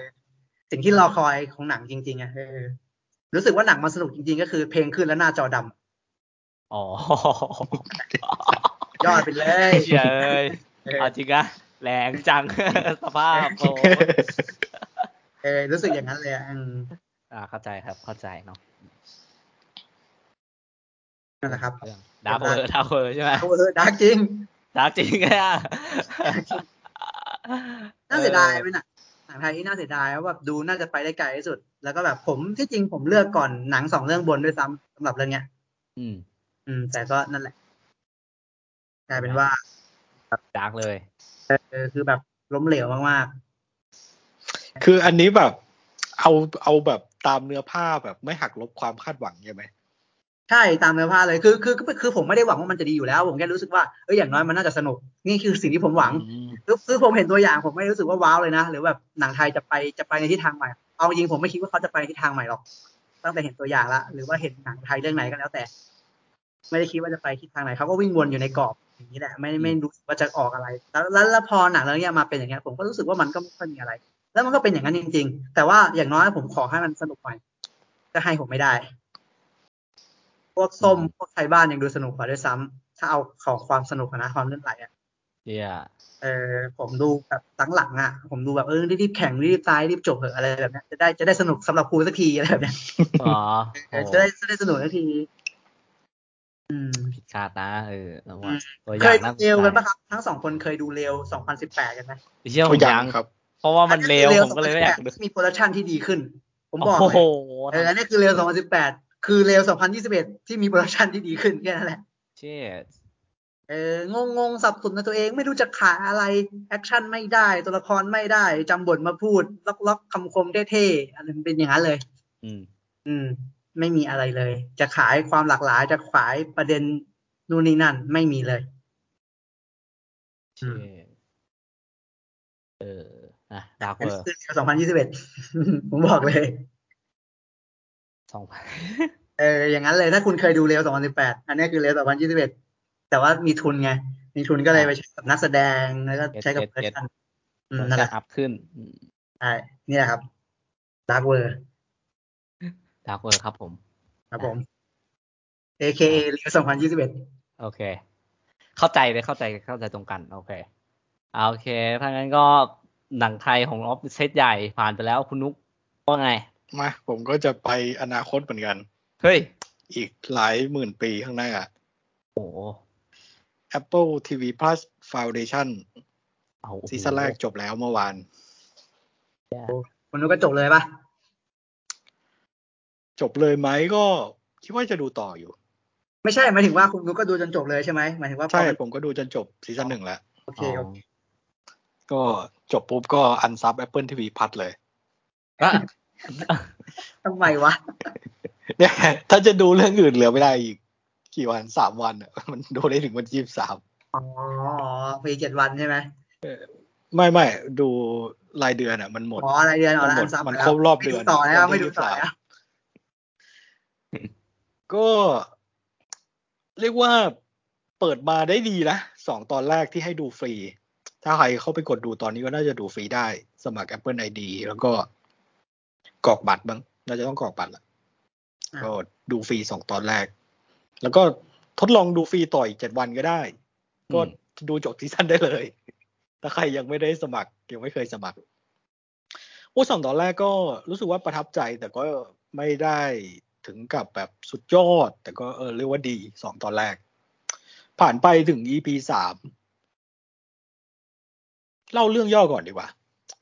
สิ่งที่รอคอยของหนังจริง ๆอะเออรู้สึกว่าหนังมันสนุกจริงๆ ก็คือเพลงขึ้นแล้วหน้าจอดำอ๋อยอดไปเลยเฉยเออเอาจริงอะแรงจังสภาพโอ้เออรู้สึกอย่างนั้นเลยอะ อืมอ่าเข้าใจครับเข้าใจเนาะนั่นแหละครับ Dark World Dark World ใช่ไหมเอาเออ dark จริงดาร์กจริงไงอะน่าเสียดายไปหนังหนังไทยที่น่าเสียดายว่าแบบดูน่าจะไปได้ไกลที่สุด แล้วก็แบบผมที่จริงผมเลือกก่อนหนังสองเรื่องบนด้วยซ้ำสำหรับเรื่องเนี้ย อืม อืม แต่ก็นั่นแหละกลายเป็นว่าดาร์กเลยเออคือแบบล้มเหลวมากคืออันนี้แบบ เอาเอาแบบตามเนื้อผ้าแบบไม่หักลบความคาดหวังใช่ไหมๆใช่ตามเนื้อผ้าเลยคือคือคือคือผมไม่ได้หวังว่ามันจะดีอยู่แล้ว ผมแค่รู้สึกว่าเอออย่างน้อยมันน่าจะสนุกนี่คือสิ่งที่ผมหวังอืมคือคือผมเห็นตัวอย่างผมไม่รู้สึกว่าว้าวเลยนะหรือแบบหนังไทยจะไปจะไปในทิศทางใหม่ เอาจริงผมไม่คิดว่าเขาจะไปในทิศทางใหม่หรอกตั้งแต่เห็นตัวอย่างละหรือว่าเห็นหนังไทยเรื่องไหนก็แล้วแต่ ไม่ได้คิดว่าจะไปทิศทางไหนเขาก็วิ่งวนอยู่ในกรอบอย่างนี้แหละไม่ไม่รู้สึกว่าจะออกอะไร แล้วแล้วแล้วพอหนังเรื่องเนี้ยมาเป็นอย่างเงี้ยผมก็รู้สึกว่ามันก็ไม่ค่อยมีอะไร แล้วมันก็เป็นอย่างนั้นจริง ๆ แต่ว่าอย่างน้อยผมขอให้มันสนุกหน่อยจะให้ผมไม่ได้ พวกส้มพวกไทยบ้านยังดูสนุกกว่าด้วยซ้ำถ้าเอาของความสนุกอะนะความเลื่อนไหลอะเฮียเออผมดูแบบหลังๆอะ ผมดูแบบเออรีบๆแข่งรีบตายรีบจบเหอะอะไรแบบเนี้ยจะได้จะได้สนุกสำหรับครูสักทีอะไรแบบเนี้ยอ๋อเออจะได้จะได้สนุกสักทีอืมผิดคาดนะเออแล้วว่าอืมตัวอเคย่างยน่าดูเร็วกันปะครับ ทั้งสองคนเคยดูเร็ว2018กันไหมเชี่ยผตัวมอย่ายังงครับ เพราะว่ามันเร็วผมก็เลยไม่อยากดู2018มีโปรดักชันที่ดีขึ้น ผมบอกโอ้เลโหยเอออันนี้คือเร็ว 2018 คือเร็ว 2021 ที่มี production ที่ดีขึ้นแค่นั้นแหละเชี่ยเอองงงๆสับสนในตัวเองไม่รู้จะขายอะไร action ไม่ได้ ตัวละครไม่ได้จำบทมาพูด ล็อกล็อกคำคมเท่ๆอะไรมันเป็นอย่างนั้นเลย อืม อืม ไม่มีอะไรเลย จะขายความหลากหลายจะขายประเด็นนู่นนี่นั่น ไม่มีเลยเชี่ยเออ นะดาร์กอันเวอนี้ร์คือ2021ผมบอกเลยสองพันเอออย่างนั้นเลยถ้าคุณเคยดูเร็ว2018อันนี้คือเร็ว2021แต่ว่ามีทุนไง มีทุนก็เลยไปใช้กับนักแสดงแล้วก็ใช้กับ production อืมนั่นแหละ upขึ้นอืมใช่นี่แหละครับ Dark World Dark World ครับผม ครับผม AKA เร็ว2021โอเค เข้าใจเลยเข้าใจเข้าใจตรงกัน โอเคเอาโอเคถ้างั้นก็ หนังไทยของออฟเซตใหญ่ผ่านไปแล้วคุณนุ๊กว่าไง มาผมก็จะไปอนาคตเหมือนกัน เฮ้ย อีกหลายหมื่นปีข้างหน้าโอ้โห Apple TV Plus Foundation เอาโอ้โหซีซั่นแรกจบแล้วเมื่อวานคุณนุกก็จบเลยปะจบเลยไหมก็คิดว่าจะดูต่ออยู่ ไม่ใช่หมายถึงว่าคุณนุกก็ดูจนจบเลยใช่ไหมหมายถึงว่าพอใช่มันผมก็ดูจนจบ season หนึ่งแล้วโอเคโอเคก็ จบปุ๊บก็อันซับ Apple TV Plus เลยอะทำไมวะ เนี่ย ถ้าจะดูเรื่องอื่นเหลือไม่ได้อีก กี่วันสามวันอะมันดูได้ถึงวันยี่สามอ๋อมีเจ็ดวันใช่ไหมไม่ไม่ดูรายเดือนอะ มันหมดอ๋อรายเดือนอ๋อแล้วมันหมอัด unsub มันแล้วครบรอบเดือนไม่ต่อแล้ววันที่ไม่ดูต่อ23แล้วก็เรียกว่าเปิดมาได้ดีนะสองตอนแรกที่ให้ดูฟรี ถ้าใครเข้าไปกดดูตอนนี้ก็น่าจะดูฟรีได้ สมัคร Apple ID แล้วก็กรอกบัตรบ้างน่าจะต้องกรอกบัตรละอะก็ดูฟรีสองตอนแรก แล้วก็ทดลองดูฟรีต่ออีกเจ็ดวันก็ได้ ก็ดูจบซีซั่นได้เลย ถ้าใครยังไม่ได้สมัครยังไม่เคยสมัครโอ้สองตอนแรกก็รู้สึกว่าประทับใจแต่ก็ไม่ได้ถึงกับแบบสุดยอด แต่ก็เออเรียกว่าดีสองตอนแรก ผ่านไปถึง EP สาม เล่าเรื่องย่อก่อนดีกว่า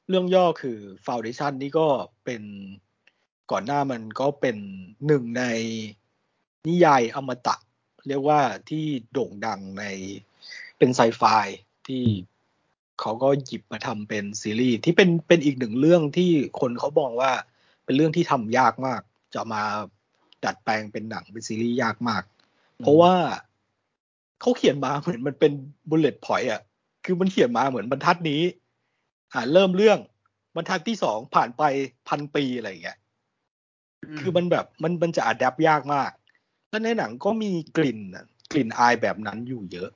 เรื่องย่อคือ Foundation นี่ก็เป็นก่อนหน้ามันก็เป็นหนึ่งในนิยายอมตะ เรียกว่าที่โด่งดังในเป็นไซไฟที่เขาก็หยิบมาทำเป็นซีรีส์ที่เป็นเป็นอีกหนึ่งเรื่องที่คนเขาบอกว่าเป็นเรื่องที่ทำยากมาก จะมาดัดแปลงเป็นหนังเป็นซีรีส์ยากมาก เพราะว่าเขาเขียนมาเหมือนมันเป็น bullet point อะ คือมันเขียนมาเหมือนบรรทัดนี้ อ่าเริ่มเรื่องบรรทัดที่สองผ่านไปพันปีอะไรอย่างเงี้ยคือมันแบบมันมันจะ adapt ยากมาก แล้วในหนังก็มีกลิ่นน่ะกลิ่นอายแบบนั้นอยู่เยอะ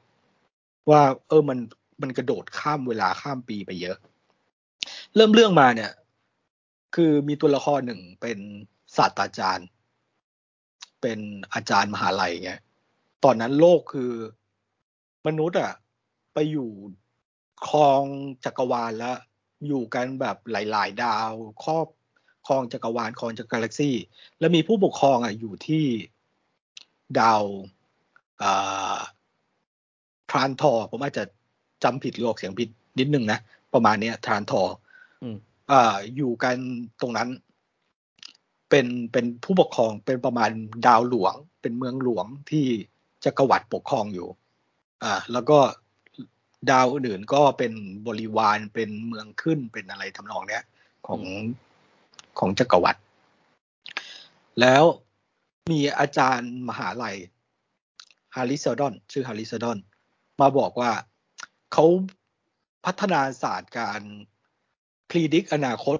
ว่า เออมันมันกระโดดข้ามเวลาข้ามปีไปเยอะ เริ่มเรื่องมาเนี่ย คือมีตัวละครหนึ่งเป็นศาสตราจารย์ เป็นอาจารย์มหาลัยเงี้ยตอนนั้นโลกคือมนุษย์อะ ไปอยู่ครองจักรวาลแล้ว อยู่กันแบบหลาย ๆ ดาวครอบครองจักรวาลครองจักรกาแล็กซี่ แล้วมีผู้ปกครองอะอยู่ที่ดาวทรานทอร์ผมอาจจะจำผิดหรือออกเสียงผิดนิดนึงนะ ประมาณเนี้ยทรานทอร์อ่าอยู่กันตรงนั้น เป็นเป็นผู้ปกครองเป็นประมาณดาวหลวง เป็นเมืองหลวงที่จักรวรรดิปกครองอยู่ อ่า แล้วก็ ดาวอื่นๆก็เป็นบริวารเป็นเมืองขึ้นเป็นอะไรทำนองเนี้ยของของจักรวรรดิแล้วมีอาจารย์มหาลัยฮาริซดอน ชื่อฮาริซดอน มาบอกว่าเขาพัฒนาศาสตร์การพลีดิกอนาคต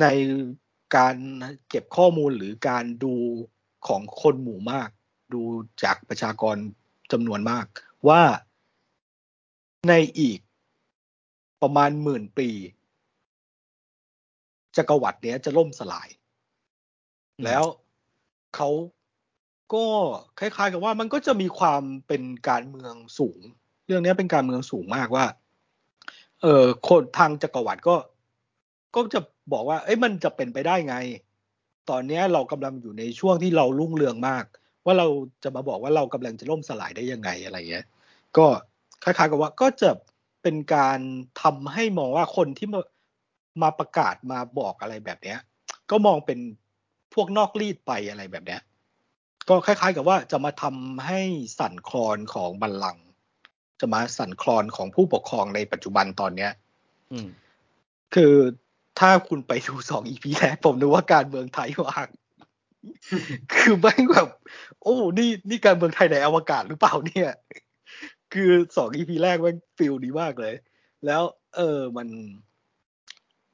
ในการเก็บข้อมูลหรือการดูของคนหมู่มาก ดูจากประชากรจำนวนมาก ว่า ในอีกประมาณหมื่นปี จักรวรรดิเนี้ยจะล่มสลาย แล้วเขาก็คล้ายๆกับว่ามันก็จะมีความเป็นการเมืองสูง เรื่องนี้เป็นการเมืองสูงมากว่า เออคนทางจักรวรรดิก็ ก็จะบอกว่า เอ้ยมันจะเป็นไปได้ไง ตอนนี้เรากำลังอยู่ในช่วงที่เรารุ่งเรืองมาก ว่าเราจะมาบอกว่าเรากำลังจะล่มสลายได้ยังไงอะไรเงี้ย ก็ คล้ายๆกับว่าก็จะเป็นการทำให้มองว่าคนที่มามาประกาศมาบอกอะไรแบบเนี้ย ก็มองเป็นพวกนอกรีดไปอะไรแบบเนี้ย ก็คล้าย ๆ กับว่าจะมาทำให้สั่นคลอนของบัลลังก์จะมาสั่นคลอนของผู้ปกครองในปัจจุบันตอนเนี้ย อืม คือถ้าคุณไปดูสองอีพีแรกผมนึกว่าการเมืองไทยมากคือแม่งแบบ โอ้ นี่นี่การเมืองไทยในอวกาศหรือเปล่าเนี่ย คือสองอีพีแรกม่งฟิลดีมากเลย แล้ว เออมัน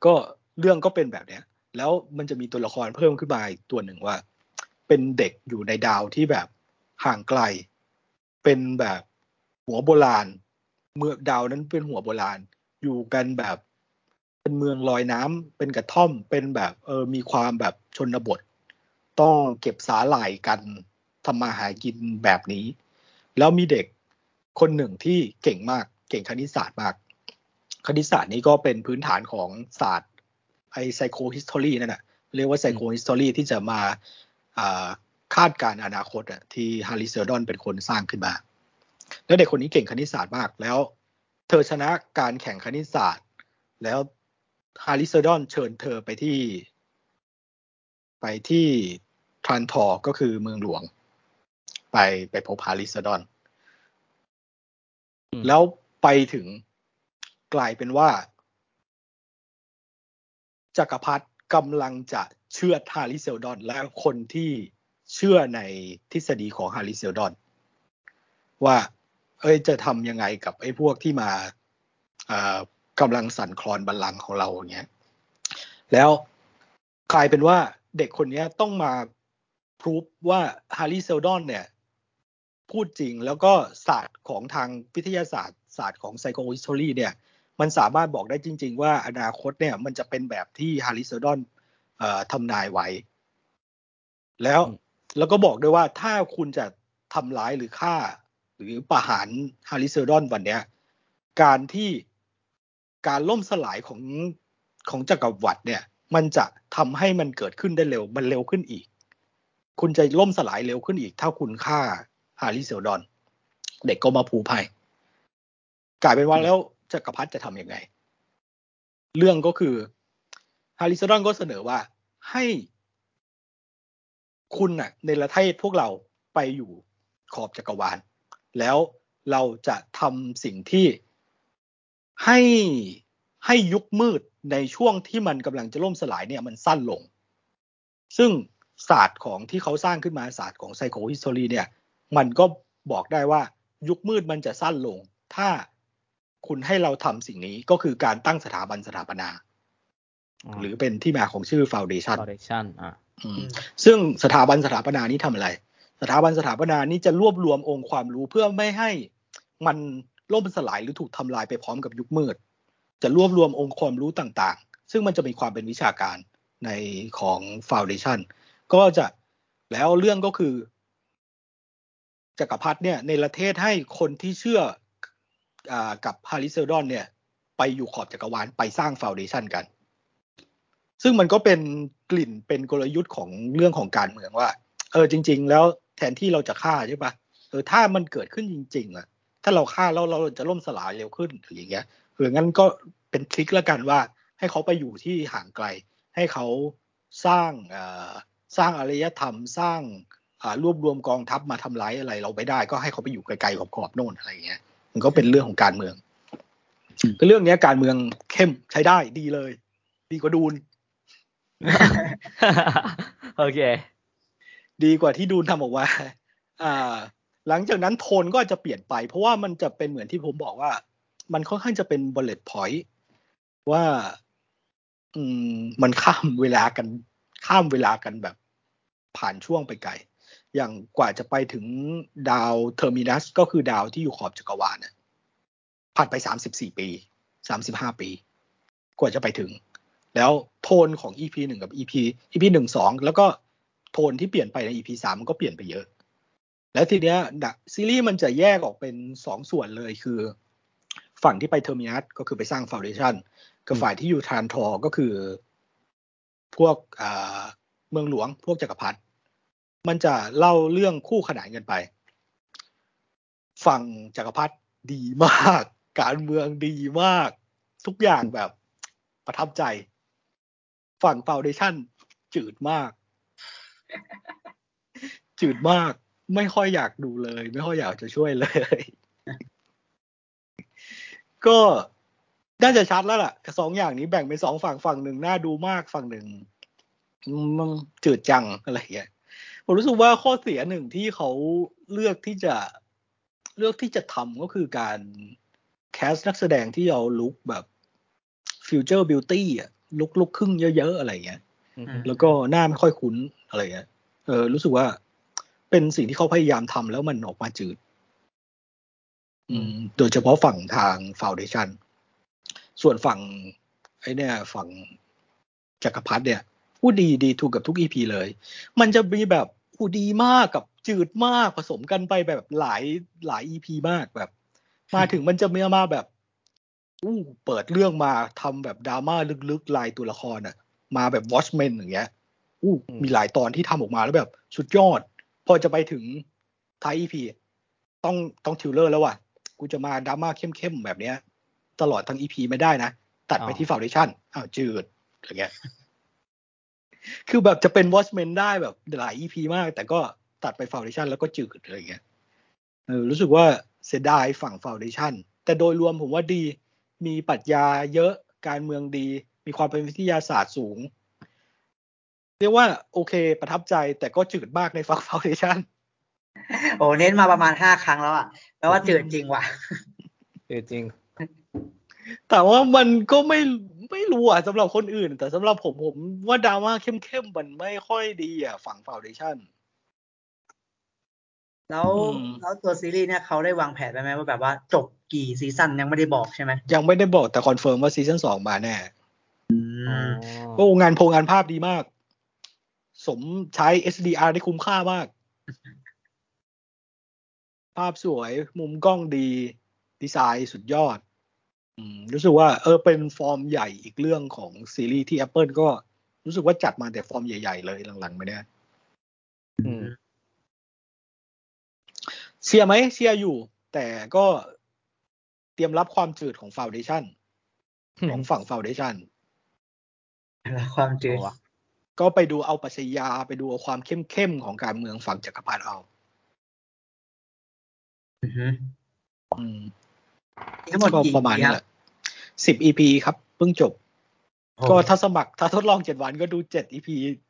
ก็เรื่องก็เป็นแบบเนี้ย แล้วมันจะมีตัวละครเพิ่มขึ้นมาอีกตัวหนึ่งว่า เป็นเด็กอยู่ในดาวที่แบบห่างไกล เป็นแบบหัวโบราณ เมืองดาวนั้นเป็นหัวโบราณ อยู่กันแบบ เป็นเมืองลอยน้ำเป็นกระท่อม เป็นแบบเออมีความแบบชนบท ต้องเก็บสาหร่ายกันทำมาหากินแบบนี้ แล้วมีเด็ก คนหนึ่งที่เก่งมากเก่งคณิตศาสตร์มาก คณิตศาสตร์นี้ก็เป็นพื้นฐานของศาสตร์ไอ้ psychohistory นั่นแหละเรียกว่า psychohistory ที่จะมาคาดการณ์อนาคตอะที่ Hari Seldon เป็นคนสร้างขึ้นมา แล้วเด็กคนนี้เก่งคณิตศาสตร์มาก แล้วเธอชนะการแข่งคณิตศาสตร์ แล้วHari Seldon เชิญเธอไปที่ ไปที่ Trantor ก็คือเมืองหลวง ไปไปพบ Hari Seldon แล้วไปถึงกลายเป็นว่า จักรพรรดิกำลังจะเชื่อ Hari Seldon และคนที่เชื่อในทฤษฎีของ Hari Seldon ว่า เอ้ยจะทำยังไงกับไอ้พวกที่มากำลังสั่นคลอนบัลลังก์ของเราอย่างเนี้ยแล้วกลายเป็นว่าเด็กคนนี้ต้องมาพิสูจน์ว่า Hari Seldon เนี่ย พูดจริง แล้วก็ศาสตร์ของทางวิทยาศาสตร์ ศาสตร์ของ psychohistory เนี่ย มันสามารถบอกได้จริง ๆ ว่าอนาคตเนี่ยมันจะเป็นแบบที่ Hari Seldon ทำนายไว้ แล้วแล้วก็บอกด้วยว่าถ้าคุณจะทำร้ายหรือฆ่า หรือประหารฮาริสดอนวันเนี้ย การที่การล่มสลายของของจักรวรรดิเนี่ย มันจะทำให้มันเกิดขึ้นได้เร็ว มันเร็วขึ้นอีก คุณจะล่มสลายเร็วขึ้นอีก ถ้าคุณฆ่า ฮาริเซลดอน เด็กก็มาผูภัยกลายเป็นว่าแล้วจักรพรรดิจะทำยังไง เรื่องก็คือฮาริสดอนก็เสนอว่าให้คุณน่ะในประเทศพวกเราไปอยู่ขอบจักรวาล แล้วเราจะทำสิ่งที่ให้ให้ยุคมืดในช่วงที่มันกำลังจะล่มสลายเนี่ยมันสั้นลง ซึ่งศาสตร์ของที่เขาสร้างขึ้นมาศาสตร์ของไซโคฮิสตอรีเนี่ย มันก็บอกได้ว่ายุคมืดมันจะสั้นลง ถ้าคุณให้เราทำสิ่งนี้ก็คือการตั้งสถาบันสถาปนา หรือเป็นที่มาของชื่อ foundation foundation อ่าซึ่งสถาบันสถาปนานี้ทำอะไร สถาบันสถาปนานี้จะรวบรวมองค์ความรู้เพื่อไม่ให้มันล่มสลายหรือถูกทำลายไปพร้อมกับยุคมืด จะรวบรวมองค์ความรู้ต่างๆ ซึ่งมันจะมีความเป็นวิชาการในของ foundation ก็จะแล้วเรื่องก็คือ จักรพรรดิเนี่ยในประเทศให้คนที่เชื่ออกับฮาริเซลดอนเนี่ย ไปอยู่ขอบจักรวาลไปสร้างฟาวเดชันกัน ซึ่งมันก็เป็นกลิ่นเป็นกลยุทธ์ของเรื่องของการเมืองว่า เออจริง ๆ แล้วแทนที่เราจะฆ่าใช่ปะเออถ้ามันเกิดขึ้นจริงๆอะถ้าเราฆ่าแล้วเราจะล่มสลายเร็วขึ้นหรืออย่างเงี้ยเอองั้นก็เป็นทริคแล้วกันว่า ให้เขาไปอยู่ที่ห่างไกล ให้เขาสร้างอ่าสร้างอารยธรรมสร้าง รวบรวมกองทัพมาทำร้ายอะไร เราไม่ได้ก็ให้เขาไปอยู่ไกลๆขอบๆโน่นอะไรอย่างเงี้ยมันก็เป็นเรื่องของการเมืองก็เรื่องเนี้ยการเมืองเข้มใช้ได้ดีเลย ดีกว่าดูนโอเค ดีกว่าที่ดูนทำออกมาอ่า หลังจากนั้นโทนก็จะเปลี่ยนไป เพราะว่ามันจะเป็นเหมือนที่ผมบอกว่า มันค่อนข้างจะเป็น bullet point ว่า อืม มันข้ามเวลากันข้ามเวลากันแบบผ่านช่วงไปไกล อย่างกว่าจะไปถึงดาว Terminus ก็คือดาวที่อยู่ขอบจักรวาลเนี่ยผ่านไปสามสิบสี่ปีสามสิบห้าปี กว่าจะไปถึง แล้วโทนของ EP หนึ่งกับ EP EP หนึ่งสองแล้วก็โทนที่เปลี่ยนไปใน EP สามมันก็เปลี่ยนไปเยอะ แล้วทีเนี้ยซีรีส์มันจะแยกออกเป็นสองส่วนเลยคือ ฝั่งที่ไป Terminus ก็คือไปสร้าง Foundation กับฝ่ายที่อยู่ Trantor ก็คือ พวกเมืองหลวงพวกจักรพรรดิ มันจะเล่าเรื่องคู่ขนานกันไป ฝั่งจักรพรรดิดีมาก การเมืองดีมาก ทุกอย่างแบบประทับใจ ฝั่งฟาวเดชั่นจืดมาก จืดมาก ไม่ค่อยอยากดูเลย ไม่ค่อยอยากจะช่วยเลย ก็น่าจะชัดแล้วล่ะสองอย่างนี้แบ่งเป็นสองฝั่งฝั่งหนึ่งน่าดูมากฝั่งหนึ่งมันจืดจังอะไรอย่างเงี้ย ผมรู้สึกว่าข้อเสียหนึ่งที่เขาเลือกที่จะเลือกที่จะทำก็คือการ cast นักแสดงที่เอา look แบบ future beauty อะ look ลูกครึ่งเยอะ ๆ อะไรอย่างเงี้ยอืมแล้วก็หน้าไม่ค่อยคุ้นอะไรเงี้ยเออรู้สึกว่าเป็นสิ่งที่เขาพยายามทำแล้วมันออกมาจืด อืม โดยเฉพาะฝั่งทางฟาวเดชันส่วนฝั่ง ไอ้เนี่ย ฝั่งจักรพรรดิเนี่ยผู้ดีดีถูกกับทุกอีพีเลย มันจะมีแบบ ผู้ดีมากกับจืดมากผสมกันไปแบบหลายหลายอีพีมากแบบ มาถึงมันจะมีมาแบบอู้เปิดเรื่องมาทำแบบดราม่าลึกๆลายตัวละครอะมาแบบ Watchmen อย่างเงี้ยอู้อืมมีหลายตอนที่ทำออกมาแล้วแบบสุดยอด พอจะไปถึงท้าย EP ต้องต้อง thriller แล้วว่ะ กูจะมาดราม่าเข้มๆแบบเนี้ย ตลอดทั้ง EP ไม่ได้นะ ตัดไปที่ Foundation อ้าวจืดอย่างเงี้ย คือแบบจะเป็น Watchmen ได้แบบหลาย EP มาก แต่ก็ตัดไป Foundation แล้วก็จืดอะไรอย่างเงี้ยเออรู้สึกว่าเสียดายฝั่ง Foundation แต่โดยรวมผมว่าดี มีปรัชญาเยอะการเมืองดี มีความเป็นวิทยาศาสตร์สูง เรียกว่าโอเคประทับใจแต่ก็จืดมากในฝั่ง Foundation โอ้เน้นมาประมาณห้าครั้งแล้วอะแปลว่าจืดจริงว่ะคือจริง แต่ว่ามันก็ไม่ไม่รู้อะสำหรับคนอื่น แต่สำหรับผมผมว่าดราม่าเข้มๆมันไม่ค่อยดีอะฝั่ง Foundation แล้วอืมแล้วตัวซีรีส์เนี่ยเขาได้วางแผนไว้ไหมว่าแบบว่าจบกี่ซีซั่นยังไม่ได้บอกใช่ไหมยังไม่ได้บอกแต่ confirm ว่าซีซั่นสองมาแน่อืมโอ้งานโพงานภาพดีมาก สมใช้ SDR ได้คุ้มค่ามาก ภาพสวยมุมกล้องดี ดีไซน์สุดยอดอืม รู้สึกว่าเออเป็นฟอร์มใหญ่อีกเรื่องของซีรีส์ที่ Apple ก็รู้สึกว่าจัดมาแต่ฟอร์มใหญ่ ๆ เลยหลังๆมาเนี่ยอืมเชียร์ไหมเชียร์อยู่ แต่ก็เตรียมรับความจืดของฟาวเดชันของฝั่งฟาวเดชันแล้วความจืดเอาวะก็ไปดูเอาปรัชญาไปดูเอาความเข้มๆของการเมืองฝั่งจักรพรรดิเอาอือฮึอืมมี ทั้งหมดก็กี่ประมาณปีนี้คแหรับละสิบ EP ครับเพิ่งจบโอ้ก็ถ้าสมัครถ้าทดลองเจ็ดวันก็ดูเจ็ด EP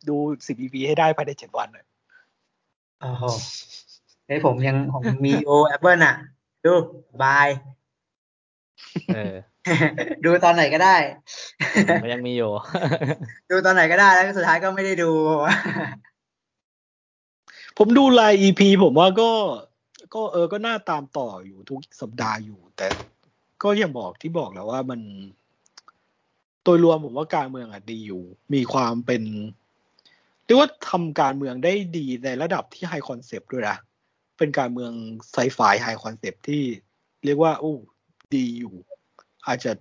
ดูสิบ EP ให้ได้ภายในเจ็ดวันเลยโอ้โหเฮ้ยผมยังผมมีโอแอปเปิลอะ ดูบายเออดูตอนไหนก็ได้ผมก็ยังมีอยู่ ดูตอนไหนก็ได้แล้วสุดท้ายก็ไม่ได้ดู ผมดูราย EP ผมว่าก็ ก็เออก็น่าตามต่ออยู่ทุกสัปดาห์อยู่ แต่ก็ยังบอกที่บอกแล้วว่ามันโดยรวมผมว่าการเมืองอะดีอยู่ มีความเป็นเรียกว่าทำการเมืองได้ดีในระดับที่ high concept ด้วยนะเป็นการเมือง sci-fi high concept ที่เรียกว่าอู้ดีอยู่ อาจจะ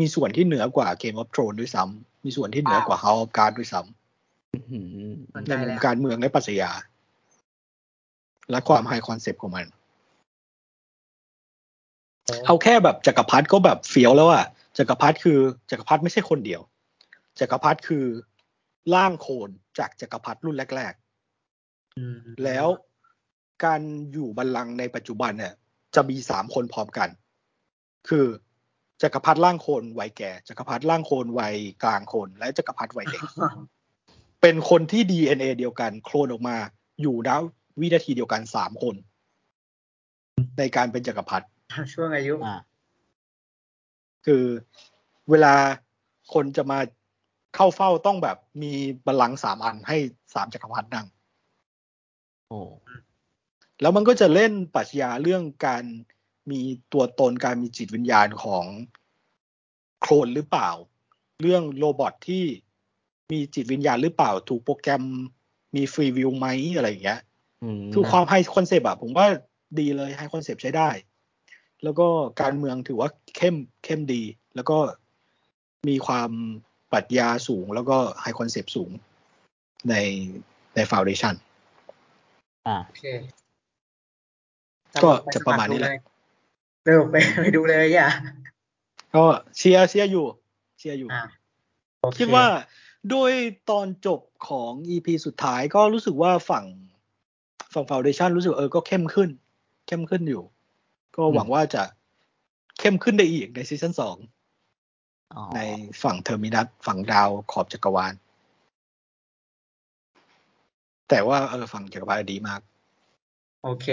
มีส่วนที่เหนือกว่า Game of Thrones ด้วยซ้ำมีส่วนที่เหนือกว่า House of Cards ด้วยซ้ำอื้อหือสนในใจมุเลมยการเมืองและปรัชญา และความ high concept ของมัน เอาแค่แบบจักรพรรดิก็แบบเฟี้ยวแล้วอะจักรพรรดิคือจักรพรรดิไม่ใช่คนเดียว จักรพรรดิคือร่างโคลนจากจักรพรรดิรุ่นแรกอืมๆแล้วการอยู่บัลลังก์ในปัจจุบันเนี่ย จะมีสามคนพร้อมกัน คือจักรพรรดิร่างโคลนวัยแก่จักรพรรดิร่างโคลนวัยกลางโคลนและจักรพรรดิวัยเด็ก เป็นคนที่ DNA เดียวกัน โคลนออกมาอยู่ณวิ นาทีเดียวกันสามคน ในการเป็นจักรพรรดิช่วงอายุอ่าคือเวลาคนจะมาเข้าเฝ้าต้องแบบมีบัลลังก์สามอันให้สามจักรพรรดินั่งโอ้แล้วมันก็จะเล่นปรัชญาเรื่องการมีตัวตนการมีจิตวิญญาณของโคลนหรือเปล่า เรื่องโรบอทที่มีจิตวิญญาณหรือเปล่า ถูกโปรแกรมมีฟรีวิวไหมอะไรอย่างเงี้ยอืม คือความ high concept อะผมว่าดีเลย high concept ใช้ได้ แล้วก็การเมืองถือว่าเข้มเข้มดี แล้วก็มีความปรัชญาสูง แล้วก็ high concept สูงในใน Foundation อ่าโอเคก็จะประมาณนี้แหละเร็วไปไปดูเลยอะก็เชียร์เชียร์อยู่ เชียร์อยู่อ่าโอเคคิดว่าโดยตอนจบของ EP สุดท้ายก็รู้สึกว่าฝั่ง ฝั่ง Foundation รู้สึกเออก็เข้มขึ้น เข้มขึ้นอยู่ ก็หวังว่าจะเข้มขึ้นได้อีกในซีซั่นสองอ๋อในฝั่ง Terminus ฝั่งดาวขอบจักรวาล แต่ว่าเออฝั่งจักรวาลดีมาก โอเค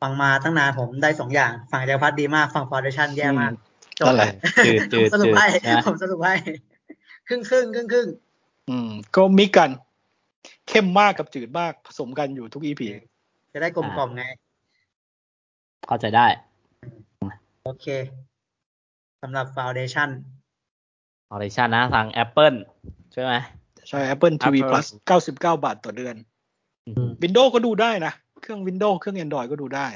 ฟังมาตั้งนานผมได้สองอย่าง ฝั่งจักรพรรดิดีมาก ฝั่ง Foundation แย่มากจบนั่นแหละจืดผจืมดสรุจืปดให้นะผมสรุปให้ครึ่งครึ่งครึ่งครึ่งอืม ก็มิกกัน เข้มมากกับจืดมากผสมกันอยู่ทุก EP จะได้กลมกล่อมไง เข้าใจได้ โอเคสำหรับฟาวเดชันออเดชันนะทาง Apple ใช่ไหมใช่ Apple TV Apple Plus 99 บาทต่อเดือน Windows ก็ดูได้นะ เครื่อง Windows เครื่อง Android ก็ดูได้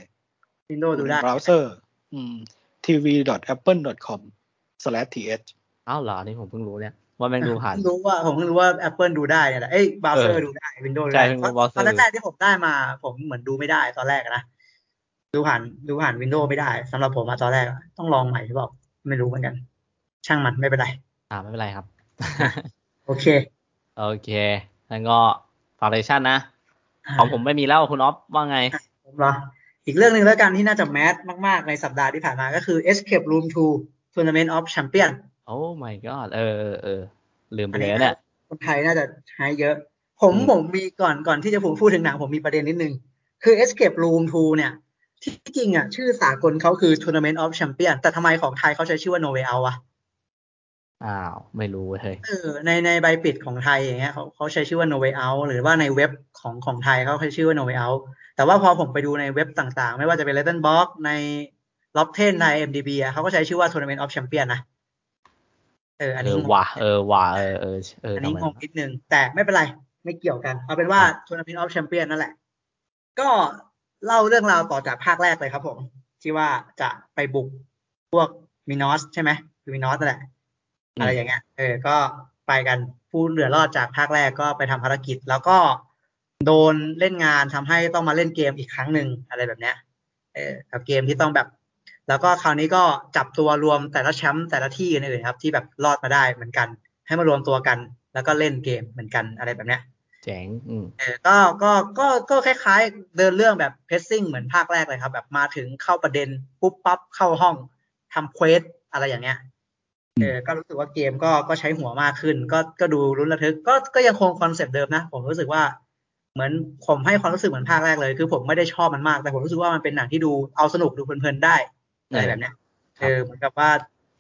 Windows ดูได้เบราว์เซอร์อืม tv.apple.com/th อ้าวเหรอนี่ผมเพิ่งรู้เนี่ยว่าแม่งดูผ่านเพิ่งรู้ว่าผมเพิ่งรู้ว่า Apple ดูได้เนี่ยแหละเอ้ยบราว์เซอเอร์อดูได้ Windows ดูใช่ได้เพิ่งรู้เพราะ browser ตอนแรกๆที่ผมได้มา ผมเหมือนดูไม่ได้ตอนแรกอะนะดูผ่านดูผ่าน Windows ไม่ได้สำหรับผมอะตอนแรกอะต้องลองใหม่หรือเปล่าไม่รู้เหมือนกัน ช่างมันไม่เป็นไรอ่าไม่เป็นไรครับ โอเค โอเคงั้นก็ฟาวเดชันนะ ของผมไม่มีแล้วคุณอ๊อฟว่าไงผมเหรออีกเรื่องหนึ่งแล้วกันที่น่าจะแมสมาก ๆ ในสัปดาห์ที่ผ่านมาก็คือ Escape Room 2 Tournament of Champion โอ้ my god เออเออเออลืมไปเลยเนี่ยคนไทยน่าจะใช้เยอะผมอืมผมมีก่อนก่อนที่จะผมพูดถึงหนังผมมีประเด็นนิดนึง คือ Escape Room 2 เนี่ย ที่จริงอะ ชื่อสากลเขาคือ Tournament of Champion แต่ทำไมของไทยเขาใช้ชื่อว่า No Way Out อะอ้าว ไม่รู้เว้ยเฮ้ยเออในในใบปิดของไทยอย่างเงี้ยเขาเขาใช้ชื่อว่า No Way Out หรือว่าในเว็บของของไทยเขาใช้ชื่อว่า No Way Out แต่ว่าพอผมไปดูในเว็บต่างๆ ไม่ว่าจะเป็น Letterboxd ใน Top 10ใน MDB อะเขาก็ใช้ชื่อว่า Tournament of Champion นะ เอออันเอนี้องงว่ะเออว่ะเออเออเอออันทำนี้ไมงงนิดนึง แต่ไม่เป็นไร ไม่เกี่ยวกัน เอาเป็นว่า Tournament of Champion นั่นแหละ ก็เล่าเรื่องราวต่อจากภาคแรกเลยครับผม ที่ว่าจะไปบุกพวกมินอสใช่ไหมคือมินอสนั่นแหละ อะไรอย่างเงี้ย เออ ก็ไปกันผู้เหลือรอดจากภาคแรกก็ไปทำภารกิจ แล้วก็โดนเล่นงานทำให้ต้องมาเล่นเกมอีกครั้งหนึ่งอะไรแบบเนี้ย เออกับเกมที่ต้องแบบ แล้วก็คราวนี้ก็จับตัวรวมแต่ละแชมป์แต่ละที่อื่นๆครับ ที่แบบรอดมาได้เหมือนกัน ให้มารวมตัวกัน แล้วก็เล่นเกมเหมือนกันอะไรแบบเนี้ยเจ๋งอืมเออก็ก็ก็ก็คล้ายๆ เดินเรื่องแบบ pacing เหมือนภาคแรกเลยครับ แบบมาถึงเข้าประเด็นปุ๊บปั๊บเข้าห้องทำ quest อะไรอย่างเงี้ยเออก็รู้สึกว่าเกมก็ก็ใช้หัวมากขึ้น ก็ก็ดูลุ้นระทึก ก็ก็ยังคง concept เดิมนะ ผมรู้สึกว่า เหมือนผมให้ความรู้สึกเหมือนภาคแรกเลย คือผมไม่ได้ชอบมันมาก แต่ผมรู้สึกว่ามันเป็นหนังที่ดูเอาสนุกดูเพลินๆได้ อะไรแบบเนี้ยเออเหมือนกับว่า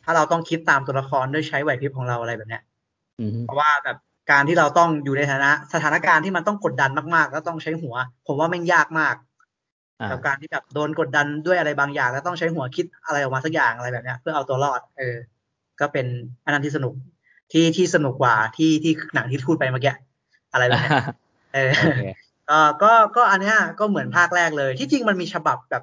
ถ้าเราต้องคิดตามตัวละครด้วยใช้ไหวพริบของเราอะไรแบบเนี้ยอืมเพราะว่าแบบการที่เราต้องอยู่ในฐานะสถานการณ์ที่มันต้องกดดันมากๆ แล้วต้องใช้หัว ผมว่าแม่งยากมากอ่ากับการที่แบบโดนกดดันด้วยอะไรบางอย่าง แล้วต้องใช้หัวคิดอะไรออกมาสักอย่างอะไรแบบเนี้ย เพื่อเอาตัวรอด เออ ก็เป็นอันนั้นที่สนุกที่ที่สนุกกว่าที่ที่หนังที่พูดไปเมื่อกี้อะไรแบบเนี้ยเออโอเคก็ก็ก็อันเนี้ยก็เหมือนภาคแรกเลย ที่จริงมันมีฉบับแบบ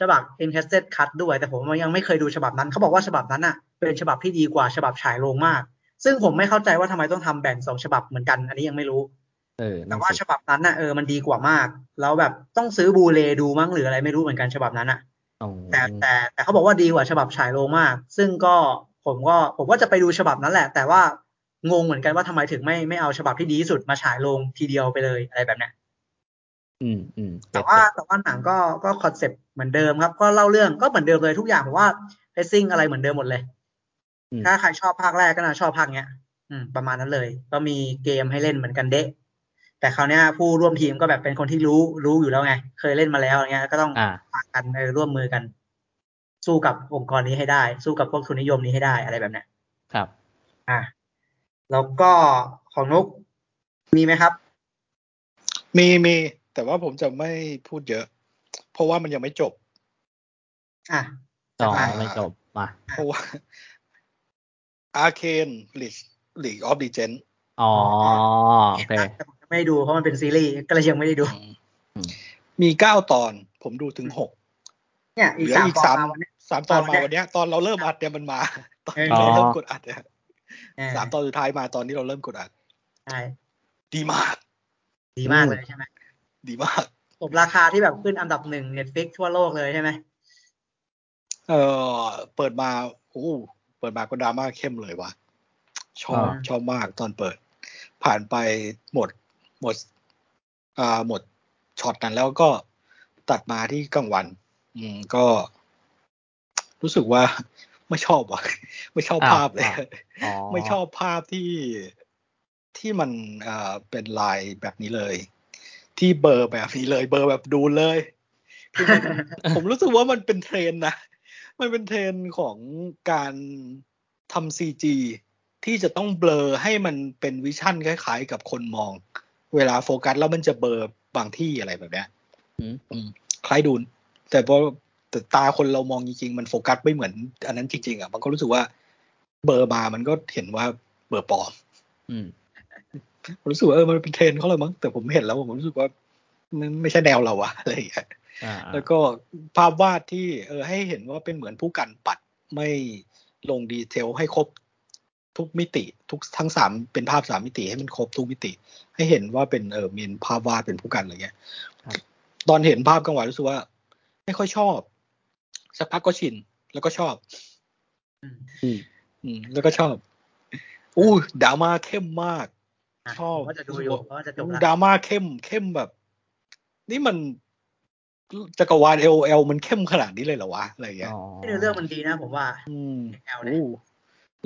ฉบับ Encasted Cut ด้วย แต่ผมยังไม่เคยดูฉบับนั้นเขาบอกว่าฉบับนั้นอะ เป็นฉบับที่ดีกว่าฉบับฉายโรงมาก ซึ่งผมไม่เข้าใจว่าทำไมต้องทำแบ่งสองฉบับเหมือนกัน อันนี้ยังไม่รู้เออแต่ว่าฉบับนั้นน่ะเออมันดีกว่ามาก แล้วแบบต้องซื้อ Blu-ray ดูมั้งหรืออะไรไม่รู้เหมือนกันฉบับนั้นอะแต่แต่แต่เขาบอกว่าดีกว่าฉบับฉายโรงมาก ซึ่งก็ผมก็ผมก็จะไปดูฉบับนั้นแหละ แต่ว่างงเหมือนกันว่าทำไมถึงไม่ไม่เอาฉบับที่ดีที่สุดมาฉายโรงทีเดียวไปเลยอะไรแบบเนี้ย อืมอืมแต่ว่าแต่ว่าหนังก็ก็ concept เหมือนเดิมครับ ก็เล่าเรื่องก็เหมือนเดิมเลยทุกอย่างผมว่าเพซซิ่งอะไรเหมือนเดิมหมดเลย ถ้าใครชอบภาคแรกก็น่าชอบภาคเนี้ย อืม ประมาณนั้นเลย ก็มีเกมให้เล่นเหมือนกันเดะแต่คราวนี้ผู้ร่วมทีมก็แบบเป็นคนที่รู้รู้อยู่แล้วไง เคยเล่นมาแล้วอย่างเงี้ย ก็ต้องพากันเออร่วมมือกัน สู้กับองค์กรนี้ให้ได้ สู้กับพวกทุนนิยมนี้ให้ได้อะไรแบบเนี้ยครับ อะแล้วก็ของนุกมีไหมครับ มีมี แต่ว่าผมจะไม่พูดเยอะ เพราะว่ามันยังไม่จบ อะต่อไม่จบมาเพราะว่า Arcane League of Legends อ๋อโอเคแต่ผมไม่ได้ดูเพราะมันเป็นซีรีส์ก็เลยยังไม่ได้ดู มีเก้าตอนผมดูถึงหกเนี่ยอีเหกลือสามอีกตอสานมมาวันนี้สามตอนมามาวันเนี้ยวันเนี้ยตอนเราเริ่มอัดเนี่ยมันมา ตอนเออเราเริ่มกดอัดเนี่ยเออสามตอนสุดท้ายมาตอนนี้เราเริ่มกดอัดใช่ดีมาก ดีมากเลยใช่ไหม ดีมากผม Arcane ที่แบบขึ้นอันดับหนึ่ง Netflix ทั่วโลกเลยใช่ไหมเออเปิดมาโอ้เปิดมาก็ดราม่าเข้มเลยว่ะชอบอ่าชอบมากตอนเปิด ผ่านไปหมดหมดอ่าหมดช็อตนั้นแล้วก็ตัดมาที่กลางวัน อืมก็ รู้สึกว่าไม่ชอบว่ะ ไม่ชอบอ้าวภาพเลยอ้าวอ๋อไม่ชอบภาพที่ที่มันเอ่อเป็นลายแบบนี้เลย ที่เบอร์แบบนี้เลย เบอร์แบบดูเลยคือมันผมรู้สึกว่ามันเป็นเทรนด์นะ มันเป็นเทรนด์ของการทำ CG ที่จะต้องเบลอให้มันเป็น vision คล้ายๆ กับคนมอง เวลาโฟกัสแล้วมันจะเบลอบางที่อะไรแบบเนี้ยอืมอืมคล้ายดูน แต่พอแต่ตาคนเรามองจริงๆ มันโฟกัสไม่เหมือน อันนั้นจริงๆอะมันก็รู้สึกว่าเบลอร์มามันก็เห็นว่าเบลอร์ปลอมอืม ผมรู้สึกว่าเออมันเป็นเทรนด์เขาเลยมั้งแต่ผมเห็นแล้วผมรู้สึกว่ามันไม่ใช่แนวเราอะอะไรอย่างเงี้ยอ่าแล้วก็ภาพวาดที่เออให้เห็นว่าเป็นเหมือนพู่กันปัดไม่ลง detail ให้ครบทุกมิติ ทุกทั้งสามเป็นภาพสามมิติให้มันครบทุกมิติ ให้เห็นว่าเป็นเออมีภาพวาดเป็นพู่กันอะไรเงี้ยตอนเห็นภาพกลางวันรู้สึกว่า ไม่ค่อยชอบ สักพักก็ชินแล้วก็ชอบอืมอืมอืมแล้วก็ชอบอู้ดราม่าเข้มมากะ ชอบผมก็จะดูอยู่เพราะว่าจะจบแล้วดราม่าเข้มเข้มแบบ นี่มันจักรวาล LoL มันเข้มขนาดนี้เลยเหรอวะอะไรอย่างเงี้ยอ๋อเนื้อเรื่องมันดีนะผมว่า อืม LoL เนี่ยโอ้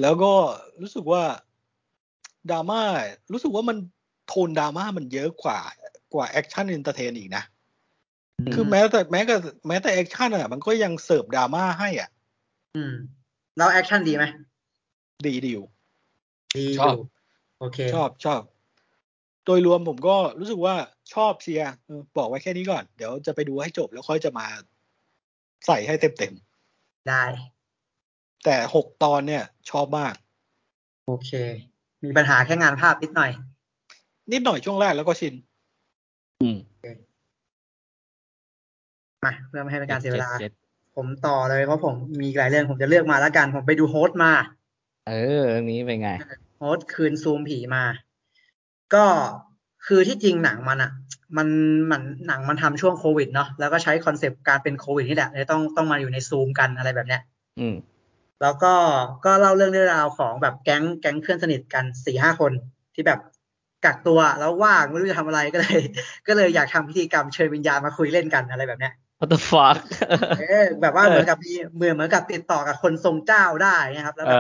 แล้วก็รู้สึกว่าดราม่ารู้สึกว่ามันโทนดราม่ามันเยอะกว่ากว่าแอคชั่น entertain อีกนะ คือแม้แต่แม้แต่แม้แต่แอคชั่นอะ มันก็ยังเสิร์ฟดราม่าให้อะ อืม แล้วแอคชั่นดีไหม ดีดีอยู่ดีอยู่ชอบ โอเค ชอบชอบ โดยรวมผมก็รู้สึกว่าชอบเชียร์เออบอกไว้แค่นี้ก่อน เดี๋ยวจะไปดูให้จบแล้วค่อยจะมาใส่ให้เต็มเต็มได้ๆแต่หกตอนเนี่ย ชอบมาก โอเค มีปัญหาแค่งานภาพนิดหน่อย นิดหน่อยช่วงแรกแล้วก็ชิน อืมมาเพื่อไม่ให้เป็นการเสียเวลาจ้วดผมต่อเลยเพราะผมมีหลายเรื่องผมจะเลือกมาแล้วกัน ผมไปดู Host มา เออเรื่องนี้เป็นไง Host คืนซูมผีมา ก็คือที่จริงหนังมันอะมันมันหนังมันทำช่วงโควิดเนาะแล้วก็ใช้ concept การเป็นโควิดนี่แหละเลยต้องต้องมาอยู่ในซูมกันอะไรแบบเนี้ย อืม แล้วก็ก็เล่าเรื่องเรื่องราวของแบบแก๊งแก๊งเพื่อนสนิทกันสี่ห้าคนที่แบบกักตัวแล้วว่างไม่รู้จะทำอะไรก็เลย ก็เลยอยากทำพิธีกรรมเชิญวิญญาณมาคุยเล่นกันอะไรแบบเนี้ย what the fuck เออแบบว่าเหมือนกับมีเหมือนเหมือนกับติดต่อกับคนทรงเจ้าได้นะครับ แล้วเอ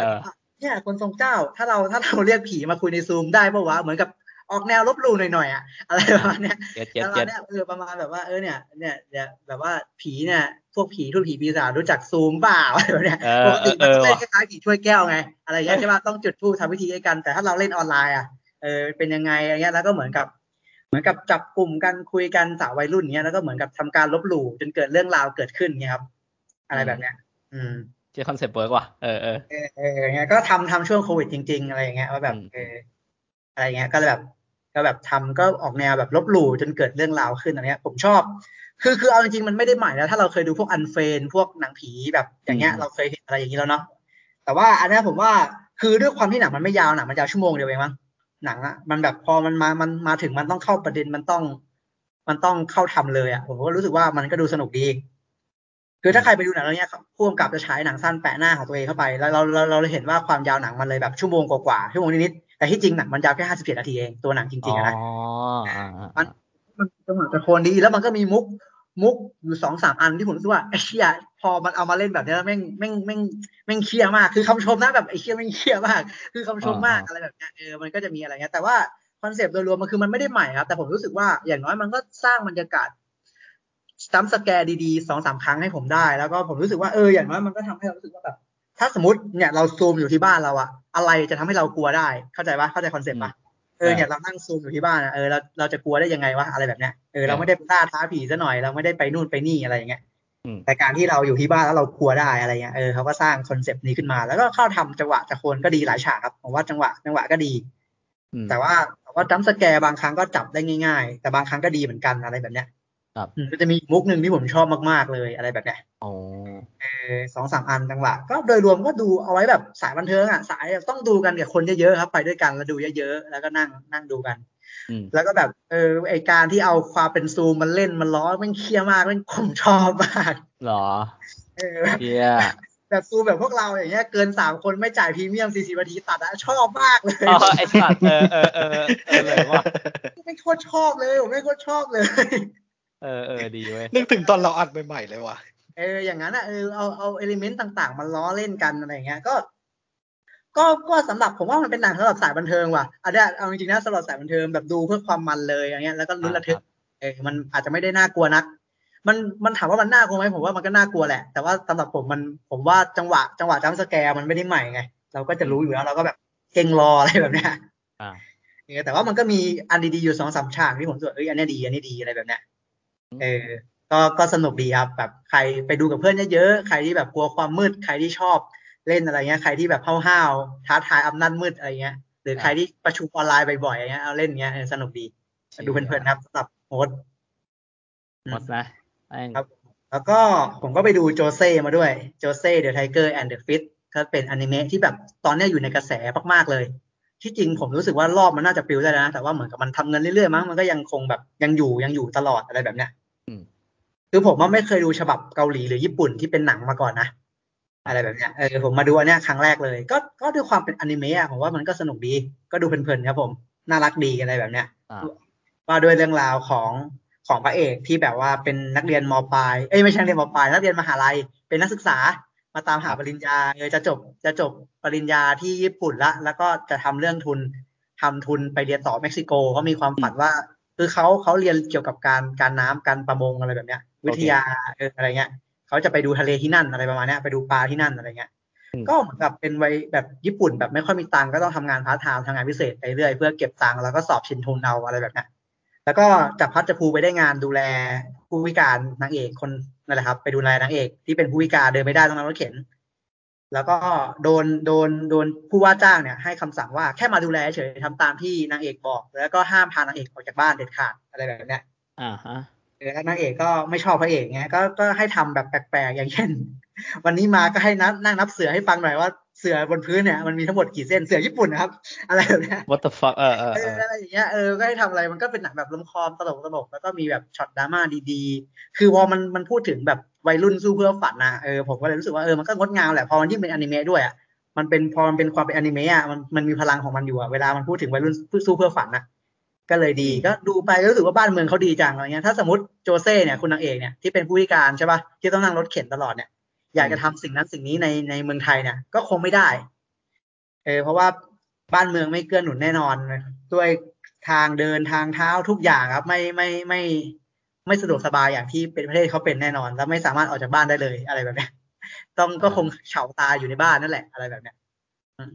แบบอ เออเออเนี่ยคนทรงเจ้า ถ้าเราถ้าเราเรียกผีมาคุยในซูมได้ปะวะเหมือนกับออกแนวลบหลู่หน่อยๆอะอะไรประมาณเนี้ยเจ็ดเจ็ดประมาเจ็ณดเนี้ยเออประมาณแบบว่าเออเนี่ยเนี่ยเนี่ยแบบว่าผีเนี่ยพวกผีทุกผีปีศาจรู้จักซูมเปล่าอะไรแบบเนี้ยเออปกติเอมันต้องเล่นว่ะคล้ายๆผีถ้วยแก้วไง อะไรอย่างเงี้ยใช่ป่ะต้องจุดธูปทำพิธีด้วยกัน แต่ถ้าเราเล่นออนไลน์อะเออเป็นยังไงอะไรเงี้ยแล้วก็เหมือนกับ เหมือนกับจับกลุ่มกันคุยกันสาววัยรุ่นเงี้ยแล้วก็เหมือนกับทำการลบหลู่จนเกิดเรื่องราวเกิดขึ้นเงี้ยครับ อะไรแบบเนี้ย อืม เชี่ย concept work ว่ะเออเออเออเอย่างเงี้ยก็ทำทำช่วงโควิดจริง ๆ อะไรอย่างเงี้ยว่าแบบอืมเอออะไรเงี้ยก็เลยแบบก็แบบทำก็ออกแนวแบบลบหลู่จนเกิดเรื่องราวขึ้นอะไรเงี้ย ผมชอบ คือคือเอาจริงๆมันไม่ได้ใหม่แล้ว ถ้าเราเคยดูพวกอันเฟนพวกหนังผีแบบอย่างเงี้ยเราเคยเห็นอะไรอย่างนี้แล้วเนาะแต่ว่าอันนี้ผมว่าคือด้วยความที่หนังมันไม่ยาวหนังมันยาวชั่วโมงเดียวเองมั้งหนังอะมันแบบพอมันมามันมาถึงมันต้องเข้าประเด็นมันต้อง มันต้องเข้าทำเลยอะผมก็รู้สึกว่ามันก็ดูสนุกดี คือถ้าใครไปดูหนังเรื่องเนี้ยพ่วงกับจะฉายหนังสั้นแปะหน้าของตัวเองเข้าไป แล้วเราเราเราเห็นว่าความยาวหนังมันเลยแบบชั่วโมงกว่าๆชั่วโมงนิดๆแต่ที่จริงหนังมันยาวแค่ห้าสิบเจ็ดนาทีเองตัวหนังจริงๆอะนะอ๋ออ่าอ่ามันมันจังหวะจะโคนดีแล้วมันก็มีมุกมุกอยู่สองสามอันที่ผมรู้สึกว่าไอ้เชี่ยพอมันเอามาเล่นแบบเนี้ยแล้วแม่งแม่งแม่งแม่งเครียดมาก คือคำชมนะแบบไอ้เชี่ยแม่งเครียดมาก คือคำชมมากอะไรแบบเนี้ยเออมันก็จะมีอะไรเงี้ยแต่ว่า concept โดยรวมมันคือมันไม่ได้ใหม่ครับแต่ผมรู้สึกว่าอย่างน้อยมันก็สร้างบรรยากาศ jump scare ดีๆสองสามครั้งให้ผมได้ แล้วก็ผมรู้สึกว่าเอออย่างน้อยมันก็ทำให้เรารู้สึกว่าแบบถ้าสมมติเนี่ยเราซูมอยู่ที่บ้านเราอะอะไรจะทำให้เรากลัวได้เข้าใจปะเข้าใจ concept ปะเออเนี่ยเรานั่งซูมอยู่ที่บ้านอะเออเราเราจะกลัวได้ยังไงวะอะไรแบบเนี้ยเออเราไม่ได้ไปล่าท้าผีซะหน่อยเราไม่ได้ไปนู่นไปนี่อะไรอย่างเงี้ยอืมแต่การที่เราอยู่ที่บ้านแล้วเรากลัวได้อะไรเงี้ยเออเขาก็สร้าง concept นี้ขึ้นมา แล้วก็เขาทำจังหวะจะโคนก็ดีหลายฉากครับผมว่าจังหวะจังหวะก็ดีอืมแต่ว่าแต่ว่า jump scare บางครั้งก็จับได้ง่าย ๆ แต่บางครั้งก็ดีเหมือนกันอะไรแบบเนี้ย ครับอืมก็จะมีมุกหนึ่งที่ผมชอบมากๆเลยอะไรแบบเนี้ยอ๋อเออสองสามอันจังหวะก็โดยรวมก็ดูเอาไว้แบบสายบันเทิงอะสายต้องดูกันกับคนเยอะๆครับ ไปด้วยกันแล้วดูเยอะๆแล้วก็นั่งนั่งดูกันอืมแล้วก็แบบเออไอการที่เอาความเป็นซูมมันเล่นมันล้อมันเครียดมากมันผมชอบมากเหรอเออแบบเพียแบบซูมแบบพวกเราอย่างเงี้ยเกินสามคนไม่จ่ายพรีเมียมสี่สิบนาทีตัดอะชอบมากเลยอ๋อไอสัตว์เออเออเออเออเลยว่าไม่โคตรชอบเลยผมไม่โคตรชอบเลย เออเออดีเว้ยนึกถึงตอนเราอัดใหม่ๆเลยว่ะเอออย่างนั้นอะเออเอาเอา element ต่างๆ มันล้อเล่นกันอะไรอย่างเงี้ย ก็ ก็ก็สำหรับผมว่ามันเป็นหนังสำหรับสายบันเทิงว่ะอันเนี้ยเอาจริงๆนะสำหรับสายบันเทิงแบบดูเพื่อความมันเลยอย่างเงี้ยแล้วก็ลุ้นระทึกเออมันอาจจะไม่ได้น่ากลัวนัก มันมันถามว่ามันน่ากลัวไหมผมว่ามันก็น่ากลัวแหละ แต่ว่าสำหรับผมมันผมว่าจังหวะ จังหวะ jump scare มันไม่ได้ใหม่ไง เราก็จะรู้อยู่แล้วเราก็แบบเกร็งรออะไรแบบเนี้ยอ่าเออแต่ว่ามันก็มีอันดีๆอยู่สองสามฉากที่ผมรู้สึกว่าเอ้ยอันเนี้ยดีอันนี้ดีอะไรแบบเนี้ย เออก็ก็สนุกดีครับแบบใครไปดูกับเพื่อนเยอะๆใครที่แบบกลัวความมืด ใครที่ชอบเล่นอะไรเงี้ย ใครที่แบบห้าวๆท้าทายอำนาจมืดอะไรเงี้ย หรือใครที่ประชุมออนไลน์บ่อยๆอย่างเงี้ยเอาเล่นเงี้ยเออสนุกดีดูเพลินๆครับสำหรับ Host หมดนะแม่งครับ แล้วก็ผมก็ไปดู Josee มาด้วย Josee, the Tiger and the Fishก็เป็นอนิเมะที่แบบตอนเนี้ยอยู่ในกระแสมากๆเลย ที่จริงผมรู้สึกว่ารอบมันน่าจะปลิวได้แล้วนะ แต่ว่าเหมือนกับมันทำเงินเรื่อยๆมั้งมันก็ยังคงแบบยังอยู่ยังอยู่ตลอดอะไรแบบเนี้ยอืม คือผมว่าไม่เคยดูฉบับเกาหลีหรือญี่ปุ่นที่เป็นหนังมาก่อนนะ อะไรแบบเนี้ยเออผมมาดูอันเนี้ยครั้งแรกเลย ก็ก็ด้วยความเป็นอนิเมะอะผมว่ามันก็สนุกดี ก็ดูเพลินๆครับผม น่ารักดีอะไรแบบเนี้ยอ่าว่าด้วยเรื่องราวของของพระเอกที่แบบว่าเป็นนักเรียนมปลายเอ้ยไม่ใช่นักเรียนมปลายนักเรียนมหาลัย เป็นนักศึกษามาตามหาครับปริญญาเออจะจบจะจบปริญญาที่ญี่ปุ่นละ แล้วก็จะทำเรื่องทุนทำทุนไปเรียนต่อเม็กซิโกเขามีความฝันว่า คือเขาเขาเรียนเกี่ยวกับการการน้ำการประมงอะไรแบบเนี้ย วิทยาเอออะไรเงี้ยเขาจะไปดูทะเลที่นั่นอะไรประมาณเนี้ยไปดูปลาที่นั่นอะไรเงี้ยอืมก็เหมือนกับเป็นวัยแบบญี่ปุ่นแบบไม่ค่อยมีตังค์ก็ต้องทำงานพาร์ทไทม์ทำงานพิเศษไปเรื่อยเพื่อเก็บตังค์แล้วก็สอบชิงทุนเอาอะไรแบบเนี้ยแล้วก็จับพลัดจับผลูไปได้งานดูแลผู้พิการนางเอกคนนั่นแหละครับ ไปดูแลนางเอกที่เป็นผู้พิการเดินไม่ได้ต้องนั่งรถเข็น แล้วก็โดนโดนโดนผู้ว่าจ้างเนี่ย ให้คำสั่งว่าแค่มาดูแลเฉยทำตามที่นางเอกบอก แล้วก็ห้ามพานางเอกออกจากบ้านเด็ดขาดอะไรแบบเนี้ยอ่าฮะเออ แล้วนางเอกก็ไม่ชอบพระเอกไงก็ก็ให้ทำแบบแปลกๆอย่างเช่น วันนี้มาก็ให้นับนั่งนับเสือให้ฟังหน่อยว่าเสือบนพื้นเนี่ยมันมีทั้งหมดกี่เส้นเสือญี่ปุ่นนะครับ อะไรแบบเนี้ย what the fuck เออเออเอเออออะไรอย่างเงี้ยเออก็ให้ทำอะไรมันก็เป็นหนังแบบลมคอมตลกตลกแล้วก็มีแบบช็อตดราม่าดีๆ คือพอมันมันพูดถึงแบบวัยรุ่นสู้เพื่อฝันนะเออผมก็เลยรู้สึกว่าเออมันก็งดงามแหละพอมันยิ่งเป็นอนิเมะด้วยอะมันเป็นพอมันเป็นความเป็นอนิเมะอะมันมันมีพลังของมันอยู่อะเวลามันพูดถึงวัยรุ่นสู้เพื่อฝันนะ ก็เลยดีก็ดูไปก็รู้สึกว่าบ้านเมืองเขาดีจังอะไรเงี้ยถ้าสมมติโจเซ่เนี่ยคุณนางเอกเนี่ยที่เป็นผู้พิการใช่ป่ะที่ต้องนั่งรถเข็นตลอดเนี่ยอยากจะทำสิ่งนั้นสิ่งนี้ในในเมืองไทยเนี่ยก็คงไม่ได้เออเพราะว่าบ้านเมืองไม่เกื้อหนุนแน่นอน ด้วยทางเดินทางเท้าทุกอย่างครับ ไม่ไม่ไม่ไม่สะดวกสบายอย่างที่เป็นประเทศเขาเป็นแน่นอน แล้วไม่สามารถออกจากบ้านได้เลยอะไรแบบเนี้ยต้องก็คงเฉาตาอยู่ในบ้านนั่นแหละอะไรแบบเนี้ยอืม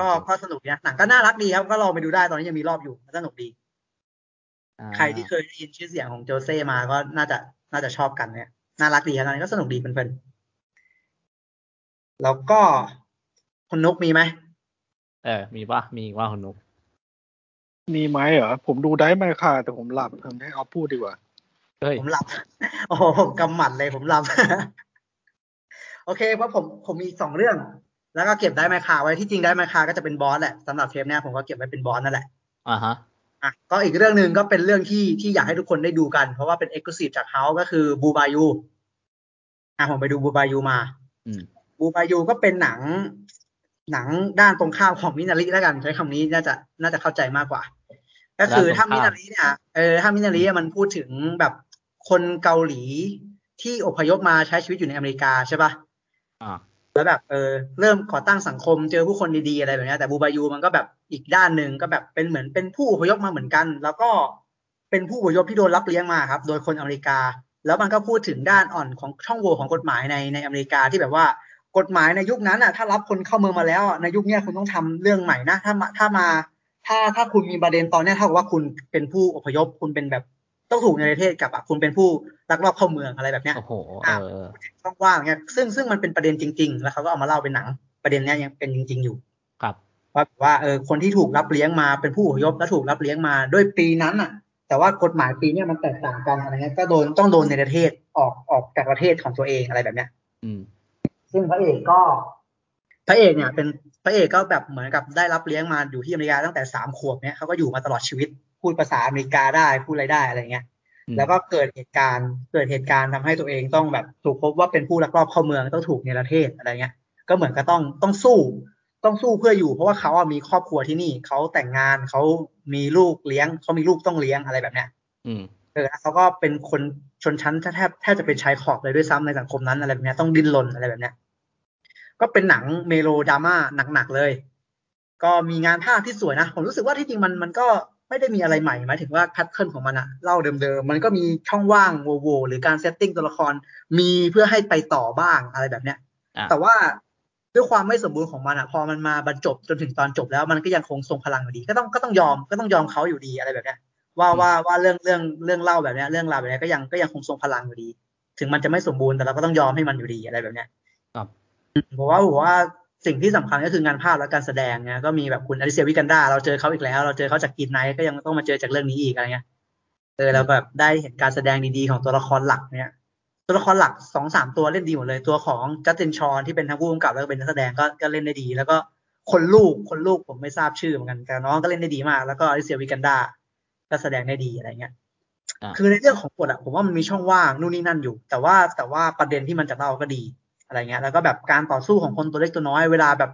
ก็ก็สนุกดีนะหนังก็น่ารักดีครับ ก็ลองไปดูได้ตอนนี้ยังมีรอบอยู่สนุกดีอ่าใครที่เคยได้ยินชื่อเสียงของโจเซ่มาก็น่าจะน่าจะชอบกันเนี่ยน่ารักดีครับตอนนี้ก็สนุกดีเพลินๆแล้วก็คุณนุกมีไหมเออ มีป่ะมีอีกว่าคุณนุก มีไหมเหรอผมดูได้ไหมค่ะ แต่ผมหลับทำให้เอาพูดดีกว่าเฮ้ยผมหลับ โอ้โหผมกำหมัดเลยผมหลับ โอเคเพราะผมผมมีอีกสองเรื่อง แล้วก็เก็บ Drive My Car ไว้ที่จริง Drive My Car ก็จะเป็น boss แหละสำหรับเทปเนี้ยผมก็เก็บไว้เป็น boss นั่นแหละอ่าฮะอะก็อีกเรื่องหนึ่งก็เป็นเรื่องที่ที่อยากให้ทุกคนได้ดูกัน เพราะว่าเป็น exclusive จากเขาก็คือบูบายูอะผมไปดูบูบายูมาอืมบูบายูก็เป็นหนัง หนังด้านตรงข้ามของมินาริแล้วกันใช้คำนี้น่าจะน่าจะเข้าใจมากกว่า ก็คือถ้ามินาริเนี่ยเออถ้ามินาริอะมันพูดถึงแบบคนเกาหลีที่อพยพมาใช้ชีวิตอยู่ในอเมริกาใช่ปะอ่า แล้วแบบเออเริ่มก่อตั้งสังคมเจอผู้คนดีๆอะไรแบบนี้แต่บูบายูมันก็แบบอีกด้านหนึ่งก็แบบเป็นเหมือนเป็นผู้อพยพมาเหมือนกัน แล้วก็เป็นผู้อพยพที่โดนรับเลี้ยงมาครับ โดยคนอเมริกา แล้วมันก็พูดถึงด้านอ่อนของช่องโหว่ของกฎหมายในในอเมริกาที่แบบว่ากฎหมายในยุคนั้นอะถ้ารับคนเข้าเมืองมาแล้วในยุคนี้คุณต้องทำเรื่องใหม่นะถ้ามาถ้ามา ถ้าถ้าคุณมีประเด็นตอนนี้เท่ากับว่าคุณเป็นผู้อพยพคุณเป็นแบบต้องถูกในประเทศกับคุณเป็นผู้ ลักลอบเข้าเมืองอะไรแบบเนี้ยโอ้โหเออเออช่องว่างเนี่ยซึ่งซึ่งมันเป็นประเด็นจริง ๆ แล้วเขาก็เอามาเล่าเป็นหนังประเด็นเนี้ยยังเป็นจริง ๆ อยู่ครับว่าว่าเออคนที่ถูกรับเลี้ยงมาเป็นผู้อพยพและถูกรับเลี้ยงมาด้วยปีนั้นอะ แต่ว่ากฎหมายปีเนี้ยมันแตกต่างกันอะไรเงี้ยก็โดนต้องโดนในประเทศออกออกจากประเทศของตัวเองอะไรแบบเนี้ยอืมซึ่งพระเอกก็ พระเอกเนี่ย เป็นพระเอกก็แบบเหมือนกับได้รับเลี้ยงมาอยู่ที่อเมริกาตั้งแต่สามขวบเนี่ยเขาก็อยู่มาตลอดชีวิต พูดภาษาอเมริกาได้พูดอะไรได้อะไรเงี้ยอืม แล้วก็เกิดเหตุการณ์เกิดเหตุการณ์ทำให้ตัวเองต้องแบบถูกพบว่าเป็นผู้ลักลอบเข้าเมืองต้องถูกในประเทศอะไรเงี้ย ก็เหมือนก็ต้องต้องสู้ต้องสู้เพื่ออยู่เพราะว่าเขาอะมีครอบครัวที่นี่เขาแต่งงานเขามีลูกเลี้ยงเขามีลูกต้องเลี้ยงอะไรแบบเนี้ยอืมเออแล้วเขาก็เป็นคนชนชั้นแทบแทบจะเป็นชายขอบเลยด้วยซ้ำในสังคมนั้นอะไรแบบเนี้ยต้องดิ้นรนอะไรแบบเนี้ยก็เป็นหนังเมโลดราม่าหนักๆเลย ก็มีงานภาพที่สวยนะ ผมรู้สึกว่าที่จริงมันมันก็ ไม่ได้มีอะไรใหม่หมายถึงว่า pattern ของมันอะเล่าเดิมๆ มันก็มีช่องว่างโหว่ๆหรือการ setting ตัวละครมีเพื่อให้ไปต่อบ้างอะไรแบบเนี้ยอะแต่ว่าด้วยความไม่สมบูรณ์ของมันอะพอมันมาบรรจบจนถึงตอนจบแล้วมันก็ยังคงทรงพลังอยู่ดี ก็ต้องก็ต้องยอมก็ต้องยอมเขาอยู่ดีอะไรแบบเนี้ยว่าว่าว่าเรื่องเรื่องเรื่องเล่าแบบเนี้ยเรื่องราวแบบเนี้ยก็ยังก็ยังคงทรงพลังอยู่ดี ถึงมันจะไม่สมบูรณ์แต่เราก็ต้องยอมให้มันอยู่ดีอะไรแบบเนี้ยครับผมว่าผมว่า สิ่งที่สำคัญก็คืองานภาพและการแสดงเนี่ยก็มีแบบคุณอลิเซียวิกันดาเราเจอเขาอีกแล้ว เราเจอเขาจากกินไนท์ก็ยังต้องมาเจอจากเรื่องนี้อีกอะไรเงี้ยเออเราแบบได้เห็นการแสดงดีๆของตัวละครหลักเนี่ย ตัวละครหลักสองสามตัวเล่นดีหมดเลยตัวของจัสตินชอนที่เป็นทั้งผู้กำกับแล้วก็เป็นนักแสดงก็ก็เล่นได้ดี แล้วก็คนลูกคนลูกผมไม่ทราบชื่อเหมือนกันแต่น้องก็เล่นได้ดีมาก แล้วก็อลิเซียวิกันดาก็แสดงได้ดีอะไรเงี้ยอะคือในเรื่องของบทอะผมว่ามันมีช่องว่างนู่นนี่นั่นอยู่ แต่ว่าแต่ว่าประเด็นที่มันจะเล่าก็ดี อะไรเงี้ยแล้วก็แบบการต่อสู้ของคนตัวเล็กตัวน้อยเวลาแบบ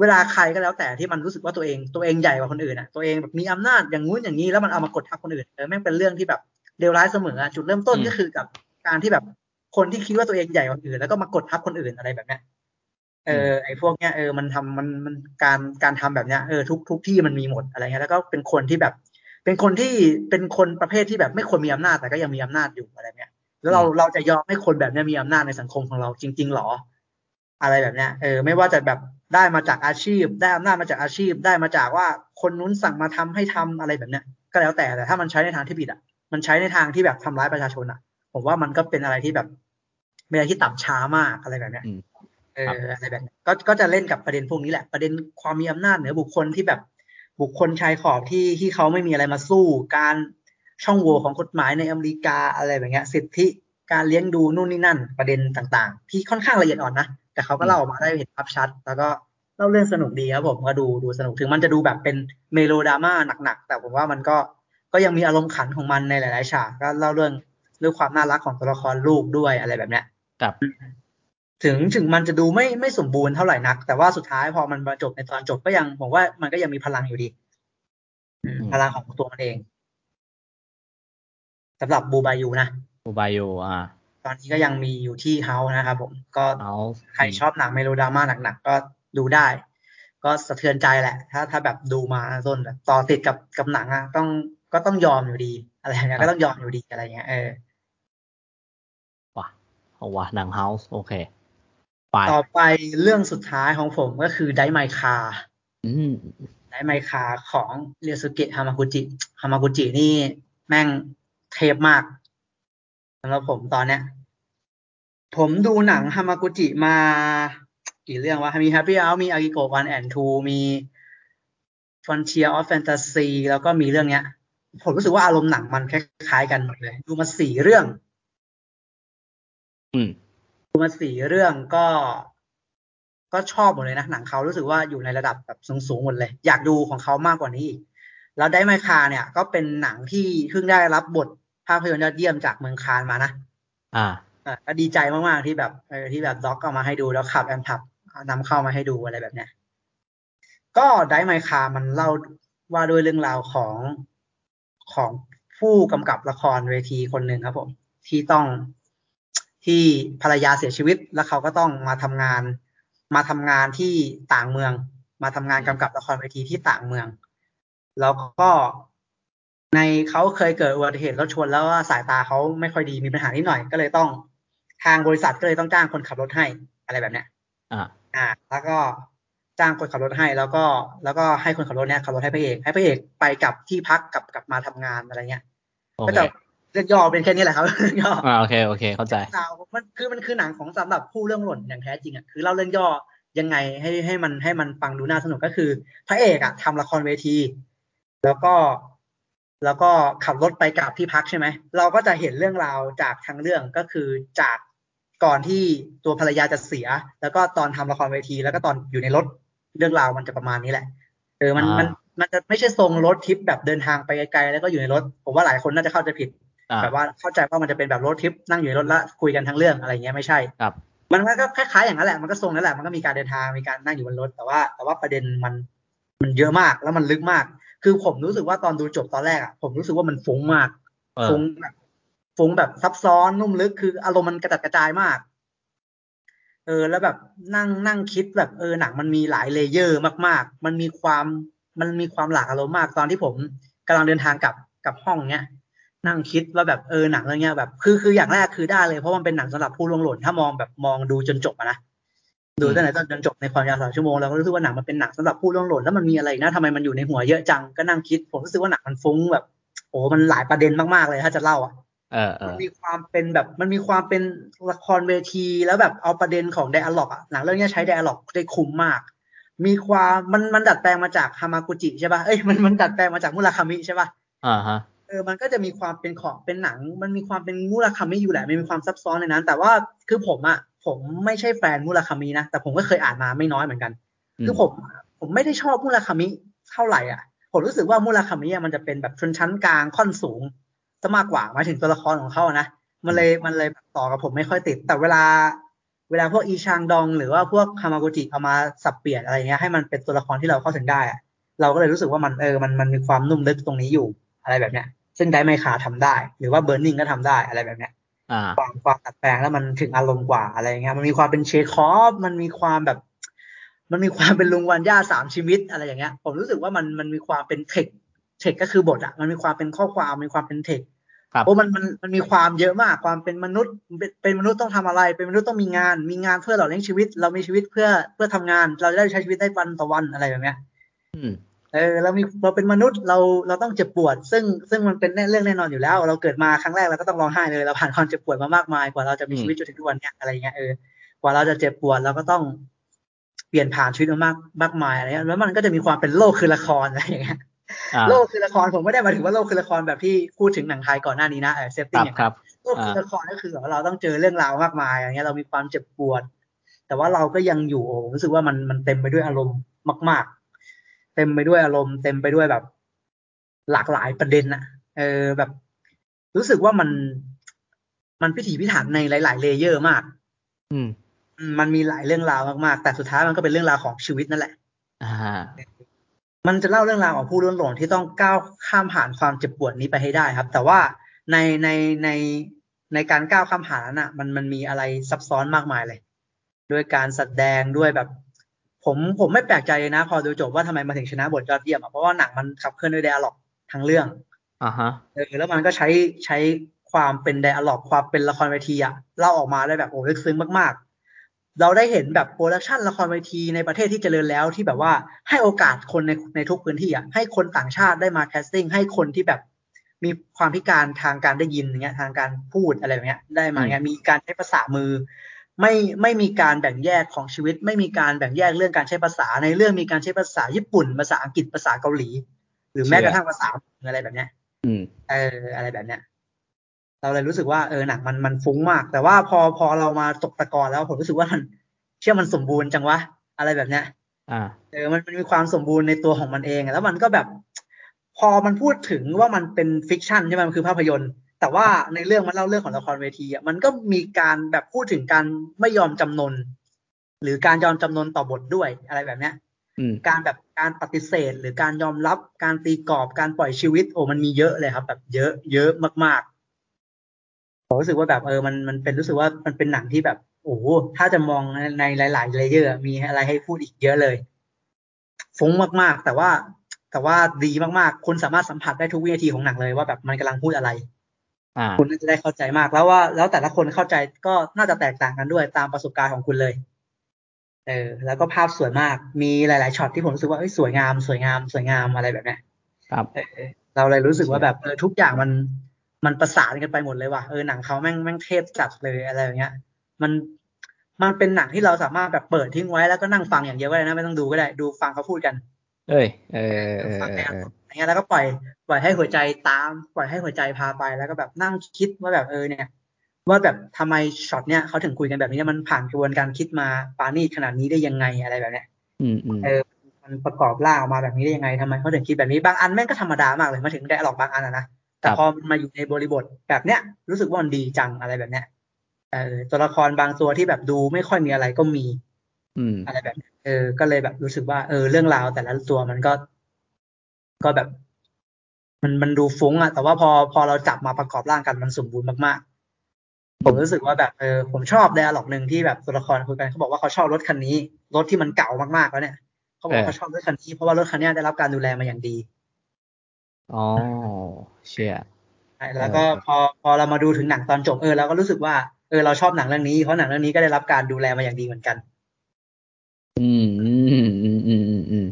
เวลาใครก็แล้วแต่ที่มันรู้สึกว่าตัวเองตัวเองใหญ่กว่าคนอื่นอะตัวเองแบบมีอำนาจอย่างงู้นอย่างนี้แล้วมันเอามากดทับคนอื่นเออแม่งเป็นเรื่องที่แบบเลวร้ายเสมออะจุดเริ่มต้นอืมก็คือกับการที่แบบคนที่คิดว่าตัวเองใหญ่กว่าคนอื่น แล้วก็มากดทับคนอื่นอะไรแบบเนี้ยเออไอ้พวกเนี้ยเออมันทำมันมันการการทำแบบเนี้ยเออทุกทุกที่มันมีหมดอะไรเงี้ยแล้วก็เป็นคนที่แบบ เป็นคนที่เป็นคนประเภทที่แบบไม่ควรมีอำนาจแต่ก็ยังมีอำนาจอยู่อะไรเนี้ย แล้วเราอืมเราจะยอมให้คนแบบเนี้ยมีอำนาจในสังคมของเราจริง ๆหรอ อะไรแบบเนี้ยเออไม่ว่าจะแบบได้มาจากอาชีพ ได้อำนาจมาจากอาชีพ ได้มาจากว่าคนนู้นสั่งมาทำให้ทำอะไรแบบเนี้ยก็แล้วแต่แต่ถ้ามันใช้ในทางที่ผิดอะ มันใช้ในทางที่แบบทำร้ายประชาชนอะ ผมว่ามันก็เป็นอะไรที่แบบเป็นอะไรที่ต่ำช้ามากอะไรแบบเนี้ยอืมเอออะไรแบบเนี้ยก็ก็จะเล่นกับประเด็นพวกนี้แหละประเด็นความมีอำนาจเหนือบุคคลที่แบบบุคคลชายขอบที่ที่เขาไม่มีอะไรมาสู้ การ ช่องโหว่ของกฎหมายในอเมริกาอะไรแบบเนี้ยสิทธิการเลี้ยงดูนู่นนี่นั่นประเด็นต่างๆ ที่ค่อนข้างละเอียดอ่อนนะ แต่เขาก็เล่าออกมาได้เห็นภาพชัด แล้วก็เล่าเรื่องสนุกดีครับผมก็ดูดูสนุกถึงมันจะดูแบบเป็นเมโลดราม่าหนักๆ แต่ผมว่ามันก็ก็ยังมีอารมณ์ขันของมันในหลายๆฉากก็เล่าเรื่องเรื่องความน่ารักของตัวละครลูกด้วยอะไรแบบเนี้ยกับถึงถึงมันจะดูไม่ไม่สมบูรณ์เท่าไหร่นัก แต่ว่าสุดท้ายพอมันมาจบในตอนจบก็ยังผมว่ามันก็ยังมีพลังอยู่ดีอืมอืมพลังของตัวมันเองสำหรับบูบายูนะบูบาโยอ่าตอนนี้ก็ยังมีอยู่ที่ House นะครับผมก็เอาใครชอบหนังเมโลดราม่าหนักๆก็ดูได้ ก็สะเทือนใจแหละ ถ้าถ้าแบบดูมาต้นแบบต่อติดกับกับหนังอะต้องก็ต้องยอมอยู่ดี อะไรอย่างเงี้ยก็ต้องยอมอยู่ดีอะไรเงี้ยเออว่ะเอาว่ะหนังเฮาส์โอเคไปต่อไปเรื่องสุดท้ายของผมก็คือไดไมคาอืมไดไมคาของเรียสุเกะฮามากุจิฮามากุจินี่แม่ง เทพมากสำหรับผมตอนเนี้ย ผมดูหนังฮามากุจิมา กี่เรื่องวะ มี Happy Hour มี Agiko One and Two มี Frontier of Fantasy แล้วก็มีเรื่องเนี้ย ผมรู้สึกว่าอารมณ์หนังมันคล้ายๆกันหมดเลย ดูมาสี่เรื่อง อืมดูมาสี่เรื่องก็ก็ชอบหมดเลยนะหนังเขารู้สึกว่าอยู่ในระดับแบบสูงๆหมดเลย อยากดูของเขามากกว่านี้อีกแล้วได้ไมคาเนี่ย ก็เป็นหนังที่เพิ่งได้รับบท ภาพยนตร์ยอดเยี่ยมจากเมืองคานมานะ อ่าอะก็ดีใจมาก ๆ ที่แบบเออที่แบบด็อกเอามาให้ดูแล้วขับแอนทับนำเข้ามาให้ดูอะไรแบบเนี้ยก็ได้ไมคามันเล่าว่าด้วยเรื่องราวของของผู้กำกับละครเวทีคนหนึ่งครับผมที่ต้องที่ภรรยาเสียชีวิต แล้วเขาก็ต้องมาทำงาน มาทำงานที่ต่างเมือง มาทำงานกำกับละครเวทีที่ต่างเมือง แล้วก็ ในเขาเคยเกิดอุบัติเหตุรถชนแล้วว่าสายตาเขาไม่ค่อยดีมีปัญหานิดหน่อยก็เลยต้อง ทางบริษัทก็เลยต้องจ้างคนขับรถให้อะไรแบบเนี้ยอ่าอ่า แล้วก็จ้างคนขับรถให้แล้วก็ แล้วก็ให้คนขับรถเนี่ยขับรถให้พระเอก ให้พระเอกไปกลับที่พักกลับกลับมาทำงานอะไรเงี้ยโอก็เคจะเรื่องย่อเป็นแค่นี้แหละครับเรื่องย่ออ่าโอเคโอเค เข้าใจสาวมันคือมันคือหนังของสำหรับผู้เรื่องหล่นอย่างแท้จริงอะคือเล่าเรื่องย่อยังไงให้ให้มันให้มันฟังดูน่าสนุกก็คือ พระเอกอะทำละครเวที แล้วก็ แล้วก็ขับรถไปกลับที่พักใช่ไหมเราก็จะเห็นเรื่องราวจากทางเรื่องก็คือจากก่อนที่ตัวภรรยาจะเสีย แล้วก็ตอนทำละครเวที แล้วก็ตอนอยู่ในรถเรื่องราวมันจะประมาณนี้แหละเออมันอ่ามัมันมันจะไม่ใช่ทรงรถทริปแบบเดินทางไปไกลๆแล้วก็อยู่ในรถ ผมว่าหลายคนน่าจะเข้าใจผิดอ่าแบบว่าเข้าใจว่ามันจะเป็นแบบรถทริปนั่งอยู่ในรถแล้วคุยกันทั้งเรื่องอะไรเงี้ยไม่ใช่ครับมันก็คล้ายๆอย่างนั้นแหละมันก็ทรงนั้นแหละมันก็มีการเดินทางมีการนั่งอยู่บนรถแต่ว่า แต่ว่าประเด็นมันมันเยอะมากแล้วมันลึกมาก คือผมรู้สึกว่าตอนดูจบตอนแรกอะผมรู้สึกว่ามันฟุ้งมากเออฟุ้งแบบฟุ้งแบบซับซ้อนนุ่มลึกคืออารมณ์มันกระจัดกระจายมาก เออ แล้วแบบนั่งนั่งคิดแบบเออหนังมันมีหลายเลเยอร์มาก ๆ มันมีความมันมีความหลากอารมณ์มากตอนที่ผมกำลังเดินทางกลับกลับห้องเนี้ยนั่งคิดว่าแบบเออหนังเรื่องเนี้ยแบบคือคืออย่างแรกคือได้เลยเพราะมันเป็นหนังสำหรับผู้ล่วงหล่นถ้ามองแบบมองดูจนจบอะนะ ดูตั้งแต่ต้นจนจบในความยาวสามชั่วโมงเราก็รู้สึกว่าหนังมันเป็นหนังสำหรับผู้ล่วงหล่นแล้วมันมีอะไรอีกนะทำไมมันอยู่ในหัวเยอะจังก็นั่งคิด ผมรู้สึกว่าหนังมันฟุ้งแบบโอ้มันหลายประเด็นมากๆเลยถ้าจะเล่าอะเออเอมันอมีความเป็นแบบมันมีความเป็นละครเวทีแล้วแบบเอาประเด็นของไดอะล็อกอะหนังเรื่องเนี้ยใช้ไดอะล็อกได้คุ้มมาก มีความมันมันดัดแปลงมาจากฮามากุจิใช่ป่ะเอ้ยมันมันดัดแปลงมาจากมุราคามิใช่ป่ะอ่าฮะเออมันก็จะมีความเป็นของเป็นหนัง มันมีความเป็นมูราคามิอยู่แหละมันมีความซับซ้อนในนั้น แต่ว่าคือผมอะ ผมไม่ใช่แฟนมูราคามินะ แต่ผมก็เคยอ่านมาไม่น้อยเหมือนกัน คือผมผมไม่ได้ชอบมูราคามิเท่าไหร่อะ ผมรู้สึกว่ามูราคามิอะมันจะเป็นแบบชนชั้นกลางค่อนสูงซะมากกว่าหมายถึงตัวละครของเขาอะนะ มันเลยมันเลยต่อกับผมไม่ค่อยติด แต่เวลา เวลาพวกอีชางดอง หรือว่าพวกฮามากุจิเอามาสับเปลี่ยนอะไรเงี้ยให้มันเป็นตัวละครที่เราเข้าถึงได้อะเราก็เลยรู้สึกว่ามันเออมันมันมีความนุ่มลึกตรงนี้อยู่อะไรแบบเนี้ย ซึ่ง Drive My Car ทำได้ หรือว่า Burning ก็ทำได้อะไรแบบเนี้ยอ่า ความความดัดแปลงแล้วมันถึงอารมณ์กว่าอะไรเงี้ยมันมีความเป็นเชคอฟมันมีความแบบ มันมีความเป็นลุงวันย่าสามชีวิตอะไรอย่างเงี้ย ผมรู้สึกว่ามันมันมีความเป็น text text ก็คือบทอะมันมีความเป็นข้อความมีความเป็นเทคครับโอ้มันมันมันมีความเยอะมากความเป็นมนุษย์เป็นเป็นมนุษย์ต้องทำอะไร เป็นมนุษย์ต้องมีงาน มีงานเพื่อหล่อเลี้ยงชีวิต เรามีชีวิตเพื่อเพื่อทำงาน เราจะได้ใช้ชีวิตได้วันต่อวันอะไรแบบเนี้ยอืม เออเรามีเราเป็นมนุษย์เราเราต้องเจ็บปวด ซึ่งซึ่งมันเป็นเรื่องแน่นอนอยู่แล้ว เราเกิดมาครั้งแรกเราก็ต้องร้องไห้เลยเราผ่านความเจ็บปวดมามากมายกว่าเราจะมีอืมชีวิตจนถึงทุกวันเนี้ยอะไรเงี้ยเออกว่าเราจะเจ็บปวดเราก็ต้องเปลี่ยนผ่านชีวิตมามากมากมายอะไรเงี้ยแล้วมันก็จะมีความเป็นโลกคือละครอะไรอย่างเงี้ยอ่าโลกคือละครผมไม่ได้หมายถึงว่าโลกคือละครแบบที่พูดถึงหนังไทยก่อนหน้านี้นะเออเซฟคติ้รังบอย่างครับโลกคือละครก็คือแบบว่าเราต้องเจอเรื่องราวมากมายอย่างเงี้ยเรามีความเจ็บปวด แต่ว่าเราก็ยังอยู่โอ้รู้สึกว่ามันมันเต็มไปด้วยอารมณ์มาก ๆ เต็มไปด้วยอารมณ์เต็มไปด้วยแบบ หลากหลายประเด็นนะเออแบบ รู้สึกว่ามันมันพิถีพิถันในหลาย ๆ layer มากอืมอืม มันมีหลายเรื่องราวมากๆ แต่สุดท้ายมันก็เป็นเรื่องราวของชีวิตนั่นแหละ อ่า มันจะเล่าเรื่องราวของผู้ล้วนหลงที่ต้องก้าวข้ามผ่านความเจ็บปวดนี้ไปให้ได้ครับ แต่ว่าในในในในการก้าวข้ามผ่านนั้นอะ มันมันมีอะไรซับซ้อนมากมายเลย ด้วยการแสดงด้วยแบบ ผมผมไม่แปลกใจเลยนะ พอดูจบว่าทำไมมันถึงชนะบทยอดเยี่ยมอะเพราะว่าหนังมันขับเคลื่อนด้วย dialogue ทั้งเรื่องอ่าฮะเออแล้วมันก็ใช้ใช้ความเป็น dialogue ความเป็นละครเวทีอะเล่าออกมาได้แบบโอ้ลึกซึ้งมากๆ เราได้เห็นแบบ production ละครเวทีในประเทศที่เจริญแล้วที่แบบว่าให้โอกาสคนในในทุกพื้นที่อะให้คนต่างชาติได้มาแคสติ้งให้คนที่แบบมีความพิการทางการได้ยินอย่างเงี้ยทางการพูดอะไรแบบเงี้ยได้มาเงี้ยมีการใช้ภาษามือ ไม่ไม่มีการแบ่งแยกของชีวิต ไม่มีการแบ่งแยกเรื่องการใช้ภาษาในเรื่องมีการใช้ภาษาญี่ปุ่น ภาษาอังกฤษภาษาเกาหลี หรือแม้กระทั่งภาษาอะไรแบบเนี้ยอืมเอออะไรแบบเนี้ยเราเลยรู้สึกว่าเออหนังมันมันฟุ้งมาก แต่ว่าพอพอเรามาตกตะกอนแล้วผมรู้สึกว่ามันเชื่อมันสมบูรณ์จังวะอะไรแบบเนี้ยอ่าเออมันมันมีความสมบูรณ์ในตัวของมันเองอะแล้วมันก็แบบ พอมันพูดถึงว่ามันเป็นฟิกชันใช่ไหมมันคือภาพยนตร์ แต่ว่าในเรื่องมันเล่าเรื่องของละครเวทีอะมันก็มีการแบบพูดถึงการไม่ยอมจำนน หรือการยอมจำนนต่อบทด้วยอะไรแบบเนี้ยอืมการแบบการปฏิเสธ หรือการยอมรับการตีกรอบการปล่อยชีวิต โอ้มันมีเยอะเลยครับ แบบเยอะเยอะมากๆผมรู้สึกว่าแบบเออมันมันเป็นรู้สึกว่ามันเป็นหนังที่แบบโอ้โหถ้าจะมองในหลาย ๆ เลเยอร์ มีอะไรให้พูดอีกเยอะเลย ฟุ้งมากๆ แต่ว่าแต่ว่าดีมากๆคุณสามารถสัมผัสได้ทุกวินาทีของหนังเลยว่าแบบมันกำลังพูดอะไรอ่า คุณน่าจะได้เข้าใจมากแล้วว่า แล้วแต่ละคนเข้าใจก็น่าจะแตกต่างกันด้วยตามประสบการณ์ของคุณเลย เออ แล้วก็ภาพสวยมาก มีหลาย ๆช็อตที่ผมรู้สึกว่าเอ้ยสวยงาม สวยงาม สวยงามอะไรแบบเนี้ยครับเออเราเลยรู้สึกว่าแบบเออทุกอย่างมันมันประสานกันไปหมดเลยว่ะเออหนังเขาแม่งแม่งเทพจัดเลยอะไรอย่างเงี้ย มันมันเป็นหนังที่เราสามารถแบบเปิดทิ้งไว้แล้วก็นั่งฟังอย่างเดียวก็ได้นะไม่ต้องดูก็ได้ ดูฟังเขาพูดกัน เอ้ย เออ เออฟังเอในออารเออมณ์อย่างเงี้ยแล้วก็ปล่อยปล่อยให้หัวใจตาม ปล่อยให้หัวใจพาไปแล้วก็แบบนั่งคิดว่าแบบเออเนี่ย ว่าแบบทำไมช็อตเนี้ยเขาถึงคุยกันแบบนี้มันผ่านกระบวนการคิดมาปานีตขนาดนี้ได้ยังไงอะไรแบบเนี้ยอืมอืมเออมันประกอบร่างออกมาแบบนี้ได้ยังไงทำไมเขาถึงคิดแบบนี้บางอันแม่งก็ธรรมดามากเลยมาถึงไดอะล็อกบางอันอะนะแต่พอมันมาอยู่ในบริบทแบบเนี้ยรู้สึกว่ามันดีจังอะไรแบบเนี้ยเออตัวละครบางตัวที่แบบดูไม่ค่อยมีอะไรก็มีอืมอะไรแบบเนี้ยเออ ก็เลยแบบรู้สึกว่าเออเรื่องราวแต่ละตัวมันก็ ก็แบบ มันมันดูฟุ้งอะแต่ว่าพอพอเราจับมาประกอบร่างกันมันสมบูรณ์มากๆ ผมรู้สึกว่าแบบเออผมชอบไดอะล็อกหนึ่งที่แบบตัวละครคุยกันเขาบอกว่าเขาชอบรถคันนี้รถที่มันเก่ามากๆแล้วเนี่ยเขาบอกว่าเขาชอบรถคันนี้เพราะว่ารถคันนี้ได้รับการดูแลมาอย่างดีอ๋อเชี่ยใช่แล้วก็พอพอเรามาดูถึงหนังตอนจบเออเราก็รู้สึกว่าเออเราชอบหนังเรื่องนี้เพราะหนังเรื่องนี้ก็ได้รับการดูแลมาอย่างดีเหมือนกัน อืมอืมอืมอืมอืมอืม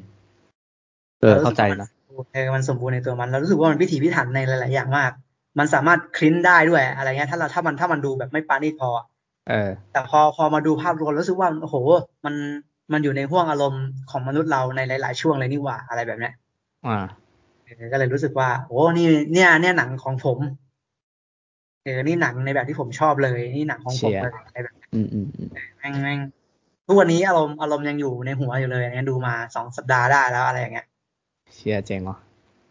เออเข้าใจนะ เออมันสมบูรณ์ในตัวมันเรารู้สึกว่ามันพิถีพิถันในหลาย ๆ อย่างมาก มันสามารถคลิ้นได้ด้วยอะไรเงี้ยถ้าเราถ้ามันถ้ามันดูแบบไม่ปานีตพอเออ แต่พอพอมาดูภาพรวมรู้สึกว่าโอ้โห มันมันอยู่ในห่วงอารมณ์ของมนุษย์เราในหลาย ๆ ช่วงเลยนี่หว่าอะไรแบบเนี้ยอ่าเออก็เลยรู้สึกว่า โอ้นี่เนี่ย เนี่ยหนังของผมเออนี่หนังในแบบที่ผมชอบเลย นี่หนังของผมเชียร์เลยอะไรแบบอืมอืมอืมแม่งแม่งทุกวันนี้อารมณ์อารมณ์ยังอยู่ในหัวอยู่เลยเนี่ยดูมาสองสัปดาห์ได้แล้วอะไรอย่างเงี้ย เชียร์เจ๋งเหรอ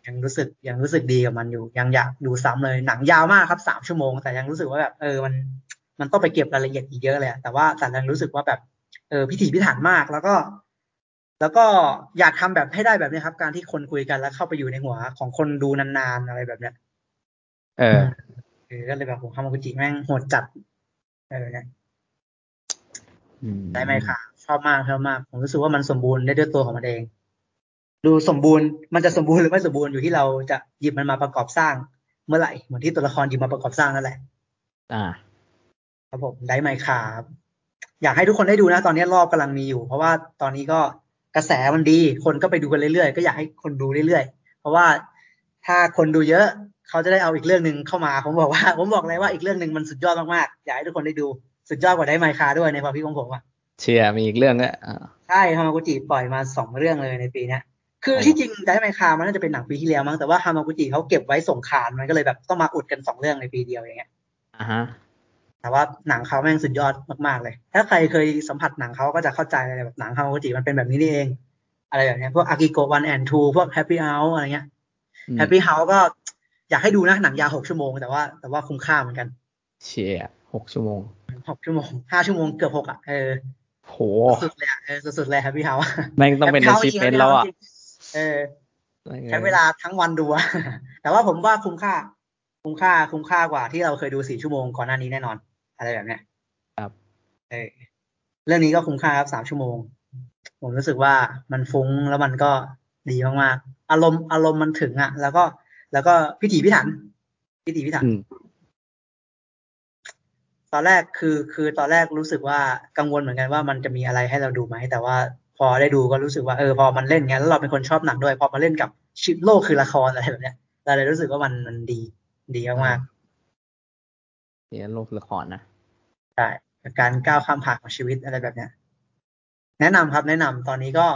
ยังรู้สึกยังรู้สึกดีกับมันอยู่ ยังอยากดูซ้ำเลยหนังยาวมากครับสามชั่วโมง แต่ยังรู้สึกว่าแบบเออมันมันต้องไปเก็บรายละเอียดอีกเยอะเลยอะแต่ว่าแต่ยังรู้สึกว่าแบบเออพิถีพิถันมากแล้วก็ แล้วก็อยากทำแบบให้ได้แบบนี้ครับ การที่คนคุยกันแล้วเข้าไปอยู่ในหัวของคนดูนานๆอะไรแบบเนี้ยเออเออก็เลยแบบผมคามากุจิแม่งโหดจัดเออเนี่ยอืมได้ไหมค่ะชอบมากชอบมากผมรู้สึกว่ามันสมบูรณ์ได้ด้วยตัวของมันเอง ดูสมบูรณ์มันจะสมบูรณ์หรือไม่สมบูรณ์อยู่ที่เราจะหยิบมันมาประกอบสร้างเมื่อไหร่เหมือนที่ตัวละครหยิบมาประกอบสร้างนั่นแหละ อ่า ครับผมได้ไหมครับอยากให้ทุกคนได้ดูนะ ตอนนี้รอบกำลังมีอยู่ เพราะว่าตอนนี้ก็กระแสมันดี คนก็ไปดูกันเรื่อยๆ ก็อยากให้คนดูเรื่อยๆ เพราะว่าถ้าคนดูเยอะ เขาจะได้เอาอีกเรื่องหนึ่งเข้ามา ผมบอกว่า ผมบอกเลยว่าอีกเรื่องหนึ่งมันสุดยอดมากๆ อยากให้ทุกคนได้ดู สุดยอดกว่าได้ไมค์คาด้วยในความคิดของผมอะ เชียร์มีอีกเรื่องด้วยอ่าใช่ฮามากุจิปล่อยมาสองเรื่องเลยในปีเนี้ย คือที่จริงได้ไมค์คามันน่าจะเป็นหนังปีที่แล้วมั้งแต่ว่าฮามากุจิเขาเก็บไว้ส่งขานมันก็เลยแบบต้องมาอุดกันสองเรื่องในปีเดียวอย่างเงี้ยอ่าฮะแต่ว่าหนังเขาแม่งสุดยอดมากๆเลย ถ้าใครเคยสัมผัสหนังเขาก็จะเข้าใจเลยแบบหนังฮามากุจิมันเป็นแบบนี้นี่เอง อะไรแบบเนี้ยพวกอาซาโกะ one and two พวก Happy Hour อะไรเงี้ยอืม Happy Hour ก็อยากให้ดูนะหนังยาวหกชั่วโมงแต่ว่าแต่ว่าคุ้มค่าเหมือนกัน เชียร์หกชั่วโมงหกชั่วโมงห้าชั่วโมงเกือบหกอะเออโหสุดเลยอะเออสุดๆเลย Happy Hour แม่งต้องเป็นอาชีพเป็นแล้วอะ เออใช้เวลาทั้งวันดูอะแต่ว่าผมว่าคุ้มค่า คุ้มค่า คุ้มค่ากว่าที่เราเคยดูสี่ชั่วโมงก่อนหน้านี้แน่นอน อะไรแบบเนี้ย ครับเออเรื่องนี้ก็คุ้มค่าครับสามชั่วโมง ผมรู้สึกว่ามันฟุ้งแล้วมันก็ดีมากๆ อารมณ์อารมณ์มันถึงอะแล้วก็แล้วก็พิถีพิถัน พิถีพิถันอืมตอนแรกคือคือตอนแรกรู้สึกว่ากังวลเหมือนกันว่ามันจะมีอะไรให้เราดูไหม แต่ว่าพ อได้ดูก็รู้สึกว่าเออพอมันเล่นเงี้ยแล้วเราเป็นคนชอบหนังด้วย พอมาเล่นกับชิปโลกคือละครอะไรแบบเนี้ยเราเลยรู้สึกว่ามันมันดีดีมากเนี่ยโลกละครนะๆใช่การก้าวข้ามผ่านของชีวิตอะไรแบบเนี้ย แนะนำครับแนะนำตอนนี้ก็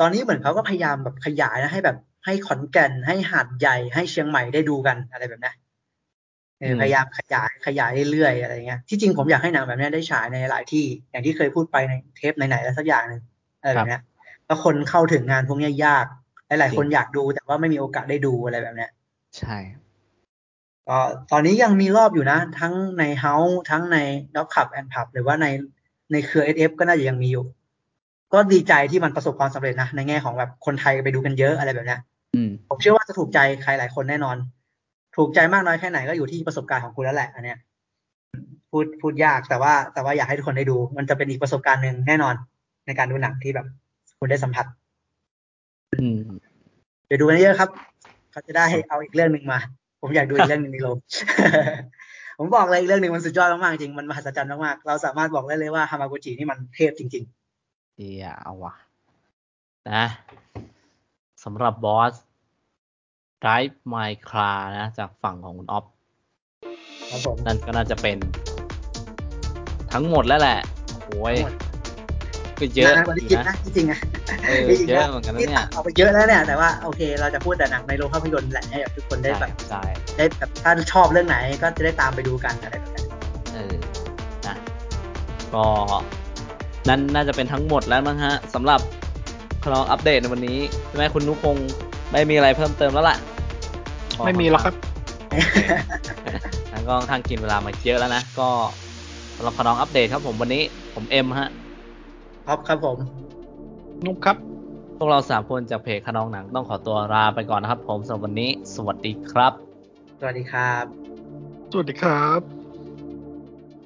ตอนนี้เหมือนเขาก็พยายามแบบขยายนะให้แบบให้ขอนแก่นให้หาดใหญ่ให้เชียงใหม่ได้ดูกันอะไรแบบนี้เออพยายามขยายขยายเรื่อยๆอะไรเงี้ยที่จริงผมอยากให้หนังแบบนี้ได้ฉายในหลายที่ อย่างที่เคยพูดไปในเทปไหนๆแล้วสักอย่างหนึ่ง อะไรแบบนี้แล้วคนเข้าถึงงานพวกนี้ยากหลายๆคนอยากดูแต่ว่าไม่มีโอกาสได้ดูอะไรแบบนี้ใช่ก็ตอนนี้ยังมีรอบอยู่นะ ทั้งในเฮาส์ทั้งในด็อกขับแอนด์พับหรือว่าในในเครือเอฟก็น่าจะยังมีอยู่ ก็ดีใจที่มันประสบความสำเร็จนะ ในแง่ของแบบคนไทยไปดูกันเยอะอะไรแบบนี้ผมเชื่อว่าจะถูกใจใครหลายคนแน่นอน ถูกใจมากน้อยแค่ไหนก็อยู่ที่ประสบการณ์ของคุณแล้วแหละ อันเนี้ยพูดพูดยากแต่ว่าแต่ว่าอยากให้ทุกคนได้ดู มันจะเป็นอีกประสบการณ์หนึ่งแน่นอน ในการดูหนังที่แบบ คุณได้สัมผัสเดี๋ยวดูกันเยอะครับ เขาจะได้เอาอีกเรื่องหนึ่งมา ผมอยากดูอีกเรื่องหนึ่งในโลกผมบอกเลยเรื่องหนึ่งมันสุดยอดมากๆจริงมันมหัศจรรย์มากๆเราสามารถบอกได้เลยว่าฮามากุจินี่มันเทพจริงๆเดียเอาวะนะสำหรับบอส Drive My Car นะ จากฝั่งของคุณออฟนั่นก็น่าจะเป็น ทั้งหมดแล้วแหละโอ้ย ก็เยอะอยู่นะจริงๆอะเยอะเหมือนกันนะเนี่ยเอาไปเยอะแล้วเนี่ยแต่ว่าโอเค เราจะพูดแต่หนังในโรงภาพยนตร์แหละให้ทุกคนได้แบบได้แบบถ้าชอบเรื่องไหนก็จะได้ตามไปดูกันอะไรแบบนี้เออนะก็นั่นน่าจะเป็นทั้งหมดแล้วมั้งฮะสำหรับคลองอัปเดตในวันนี้ใช่ไหมคุณนุพงศ์ไม่มีอะไรเพิ่มเติมแล้วล่ะ ไม่มีแล้วครับงั้นก็ทางกินเวลามาเยอะแล้วนะ ก็สำหรับคลองอัปเดตครับผมวันนี้ผมเอ็มฮะ ครับครับผม นุ๊กครับ พวกเราสามคนจากเพจขนองหนังต้องขอตัวลาไปก่อนนะครับ ผมสำหรับวันนี้ สวัสดีครับ สวัสดีครับ สวัสดีครับ